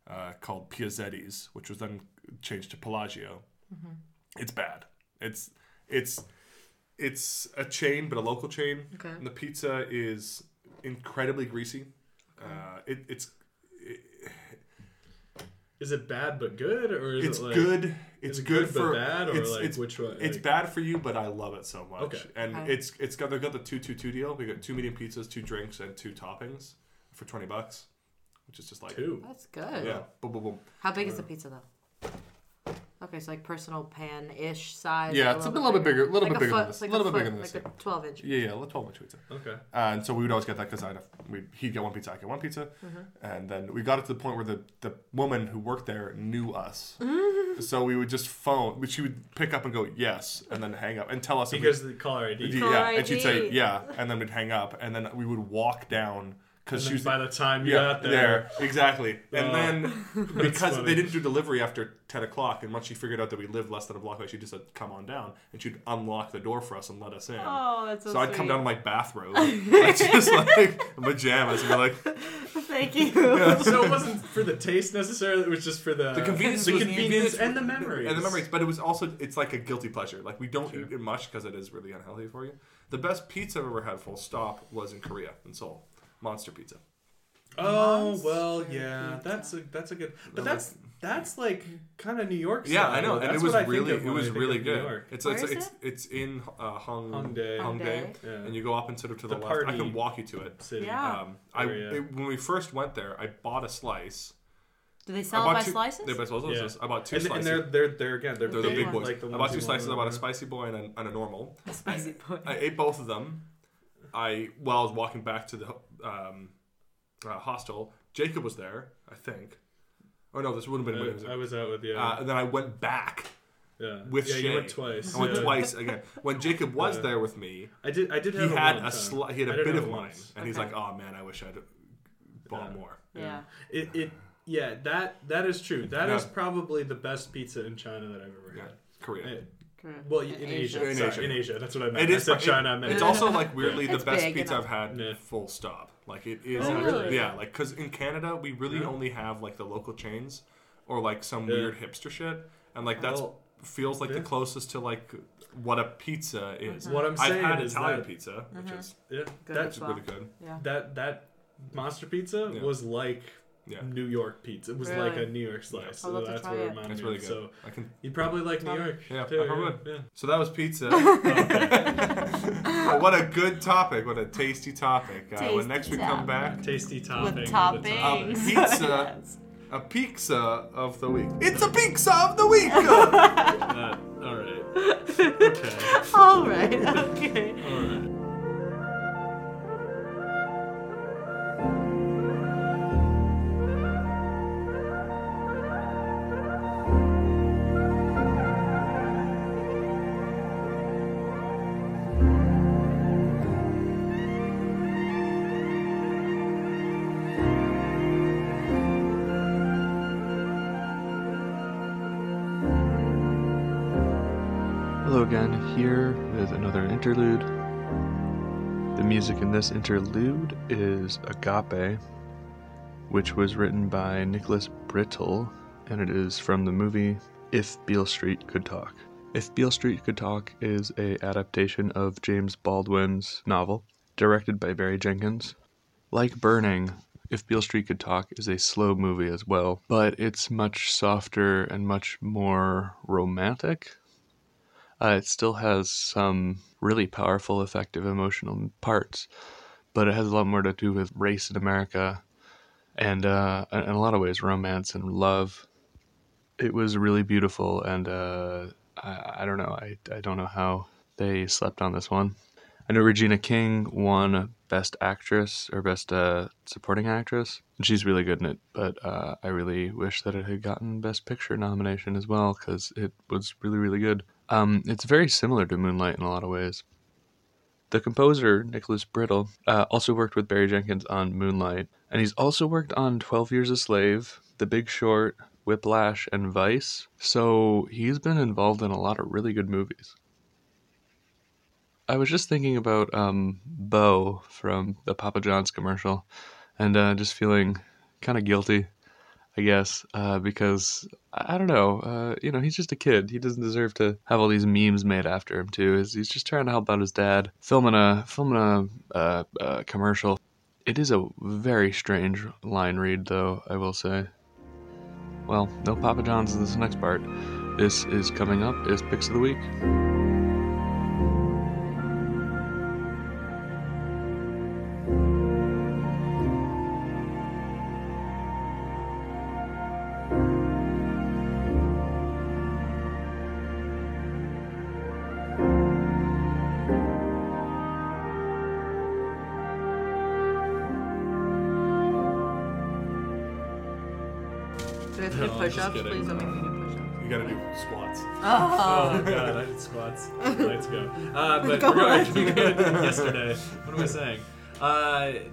uh, called Piazzetti's, which was then changed to Pelagio. It's bad. It's it's it's a chain, but a local chain. Okay. And the pizza is incredibly greasy. Uh, it, it's Is it bad but good, or is it's it like good. It's is it good, good but for bad, or it's, like it's, which one? It's Like- bad for you, but I love it so much. Okay. And Okay. it's it's got they got the two two two deal. We got two medium pizzas, two drinks, and two toppings for twenty bucks, which is just like two? That's good. Yeah, boom boom boom. How big is the pizza though? Okay, so like personal pan ish size. Yeah, or it's a little bit bigger- a little Like bit bigger foot, than this. Like A little bit bigger than this, Like a twelve inch. Yeah, yeah, let's twelve inch pizza. Okay. And so we would always get that because I'd we he'd get one pizza, I get one pizza, Mm-hmm. and then we got it to the point where the the woman who worked there knew us. Mm-hmm. So we would just phone, but she would pick up and go yes, and then hang up and tell us if we- Because the caller ID. Yeah, Caller and she'd say ID. yeah, and then we'd hang up, and then we would walk down because And she was by the time you yeah got there, exactly. Oh, and Oh, then because they didn't do delivery after ten o'clock, and once she figured out that we lived less than a block away, she just said, "Come on down," and she'd unlock the door for us and let us in. Oh, that's so, so I'd come down in my bathrobe, like, just like pajamas, and be like, Thank you. so it wasn't for the taste necessarily. It was just for the the convenience, the convenience and the memories, and the memories. But it was also it's like a guilty pleasure. Like we don't eat it much because it is really unhealthy for you. The best pizza I've ever had, full stop, was in Korea in Seoul, Monster Pizza. Oh well, yeah, pizza. that's a that's a good. But That that's that's like kind of New York. Yeah, style. I know, and That's it was what I think really of it when I was think really New good. York. It's Where it's is it's, it? it's in uh, Hong Hongdae. Hongdae, Hongdae. Yeah. and you go up and sort of to the, The left. I party can walk you to it. City. Yeah. Um, I Area. it, when we first went there, I bought a slice. Do they I sell it bought by two, slices? They're by slices. Yeah. I bought two and, and they're they're they're again they're, They're the big big boys. Like the I ones bought two you slices. I bought a spicy boy and a, and a normal. Spicy boy. I ate both of them. I while I was walking back to the um, uh, hostel, Jacob was there, I think. Oh no, this wouldn't have been. when he was I, there. I was out with you. Uh, and then I went back yeah, with yeah, Shay. you went twice. I went yeah. twice again. When Jacob was Yeah. there with me, I did. I did. he Have it had a sli- he had I a did bit of it mine, once. and he's like, "Oh man, I wish I'd bought Yeah. more." Yeah. It it yeah that that is true. That is Yeah. probably the best pizza in China that I've ever Yeah, had. Korea. Correct. Well, in, Asia. In Sorry, Asia. in Asia. That's what I meant. It I is said China. I meant it's also like weirdly It's the best pizza enough. I've had. Yeah. Full stop. Like it is. Oh, really? Yeah, like because in Canada we really Yeah. only have like the local chains, or like some Yeah. weird hipster shit, and like that's Well, feels like yeah. the closest to like what a pizza is. Mm-hmm. What I'm I've saying had is Italian that- pizza, which mm-hmm. is yeah, Good that well. really good. Yeah. that that monster pizza Yeah. was like Yeah. New York pizza. It was like a New York slice. I'd So love to that's try what it it. reminded That's me really of. good. So I can. you'd probably like New York. Yeah, too, I probably would. yeah. So that was pizza. what a good topic. What a tasty topic. Uh, when Tasty next we come back, Tasty topping. With of toppings. Pizza. Yes. a pizza of the week. It's a pizza of the week. That- all right. Okay. All right. Okay. All right. Interlude. The music in this interlude is Agape, which was written by Nicholas Britell, and it is from the movie If Beale Street Could Talk. If Beale Street Could Talk is a adaptation of James Baldwin's novel, directed by Barry Jenkins. Like Burning, If Beale Street Could Talk is a slow movie as well, but it's much softer and much more romantic. Uh, it still has some really powerful, effective, emotional parts, but it has a lot more to do with race in America and, uh, in a lot of ways, romance and love. It was really beautiful, and uh, I, I don't know. I, I don't know how they slept on this one. I know Regina King won Best Actress or Best uh, Supporting Actress, and she's really good in it. But uh, I really wish that it had gotten Best Picture nomination as well because it was really, really good. Um, it's very similar to Moonlight in a lot of ways. The composer, Nicholas Britell, uh, also worked with Barry Jenkins on Moonlight, and he's also worked on 12 Years a Slave, The Big Short, Whiplash, and Vice. So he's been involved in a lot of really good movies. I was just thinking about um, Bo from the Papa John's commercial, and uh, just feeling kind of guilty, I guess, uh, because I don't know, uh, you know, he's just a kid. He doesn't deserve to have all these memes made after him too. He's, he's just trying to help out his dad, filming a filming a, uh uh commercial. It is a very strange line read, though. I will say. Well, no Papa John's in this next part. This is coming up is picks of the week.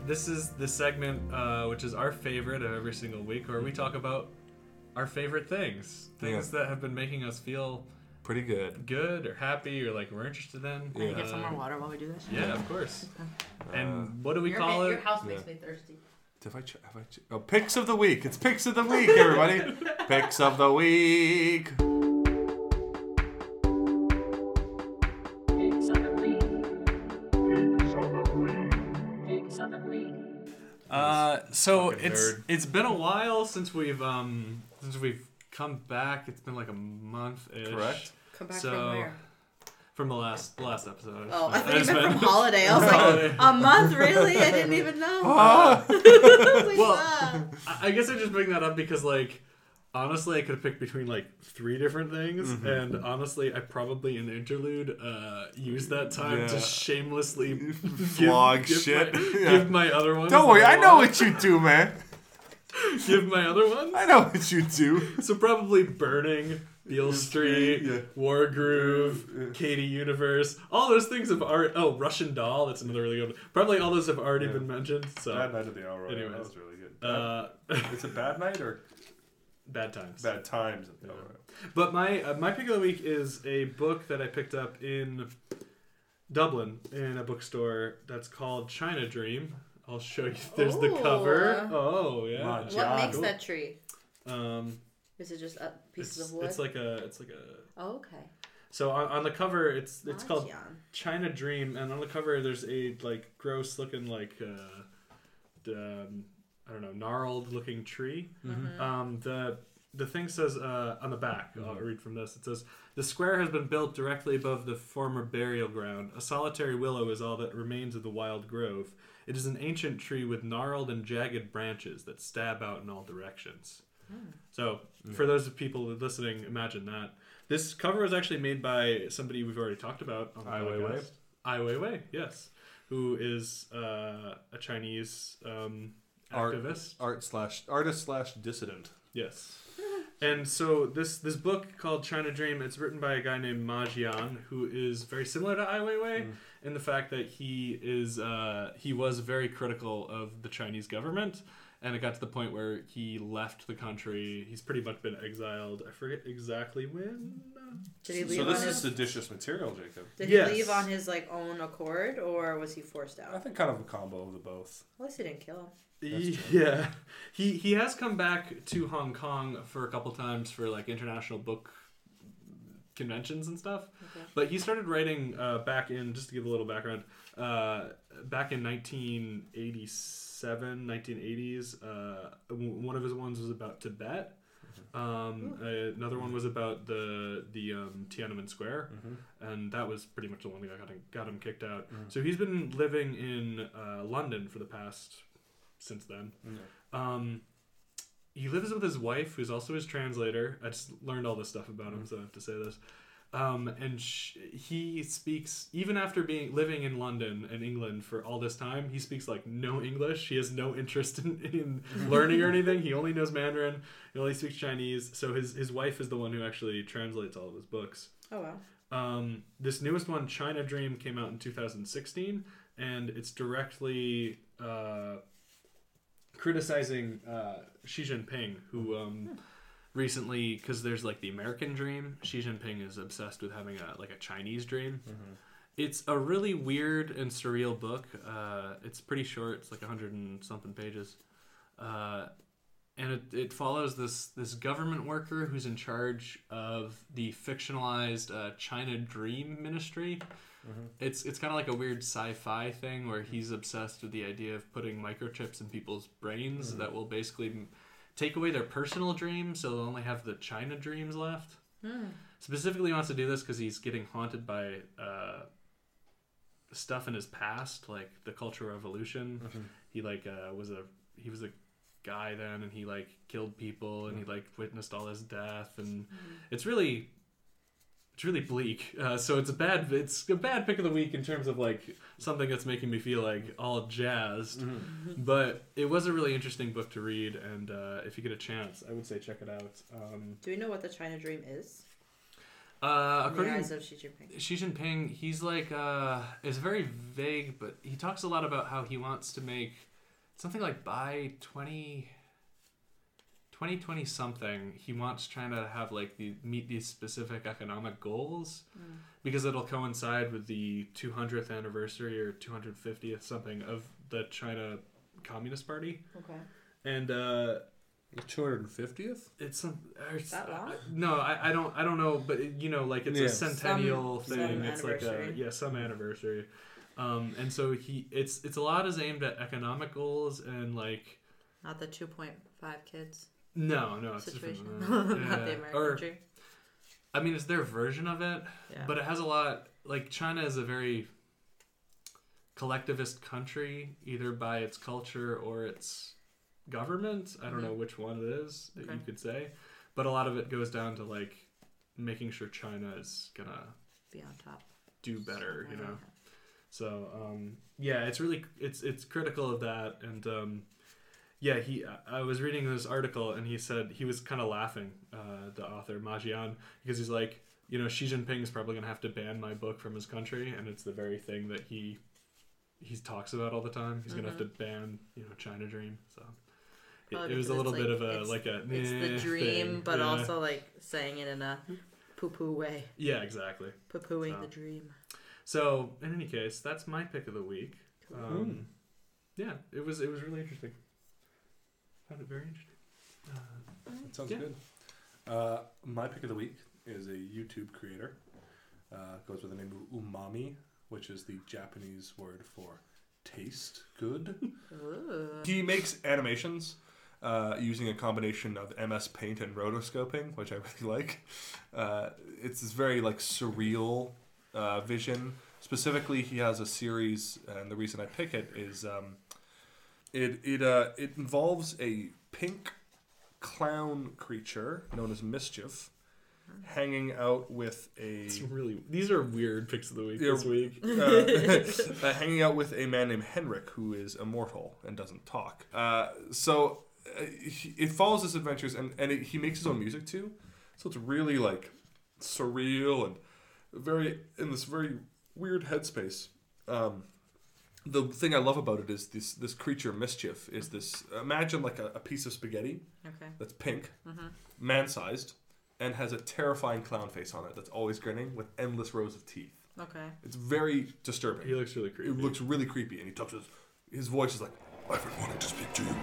This is the segment uh, which is our favorite of every single week, where we talk about our favorite things, things that have been making us feel Pretty good. good or happy or like we're interested in. Can I get some Uh, more water while we do this? Yeah, of course. And what do we your, call it? Your house makes Yeah. me thirsty. Have I, ch- have I ch- oh, picks of the week. It's picks of the week, everybody. picks of the week. Uh, so it's nerd. it's been a while since we've um since we've come back. It's been like a month ish. Correct. Come back So- from where? From the last the last episode. Oh, I thought you just meant from holiday. I was like, a month? Really? I didn't even know. Ah. I like, Well, "Ah." I I guess I just bring that up because like honestly I could have picked between like three different things Mm-hmm. and honestly I probably in the interlude uh used that time Yeah. to shamelessly Vlog shit. my, Yeah. give my other one. Don't worry, I know what you do, man. give my other one. I know what you do. so probably burning Beale Street, yeah. Wargroove, Katie Universe, all those things have already. Oh, Russian Doll, that's another really good one. Probably all those have already been mentioned. So, Bad Night of the Hour. Anyways. that was really good. uh, It's a bad night or bad times. bad times at the But my uh, my pick of the week is a book that I picked up in Dublin in a bookstore that's called China Dream. I'll show you. There's the cover. Oh yeah. My What God. makes that tree? Um, Is it just uh, pieces it's, of wood? it's like a it's like a. oh, okay. So on, on the cover, it's it's called China Dream, and on the cover there's a like gross looking like uh, the, um, I don't know gnarled looking tree. Um, the the thing says uh, on the back. I'll read from this. It says the square has been built directly above the former burial ground. A solitary willow is all that remains of the wild grove. It is an ancient tree with gnarled and jagged branches that stab out in all directions. So, for those of people listening, imagine that. This cover was actually made by somebody we've already talked about on the Ai Weiwei? Ai Weiwei, yes, who is uh, a Chinese um, Art- activist. Art slash artist slash dissident. Yes. And so this this book called China Dream, it's written by a guy named Ma Jian, who is very similar to Ai Weiwei in the fact that he is uh, he was very critical of the Chinese government, and it got to the point where he left the country. He's pretty much been exiled. I forget exactly when. Did he leave So this on is his, seditious material, Jacob. Did Yes. he leave on his like own accord, or was he forced out? I think kind of a combo of the both. At least he didn't kill him. Yeah, he he has come back to Hong Kong for a couple times for like international book conventions and stuff. Okay. But he started writing uh, back in just to give a little background. Uh, back in 1987, 1980s, uh, w- one of his ones was about Tibet. Um, another one was about the the um, Tiananmen Square, and that was pretty much the one that got him, got him kicked out. So he's been living in uh, London for the past since then. Um, he lives with his wife, who's also his translator. I just learned all this stuff about him, so I have to say this. Um, and sh- he speaks even after being living in London and England for all this time. He speaks like no English. He has no interest in, in learning or anything. He only knows Mandarin. He only speaks Chinese. So his his wife is the one who actually translates all of his books. Oh wow. Um, this newest one, China Dream, came out in 2016, and it's directly uh, criticizing uh, Xi Jinping, who um, recently, because there's like the American Dream, Xi Jinping is obsessed with having a like a Chinese dream. It's a really weird and surreal book. Uh, it's pretty short. It's like a hundred and something pages. Uh, and it, it follows this this government worker who's in charge of the fictionalized uh, China Dream Ministry. Mm-hmm. It's it's kind of like a weird sci-fi thing where he's obsessed with the idea of putting microchips in people's brains mm-hmm. that will basically take away their personal dreams, so they'll only have the China dreams left. Hmm. Specifically, he wants to do this because he's getting haunted by uh, stuff in his past, like the Cultural Revolution. Mm-hmm. He like uh, was a he was a guy then, and he like killed people, and he mm. like witnessed all his death, and hmm. it's really it's really bleak. Uh, so it's a bad it's a bad pick of the week in terms of like something that's making me feel like all jazzed. But it was a really interesting book to read, and uh, if you get a chance, I would say check it out. Um, Do we know what the China Dream is? uh, In the according eyes of Xi Jinping. Xi Jinping, he's like uh is very vague, but he talks a lot about how he wants to make something like by 20 2020 something, he wants China to have like the meet these specific economic goals because it'll coincide with the 200th anniversary or 250th something of the China Communist Party. Okay. And uh The 250th? it's some or it's- That long? No, I, I don't I don't know, but it, you know, like it's Yeah. a centennial Some- thing. some it's like a yeah, some anniversary. Um, and so he it's it's a lot is aimed at economic goals and like Not the 2.5 kids no no it's situation. different than that. Not the American Or- Dream. I mean, it's their version of it, Yeah. but it has a lot. Like China is a very collectivist country, either by its culture or its government. I don't know which one it is that you Mm-hmm. Could say, but a lot of it goes down to like making sure China is gonna Be on top. do better. You know. Okay. So um, yeah, it's really it's it's critical of that, and um, yeah, he I was reading this article and he said he was kind of laughing, uh, the author Ma Jian, because he's like, you know, Xi Jinping is probably gonna have to ban my book from his country, and it's the very thing that he he talks about all the time. He's gonna have to ban you know China Dream. So it, Probably it was a little it's bit of a like a It's the dream, thing. but Yeah. also like saying it in a poo poo way. yeah, exactly. Poo pooing So. the dream. So in any case, that's my pick of the week. Um, yeah, it was it was really interesting. Found it very interesting. Uh, That sounds Yeah. good. Uh, my pick of the week is a YouTube creator. Uh, goes with the name of Umami, which is the Japanese word for taste good. Ooh. he makes animations uh, using a combination of MS Paint and rotoscoping, which I really like. Uh, it's this very like surreal uh, vision. Specifically, he has a series, and the reason I pick it is um, it it uh, it involves a pink clown creature known as Mischief hanging out with a it's really these are weird picks of the week this week. uh, uh, hanging out with a man named Henrik who is immortal and doesn't talk. Uh, so uh, he, it follows his adventures and, and it, he makes his own music too. So it's really like surreal and very in this very weird headspace. Um, the thing I love about it is this this creature mischief is this imagine like a, a piece of spaghetti Okay. that's pink, mm-hmm. man sized, and has a terrifying clown face on it that's always grinning with endless rows of teeth. Okay. It's very disturbing. He looks really creepy. It looks really creepy, and he talks. His, his voice is like, I've been wanting to speak to you.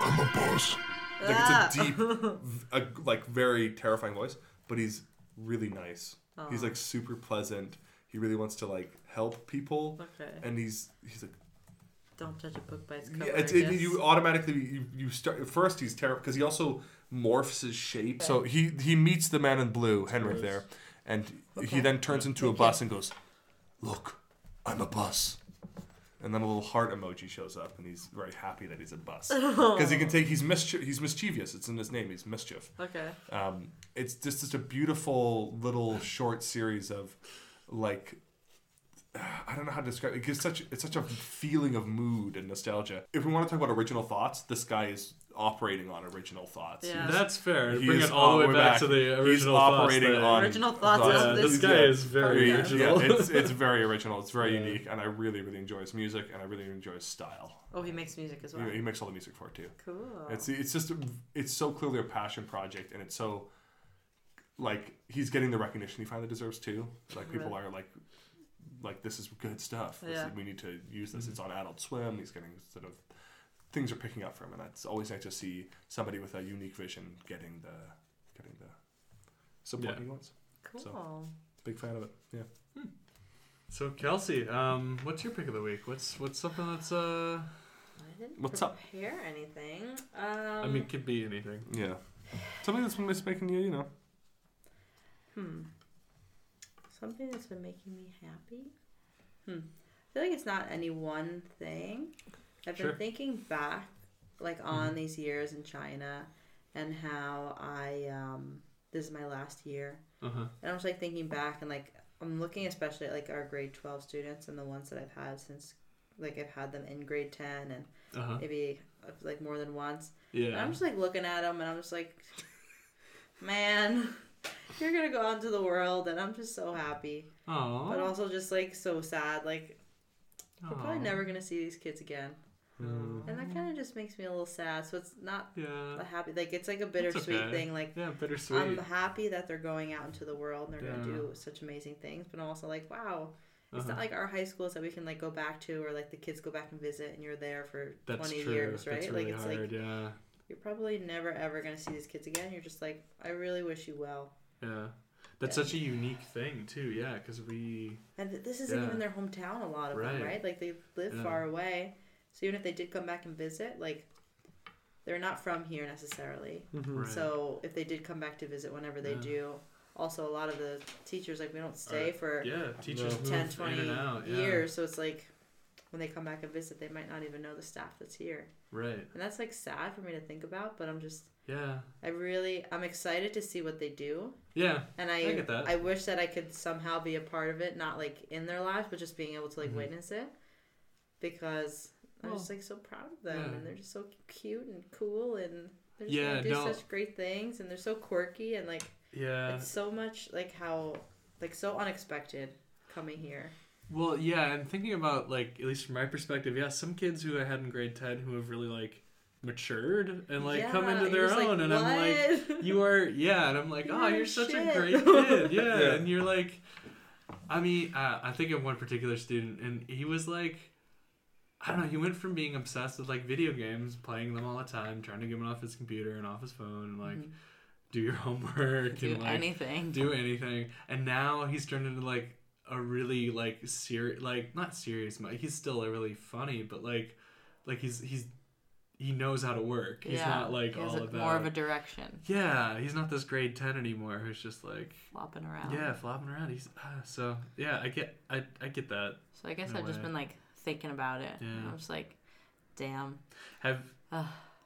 I'm a boss. like it's a ah. deep, v- a, like very terrifying voice. But he's really nice. He's like super pleasant. He really wants to like help people, Okay. and he's he's like Don't judge a book by its cover. yeah, I it's, it, you automatically you, you start first he's terrible because he also morphs his shape. So he he meets the man in blue, Henrik there, and he then turns into a bus and goes, "Look, I'm a bus." And then a little heart emoji shows up, and he's very happy that he's a bus because he can take. He's mischie- He's mischievous. It's in his name. He's mischief. Okay. Um, it's just just a beautiful little short series of like I don't know how to describe it. It gives such it's such a feeling of mood and nostalgia. If we want to talk about original thoughts, this guy is operating on original thoughts. Yeah. That's fair. He Bring it all the all way back, back. to the original thoughts operating that- on Original thoughts thoughts. of Yeah, this this guy is very program. original. Yeah, it's it's very original. It's very unique, and I really really enjoy his music, and I really enjoy his style. Oh, he makes music as well. He, he makes all the music for it too. Cool. It's it's just it's so clearly a passion project, and it's so like he's getting the recognition he finally deserves too. Like people Really? are like like this is good stuff. This is- we need to use this. It's on Adult Swim. He's getting sort of things are picking up for him, and that's always nice to see somebody with a unique vision getting the getting the support Yeah. he wants. cool. so- Big fan of it. Yeah. So Kelsey, um, what's your pick of the week? What's what's something that's uh, I didn't What's up? prepare anything. Um, I mean, it could be anything. Yeah. Something that's been just making you, you know. Hmm. Something that's been making me happy. Hmm. I feel like it's not any one thing. I've Sure. been thinking back, like on these years in China, and how I um this is my last year, Uh huh. and I'm just like thinking back and like I'm looking especially at like our grade twelve students and the ones that I've had since like I've had them in grade ten and Uh huh. maybe like more than once. And Yeah. I'm just like looking at them and I'm just like, man, you're gonna go out into the world, and I'm just so happy, Oh. but also just like so sad. Like we're probably never gonna see these kids again, Mm. and that kind of just makes me a little sad. So it's not Yeah. a happy like it's like a bittersweet okay. thing. Like Yeah, bittersweet. I'm happy that they're going out into the world and they're Yeah. gonna do such amazing things, but I'm also like, wow. It's Uh-huh. not like our high schools that we can like go back to, or like the kids go back and visit, and you're there for That's 20 true. years, right? That's really like it's hard. like yeah. you're probably never ever gonna see these kids again. You're just like, I really wish you well. Yeah. That's such a unique thing too. Yeah, because we. And this isn't Yeah. even their hometown. A lot of them, Right. right? Like they live Yeah. far away. So even if they did come back and visit, like they're not from here necessarily. Mm-hmm. Right. So if they did come back to visit whenever they Yeah. do, also a lot of the teachers like we don't stay Are- for yeah, teachers move 10, 20 out. Yeah. years. So it's like when they come back and visit, they might not even know the staff that's here. Right. And that's like sad for me to think about. But I'm just, Yeah. I really, I'm excited to see what they do. Yeah. And I, I get that. I wish that I could somehow be a part of it, not like in their lives, but just being able to like Mhm. witness it, because I'm just like so proud of them, yeah. and they're just so cute and cool, and they're just Yeah, gonna do no. such great things, and they're so quirky, and like Yeah. it's so much like how like so unexpected coming here. Well, yeah, and thinking about like at least from my perspective, yeah, some kids who I had in grade ten who have really like matured and like come into their just like, own, and I'm like, you are, yeah, and I'm like, oh, You're you're such shit." a great kid, yeah, Yeah. and you're like, I mean, uh, I think of one particular student, and he was like. I don't know. He went from being obsessed with like video games, playing them all the time, trying to get him off his computer and off his phone, and like do your homework Do and like anything. do anything. And now he's turned into like a really like serious, like not serious. but He's still a really funny, but like, like he's he's he knows how to work. He's yeah, not like all a- about more of a direction, yeah. He's not this grade ten anymore. Who's just like flopping around. yeah, flopping around. He's ah, so yeah. I get I I get that. So I guess I've just been like thinking about it. Yeah. I'm just like, damn. Have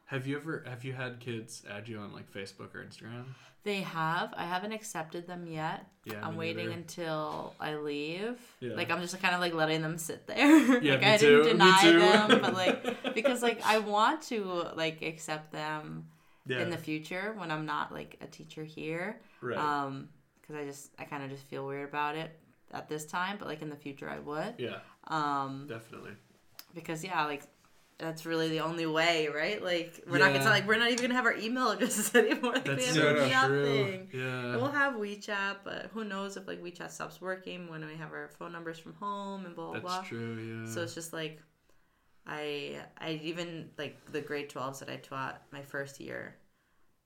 have you ever have you had kids add you on like Facebook or Instagram? They have. I haven't accepted them yet. Yeah, I'm waiting neither. until I leave. Yeah. Like I'm just kind of like letting them sit there. Yeah, like I too, didn't deny too. them, but like because like I want to like accept them Yeah. in the future when I'm not like a teacher here. Right. Um, because I just I kind of just feel weird about it at this time, but like in the future I would. yeah, Um, definitely. because yeah, like that's really the only way, right? Like we're not gonna like we're not even gonna have our email addresses anymore. Like we That's have so nothing. true. Yeah. We'll have WeChat, but who knows if like WeChat stops working when we have our phone numbers from home and blah blah That's blah. true. Yeah. So it's just like I I even like the grade 12s that I taught my first year,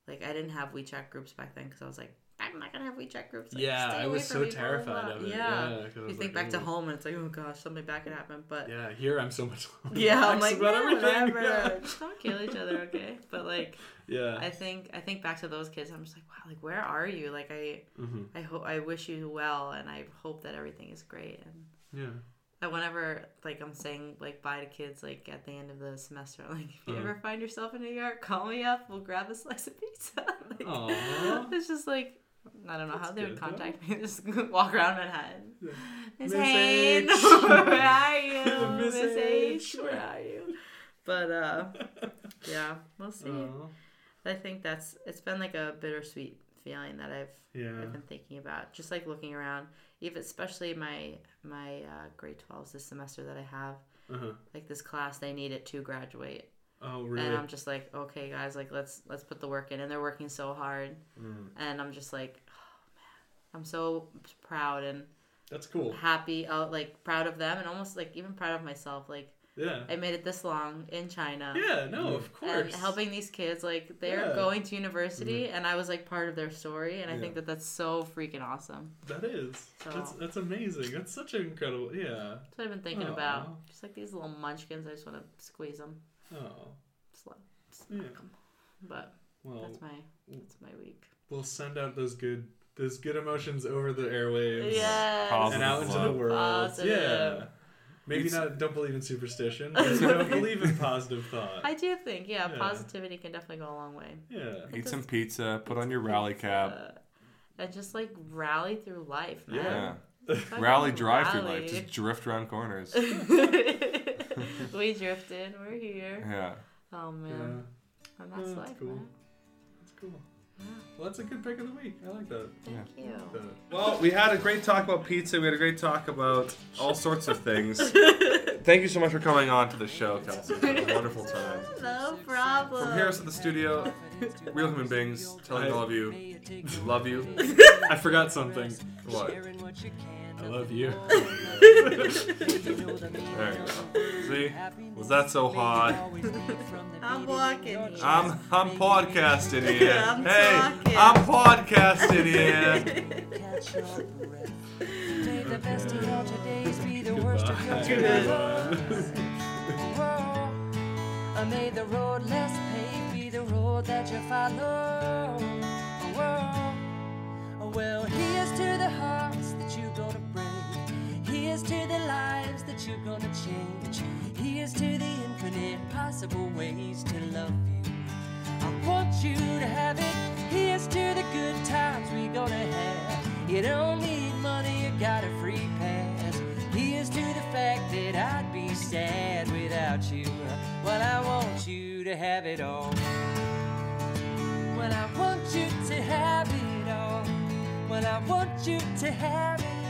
like I didn't have WeChat groups back then because I was like, I'm not gonna have WeChat groups. Like, Yeah, I was so me, blah, blah, terrified blah." of it. Yeah, Yeah, I you think like, back to home and it's like, oh gosh, something bad could happen. But Yeah, here I'm so much. yeah, I'm like, about yeah, whatever. Just don't kill each other, okay? But like, Yeah. I think I think back to those kids. I'm just like, wow, like where are you? Like I, Mhm. I hope I wish you well, and I hope that everything is great. And Yeah. that whenever like I'm saying like bye to kids like at the end of the semester, like if you Uh-huh. ever find yourself in New York, call me up. We'll grab a slice of pizza. like, it's just like I don't know how they would good, though. contact me. Just walk around Manhattan. Miss Miss H. where are you? Miss Miss H. H, where are you? But uh, yeah, we'll see. Aw. I think that's it's been like a bittersweet feeling that I've Yeah. I've been thinking about. Just like looking around, even especially my my uh, grade twelves this semester that I have. Uh-huh. Like this class, they need it to graduate. Oh, really? And I'm just like, okay, guys, like let's let's put the work in, and they're working so hard, Mm. and I'm just like, oh man, I'm so proud and That's cool. happy, uh, like proud of them, and almost like even proud of myself. Like Yeah. I made it this long in China. Yeah, no, of And course. helping these kids, like they're Yeah. going to university, and I was like part of their story, and I Yeah. think that that's so freaking awesome. That is. So- That's that's amazing. That's such an incredible. Yeah. That's what I've been thinking Aw. about. Just like these little munchkins, I just want to squeeze them, Oh. smack Yeah. But Well, that's my that's my week. we'll send out those good those good emotions over the airwaves. Yes. And out into the world. Positive. Yeah. Maybe It's- not. Don't believe in superstition. But don't believe in positive thought. I do think, yeah, Yeah. positivity can definitely go a long way. Yeah. Eat some pizza. Put on your rally cap. And just like rally through life, man. Yeah. Rally drive through life. Just drift around corners. we drifted. We're here. Yeah. Oh Yeah. man, and that's Yeah, life, cool. man. That's cool. Well, that's a good pick of the week. I like that. Thank you. That- Well, we had a great talk about pizza. We had a great talk about all sorts of things. Thank you so much for coming on to the show, Kelsey. It was a wonderful time. No problem. From here at the studio, real human beings, telling all of you, love you. I forgot something. What? I love you. There you go. See? Was that so hot? I'm walking. I'm I'm podcasting here. I'm hey, talking. I'm podcasting here. May the best of your todays be the worst of your tomorrows. May the road less paved be the road that you follow. Whoa. Well, here's to the hearts that you're gonna break. Here's to the lives that you're gonna change. Here's to the infinite possible ways to love you. I want you to have it. Here's to the good times we gonna have. You don't need money, you got a free pass. Here's to the fact that I'd be sad without you. Well, I want you to have it all. Well, I want you to have it all. Well, I want you to have it.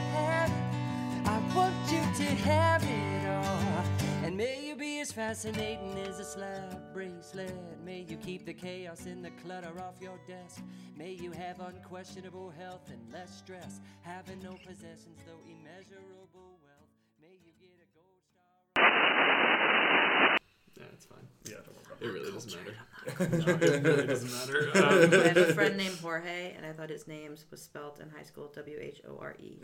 I want you to have it all. And may you be as fascinating as a slab bracelet. May you keep the chaos and the clutter off your desk. May you have unquestionable health and less stress. Having no possessions, though immeasurable wealth. May you get a gold star. Yeah, it's fine. Yeah, it really doesn't matter. no, it really doesn't matter. Um, I have a friend named Jorge, and I thought his name was spelled in high school W H O R E.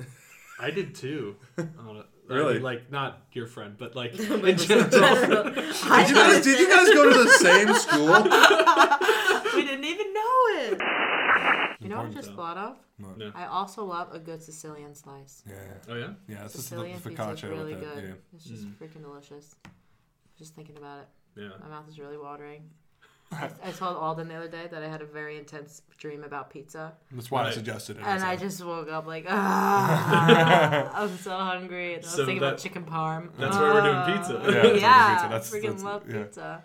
I did too. On a- I Really? mean, like not your friend, but like But in general. general. Did you guys, did you guys go to the same school? we didn't even know it. You know what I Important just though. thought of? No. I also love a good Sicilian slice. Yeah. Oh yeah. Yeah, this is the Sicilian pizza is focaccia really with it. good. Yeah. It's just Mm. freaking delicious. Just thinking about it, Yeah. my mouth is really watering. I, I told Alden the other day that I had a very intense dream about pizza, That's why I suggested it. and I just woke up like, ah, I'm so hungry. And I was So thinking about chicken parm. that's why we're doing Ah. pizza. Yeah, that's what we're yeah, pizza. That's- freaking that's- love yeah. pizza.